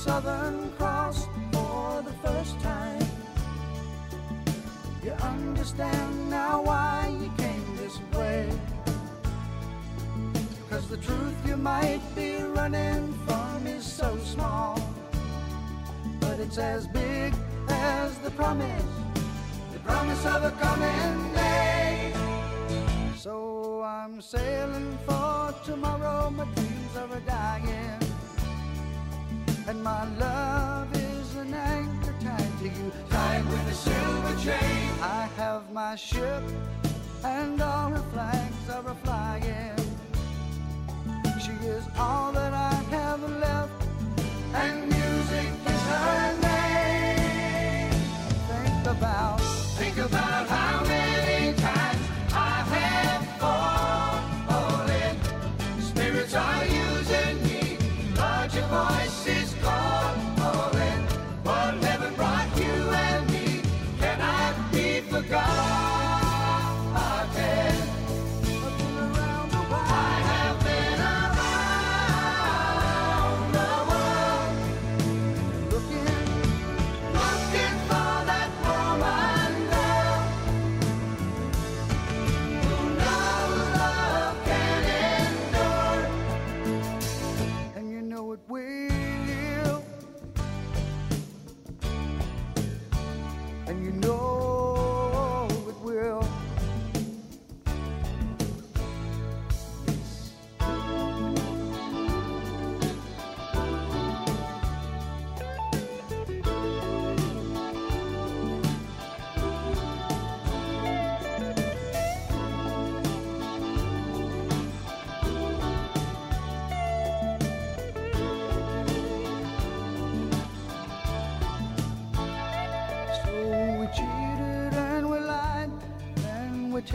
Southern Cross for the first time, you understand now why you came this way. Cause the truth you might be running from is so small, but it's as big as the promise, the promise of a coming day. So I'm sailing for tomorrow, my dreams are dying. And my love is an anchor tied to you, tied with a silver chain. I have my ship, and all her flags are a flying. She is all that I have left, and music is her name. Think about, think about how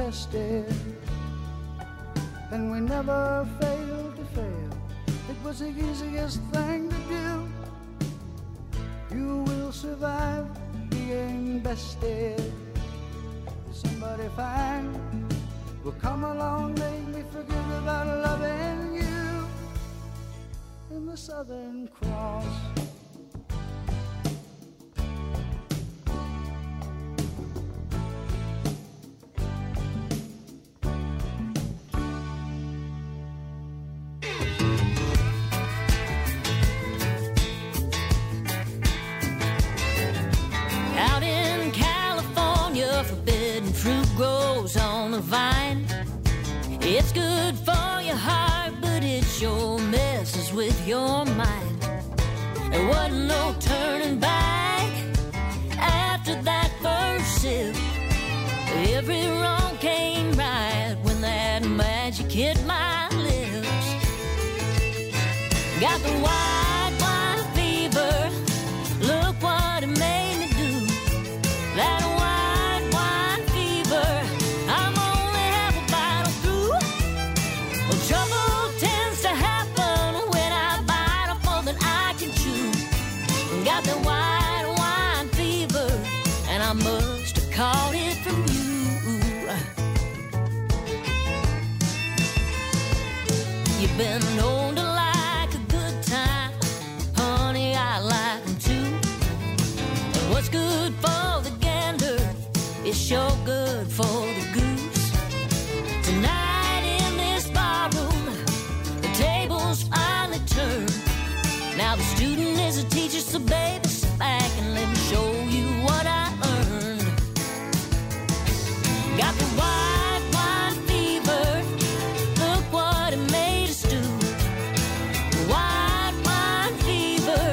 tested, and we never failed to fail. It was the easiest thing to do. You will survive being bested. Somebody fine will come along, make me forget about loving you. In the Southern Cross. Vine. It's good for your heart, but it sure messes with your mind. There wasn't no turning back after that first sip. Every wrong came right when that magic hit my lips. Got the wine baby, sit back and let me show you what I earned. Got the white wine fever. Look what it made us do. White wine fever.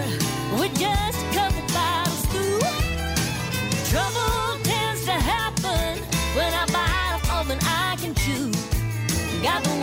We're just a couple. Trouble tends to happen when I bite off I can chew. Got the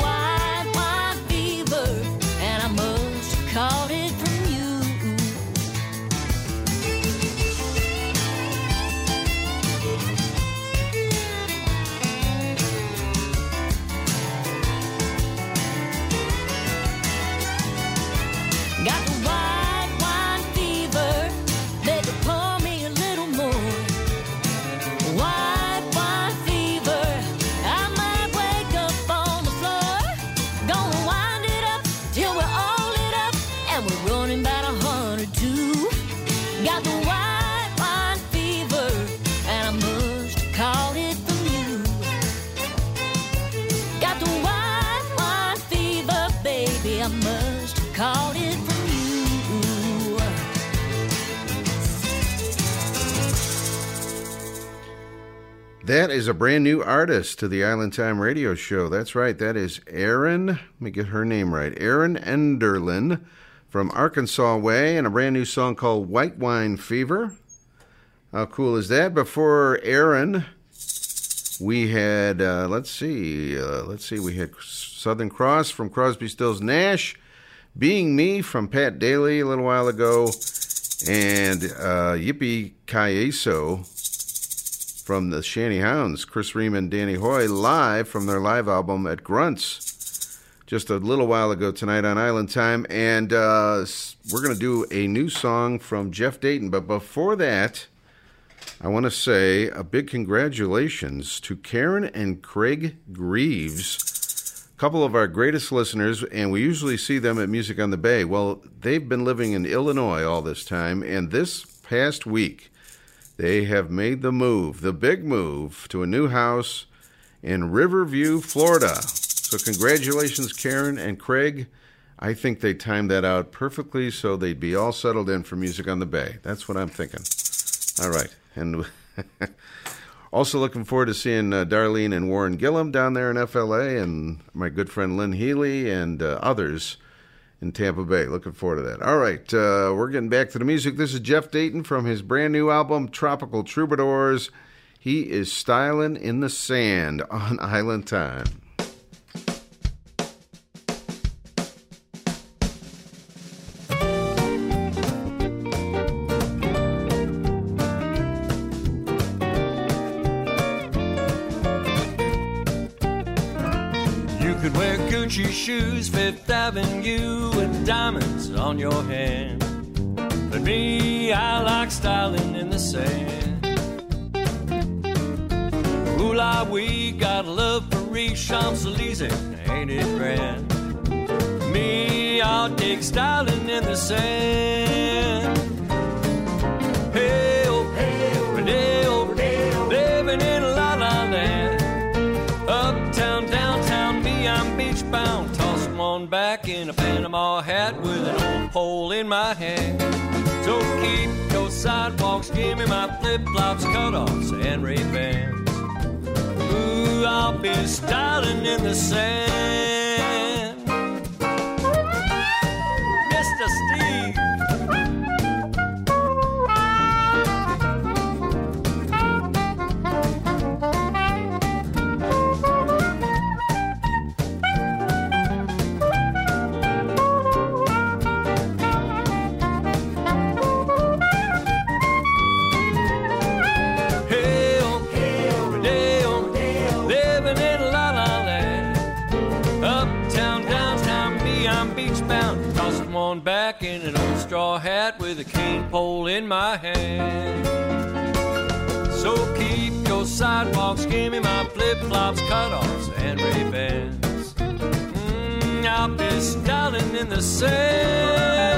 That is a brand new artist to the Island Time radio show. That's right. That is Erin. Let me get her name right. Erin Enderlin from Arkansas Way, and a brand new song called White Wine Fever. How cool is that? Before Erin, we had uh, let's see, uh, let's see, we had Southern Cross from Crosby, Stills, Nash, Being Me from Pat Dailey a little while ago, and uh, Yippee Kayeso from the Shanty Hounds, Chris Ream and Danny Hoy, live from their live album at Grunts just a little while ago tonight on Island Time. And uh, we're going to do a new song from Jeff Dayton. But before that, I want to say a big congratulations to Karen and Craig Greaves, a couple of our greatest listeners, and we usually see them at Music on the Bay. Well, they've been living in Illinois all this time, and this past week, they have made the move, the big move, to a new house in Riverview, Florida. So, congratulations, Karen and Craig. I think they timed that out perfectly so they'd be all settled in for Music on the Bay. That's what I'm thinking. All right. And also looking forward to seeing uh, Darlene and Warren Gillum down there in FLA and my good friend Lynn Healy and uh, others in Tampa Bay. Looking forward to that. All right, uh, we're getting back to the music. This is Jeff Dayton from his brand new album, Tropical Troubadours. He is styling in the sand on Island Time. Like styling in the sand. Ooh la, we got love for Champs Elysees, ain't it grand? Me, I'll take styling in the sand. Hey, oh, hey, oh, day, oh, day, oh, living in la la land. Uptown, downtown, me, I'm beach bound. One back in a Panama hat with an old pole in my hand. So keep sidewalks, give me my flip flops, cutoffs, and Ray Bans. Ooh, I'll be styling in the sand. One back in an old straw hat with a cane pole in my hand. So keep your sidewalks, give me my flip flops, cutoffs, and Ray Bans. Mm, I'll be styling in the sand.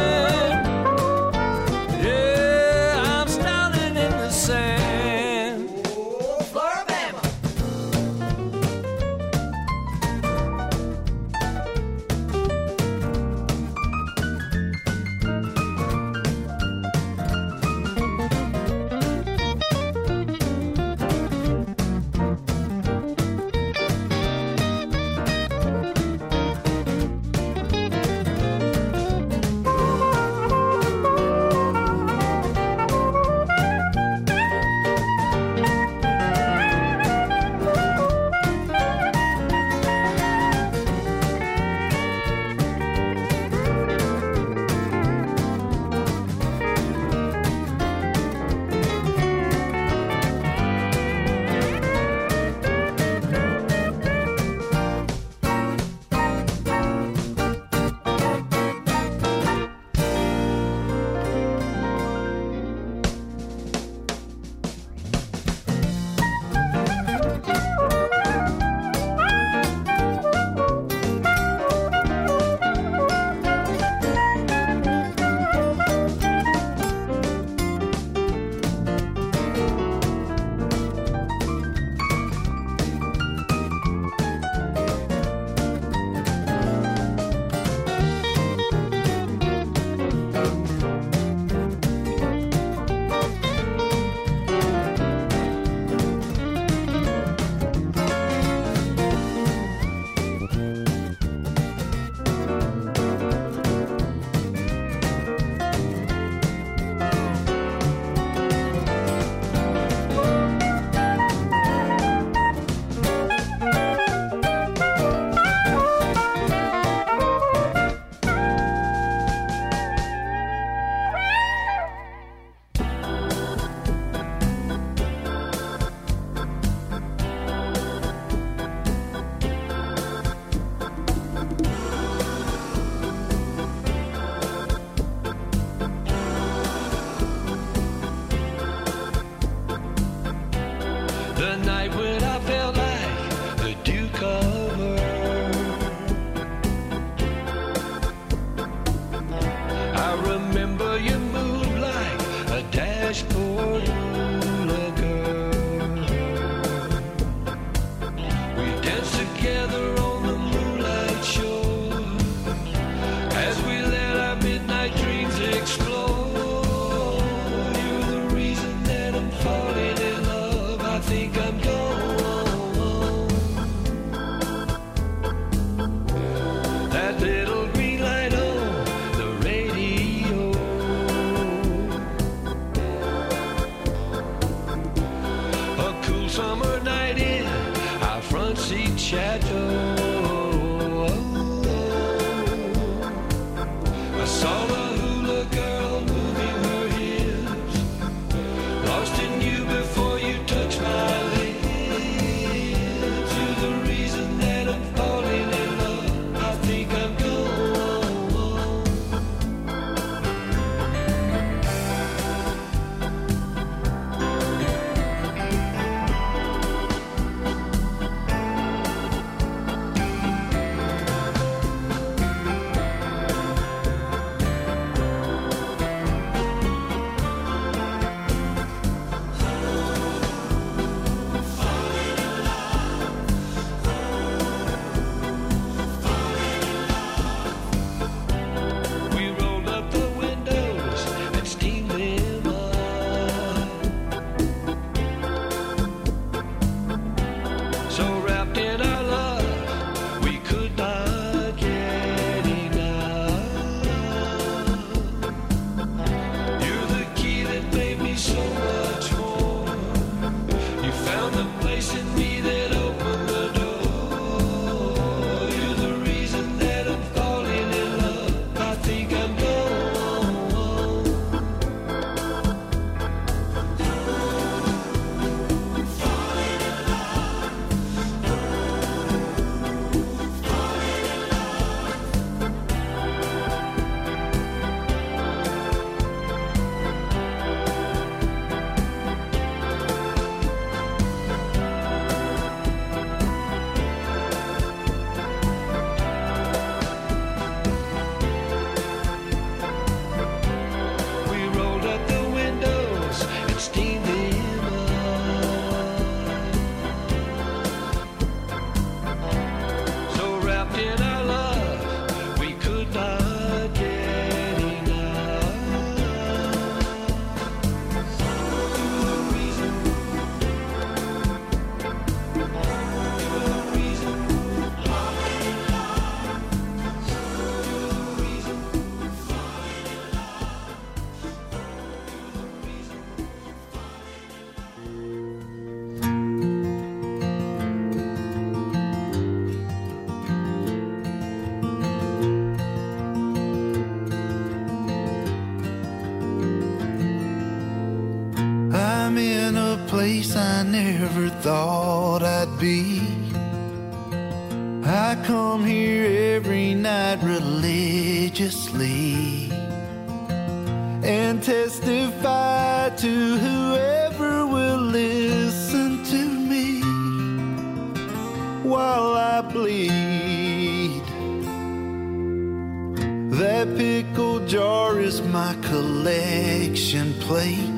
Place I never thought I'd be. I come here every night religiously and testify to whoever will listen to me while I bleed. That pickle jar is my collection plate.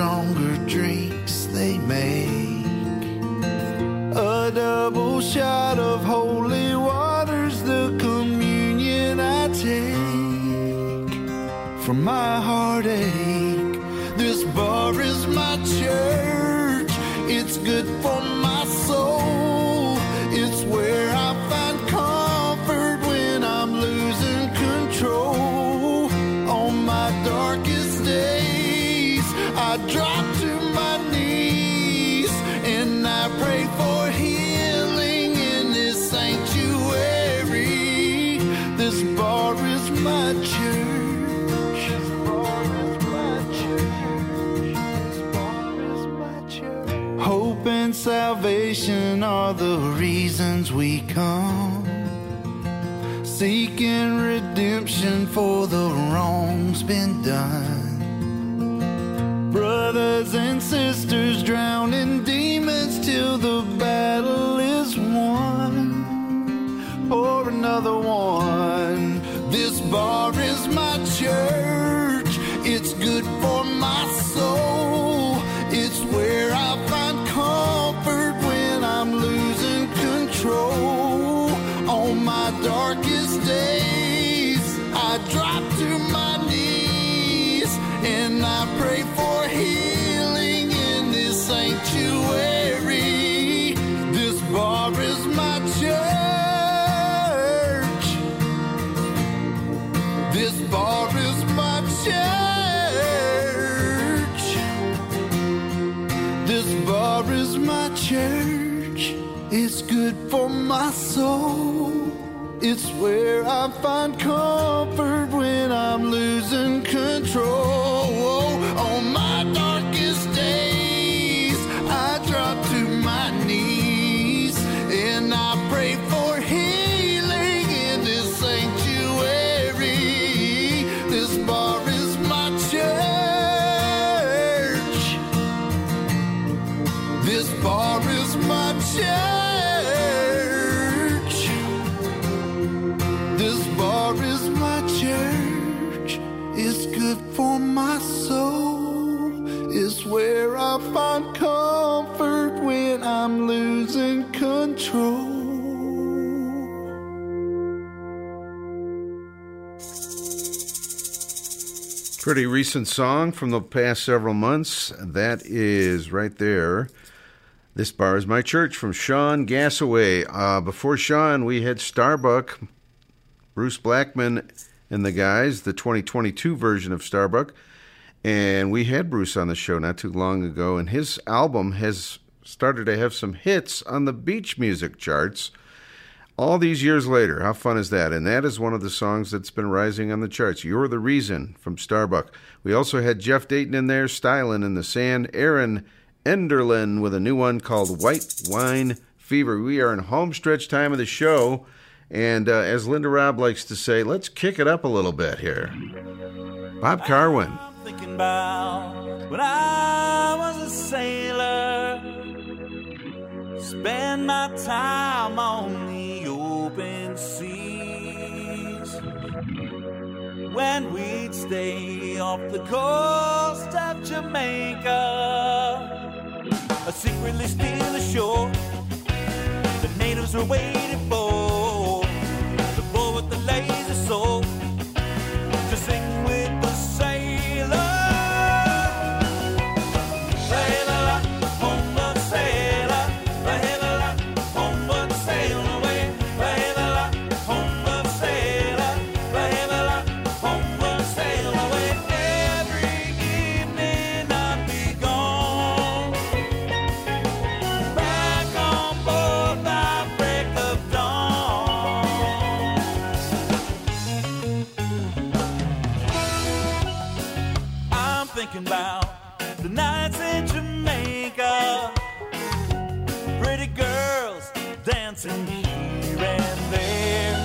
Stronger drinks they make. A double shot of holy water's the communion I take for my heartache. This bar is my church. It's good salvation are the reasons we come. Seeking redemption for the wrongs been done. Brothers and sisters drowning demons till the battle is won. Pour another one. This bar is my church. Good for my soul. It's where I find comfort when I'm losing control. Pretty recent song from the past several months. That is right there. This bar is my church from Sean Gassaway. Uh, before Sean, we had Starbuck, Bruce Blackman, and the guys, the 2022 version of Starbuck. And we had Bruce on the show not too long ago, and his album has started to have some hits on the beach music charts. All these years later, how fun is that? And that is one of the songs that's been rising on the charts. You're the Reason from Starbuck. We also had Jeff Dayton in there, Stylin' in the Sand, Erin Enderlin with a new one called White Wine Fever. We are in home stretch time of the show. And uh, as Linda Robb likes to say, let's kick it up a little bit here. Bob Carwin. Spend my time on the open seas. When we'd stay off the coast of Jamaica, I secretly steal ashore. The shore The natives were waiting for the boy with the lazy dancing here and there.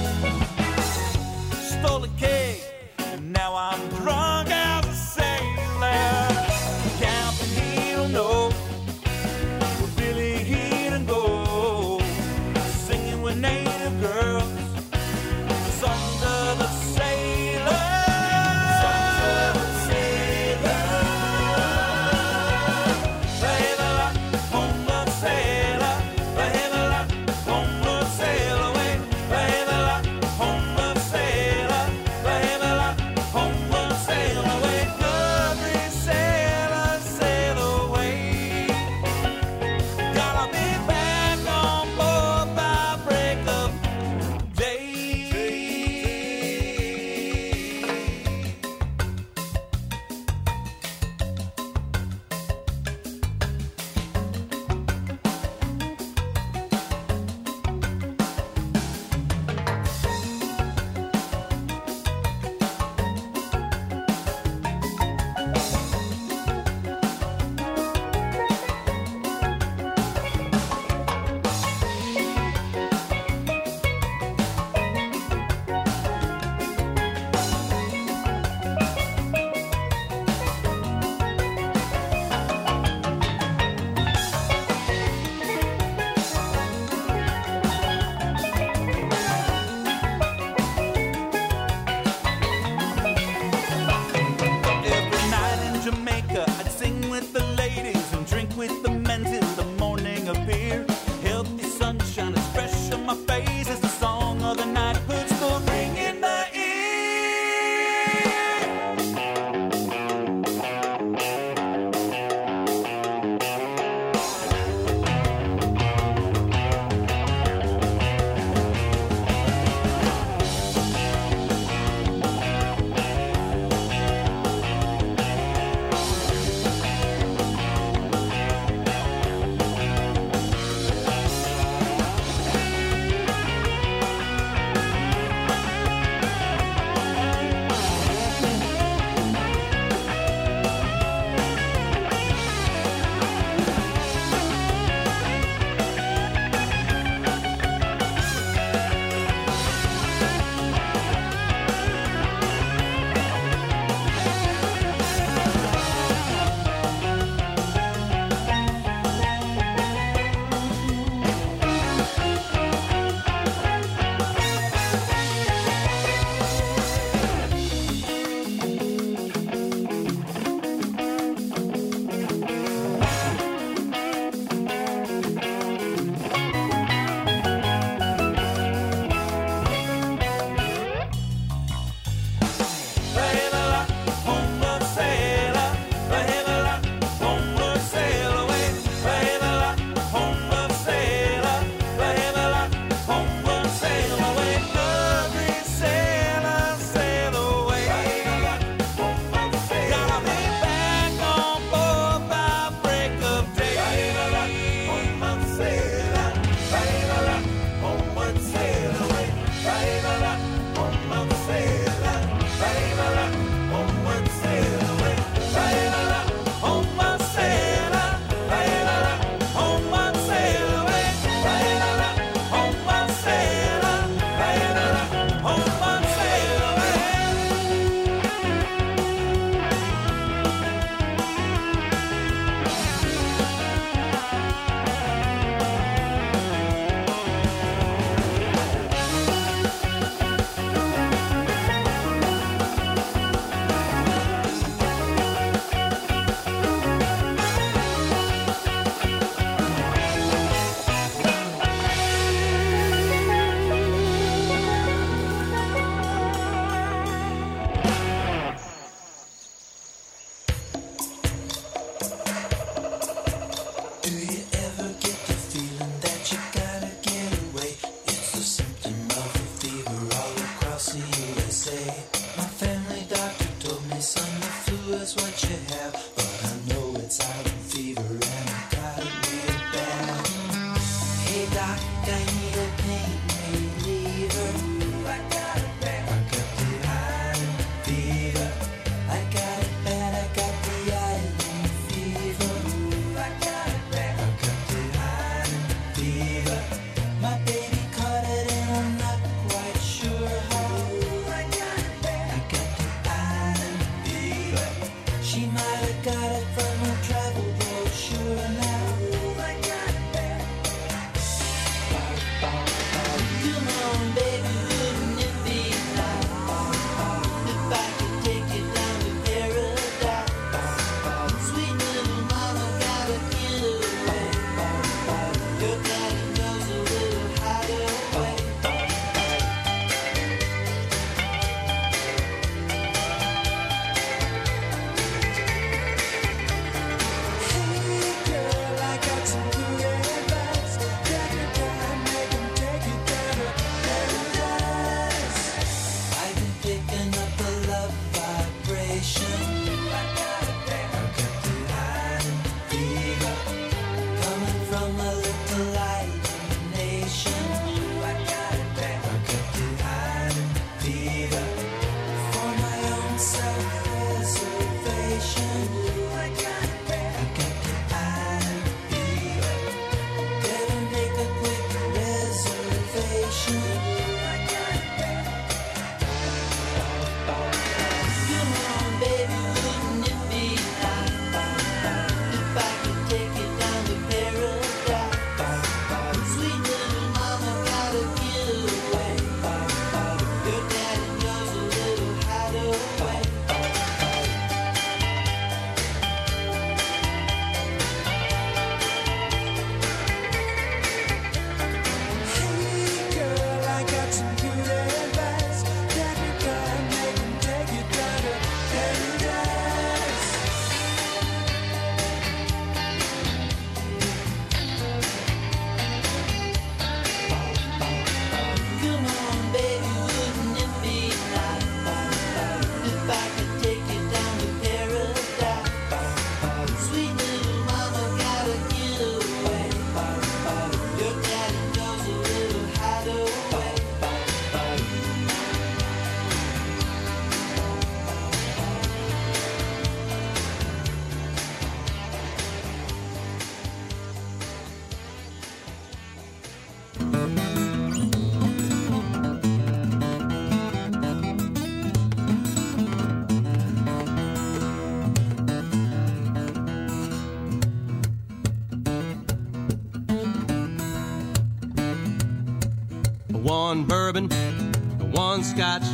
Scotch,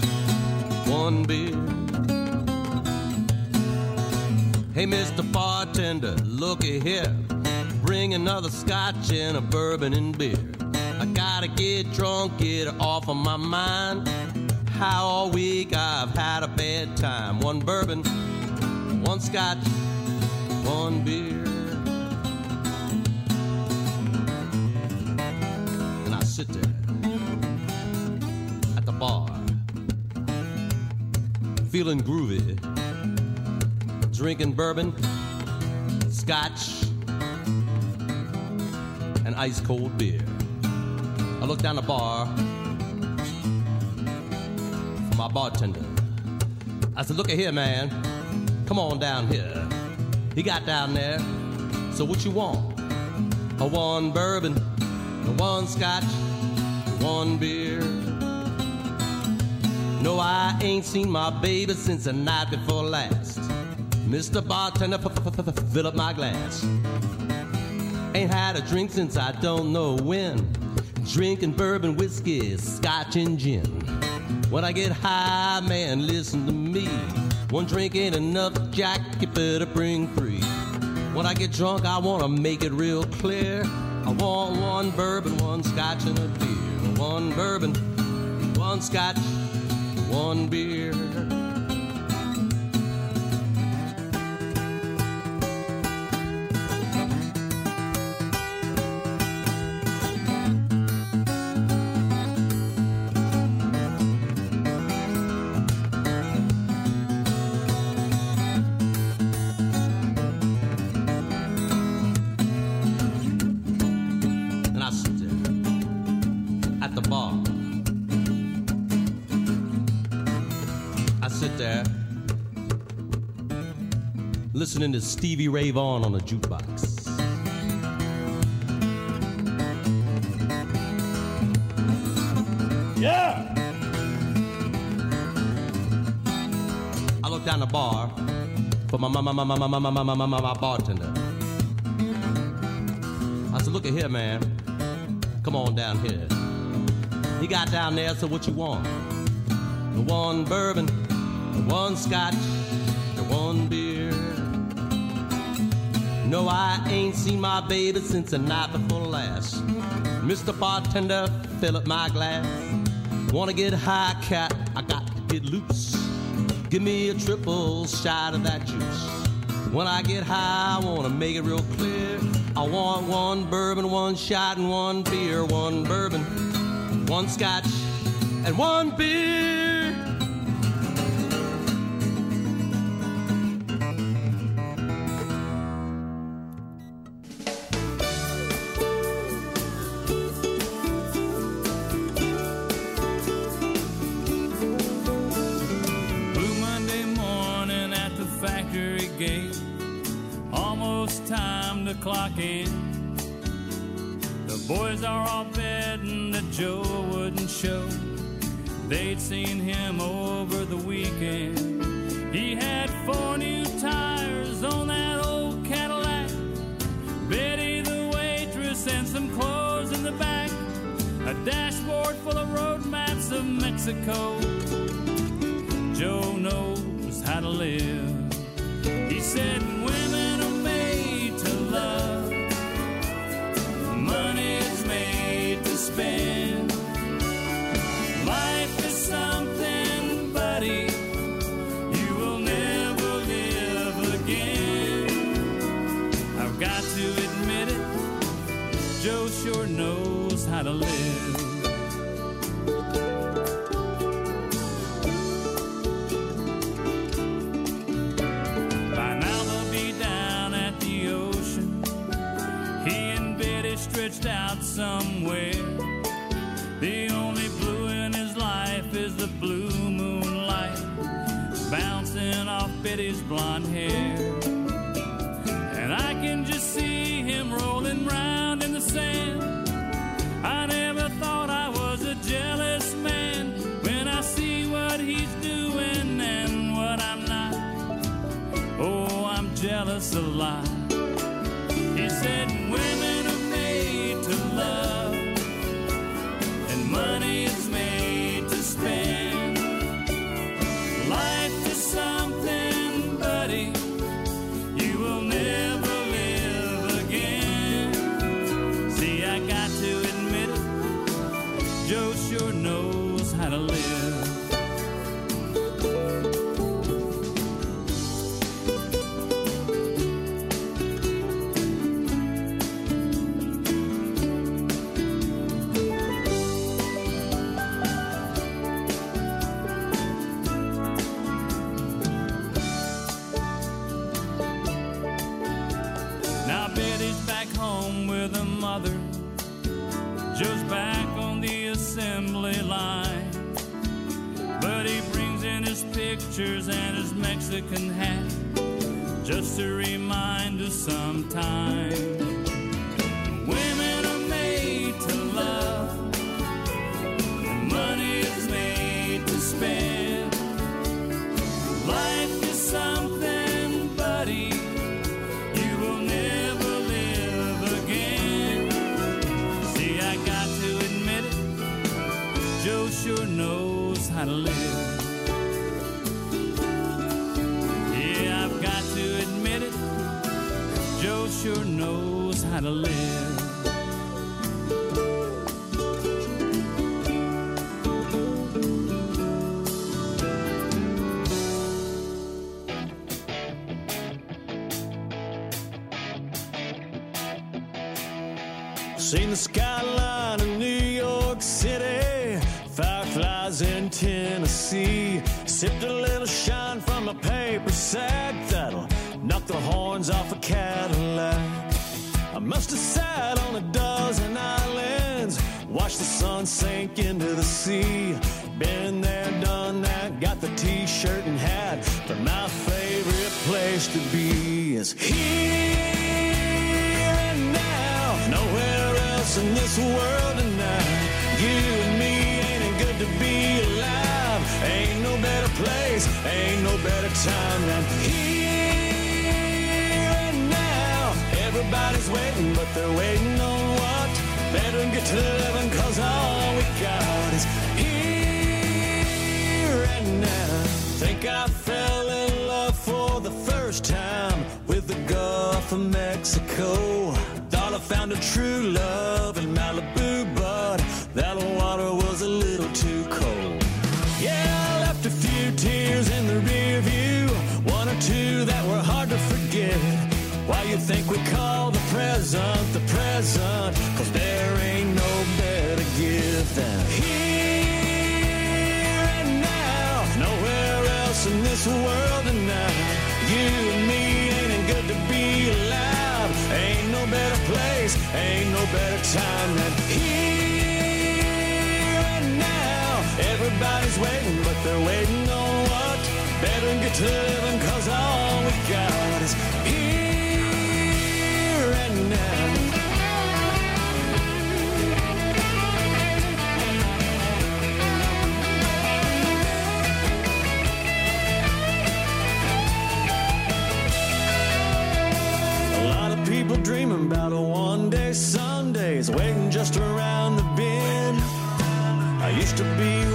one beer. Hey, Mr. Bartender, looky here. Bring another scotch and a bourbon and beer. I gotta get drunk, get off of my mind. How all week I've had a bad time. One bourbon, one scotch, scotch, and ice cold beer. I look down the bar for my bartender. I said, Look at here, man. Come on down here. He got down there. So what you want? A one bourbon, a one scotch, one beer. No, I ain't seen my baby since the night before last. Mr. Bartender, fill up my glass. Ain't had a drink since I don't know when. Drinking bourbon, whiskey, scotch, and gin. When I get high, man, listen to me. One drink ain't enough, Jack, you better bring three. When I get drunk, I wanna make it real clear. I want one bourbon, one scotch, and a beer. One bourbon, one scotch, one beer. Listening to Stevie Ray Vaughan on the jukebox. Yeah! I look down the bar for my, my, my, my, my, my, my, my bartender. I said, look at here, man. Come on down here. He got down there, so what you want? The one bourbon, the one scotch, the one beer. No, I ain't seen my baby since the night before last. Mr. Bartender, fill up my glass. Wanna get high, cat? I got to get loose. Give me a triple shot of that juice. When I get high, I wanna make it real clear. I want one bourbon, one shot, and one beer. One bourbon, one scotch, and one beer. Boys are all betting that Joe wouldn't show. They'd seen him over the weekend. He had four new tires on that old Cadillac. Betty the waitress and some clothes in the back. A dashboard full of road maps of Mexico. Joe knows how to live. some but they're waiting on what? Better get to the living, cause all we got is here and now. Think I fell in love for the first time with the Gulf of Mexico. Thought I found a true love in Malibu, but that water was a little too cold. Yeah, I left a few tears in the rear view, one or two that were hard to forget. Why you think we call the present the present? Cause there ain't no better gift than here and now. Nowhere else in this world tonight. You and me ain't it good to be alive. Ain't no better place, ain't no better time than here and now. Everybody's waiting, but they're waiting on what? Better get to living, about a one day Sundays waiting just around the bend. I used to be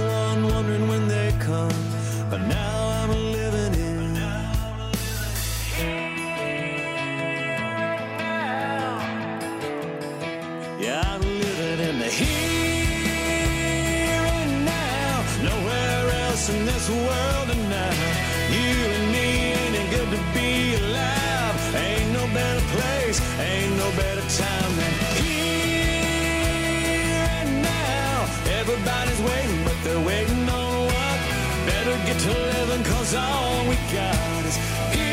cause all we got is here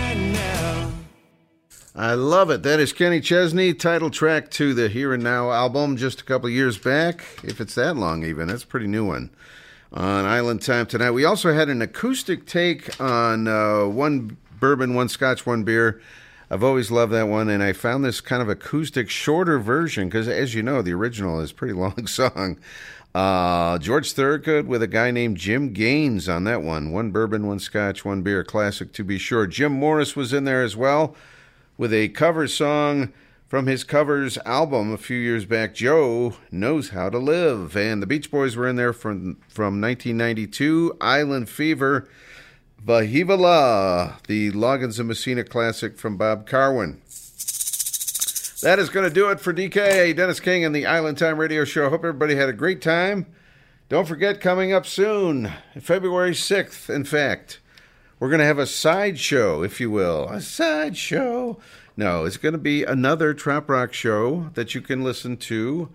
and now. I love it. That is Kenny Chesney, title track to the Here and Now album just a couple years back. If it's that long, even. That's a pretty new one. On Island Time tonight. We also had an acoustic take on uh, one bourbon, one scotch, one beer. I've always loved that one, and I found this kind of acoustic, shorter version because, as you know, the original is pretty long song. Uh, George Thorogood with a guy named Jim Gaines on that one. One bourbon, one scotch, one beer. Classic to be sure. Jim Morris was in there as well with a cover song from his covers album a few years back. Joe knows how to live, and the Beach Boys were in there from from 1992. Island Fever, Vahevala, the Loggins and Messina classic from Bob Karwin. That is going to do it for DK, Dennis King, and the Island Time Radio Show. Hope everybody had a great time. Don't forget, coming up soon, February 6th, in fact, we're going to have a side show, if you will. A side show. No, it's going to be another Trop Rock show that you can listen to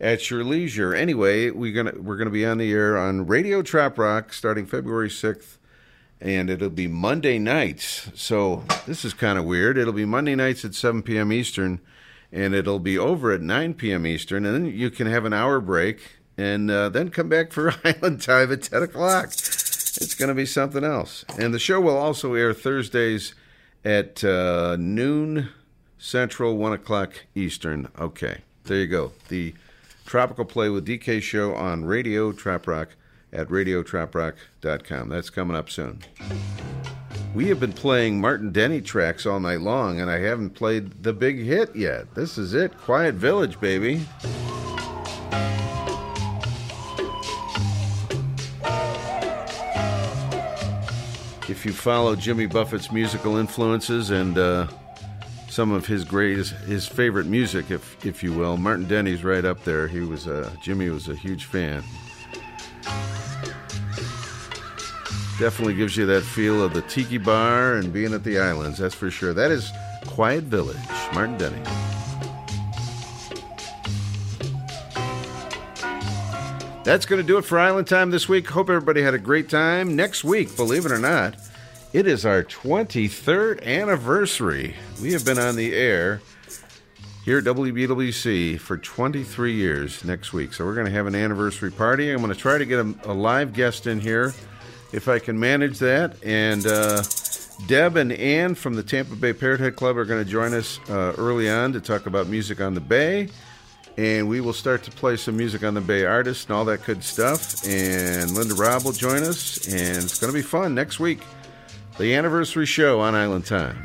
at your leisure. Anyway, we're going to, we're going to be on the air on Radio Trop Rock starting February 6th, and it'll be Monday nights. So this is kind of weird. It'll be Monday nights at 7 p.m. Eastern, and it'll be over at 9 p.m. Eastern, and then you can have an hour break and uh, then come back for Island Time at 10 o'clock. It's going to be something else. And the show will also air Thursdays at uh, noon Central, 1 o'clock Eastern. Okay, there you go. The Tropical Play with DK show on Radio Trop Rock at radiotroprock.com. That's coming up soon. We have been playing Martin Denny tracks all night long, and I haven't played the big hit yet. This is it Quiet Village, baby. If you follow Jimmy Buffett's musical influences and uh, some of his greatest, his favorite music, if if you will, Martin Denny's right up there. He was uh, Jimmy was a huge fan. Definitely gives you that feel of the tiki bar and being at the islands. That's for sure. That is Quiet Village, Martin Denny. That's going to do it for Island Time this week. Hope everybody had a great time. Next week, believe it or not, it is our 23rd anniversary. We have been on the air here at WBWC for 23 years next week. So we're going to have an anniversary party. I'm going to try to get a, a live guest in here if I can manage that. And uh, Deb and Ann from the Tampa Bay Parrot Head Club are going to join us uh, early on to talk about music on the Bay and we will start to play some music on the Bay artists and all that good stuff. And Linda Robb will join us, and it's going to be fun next week. The anniversary show on Island Time.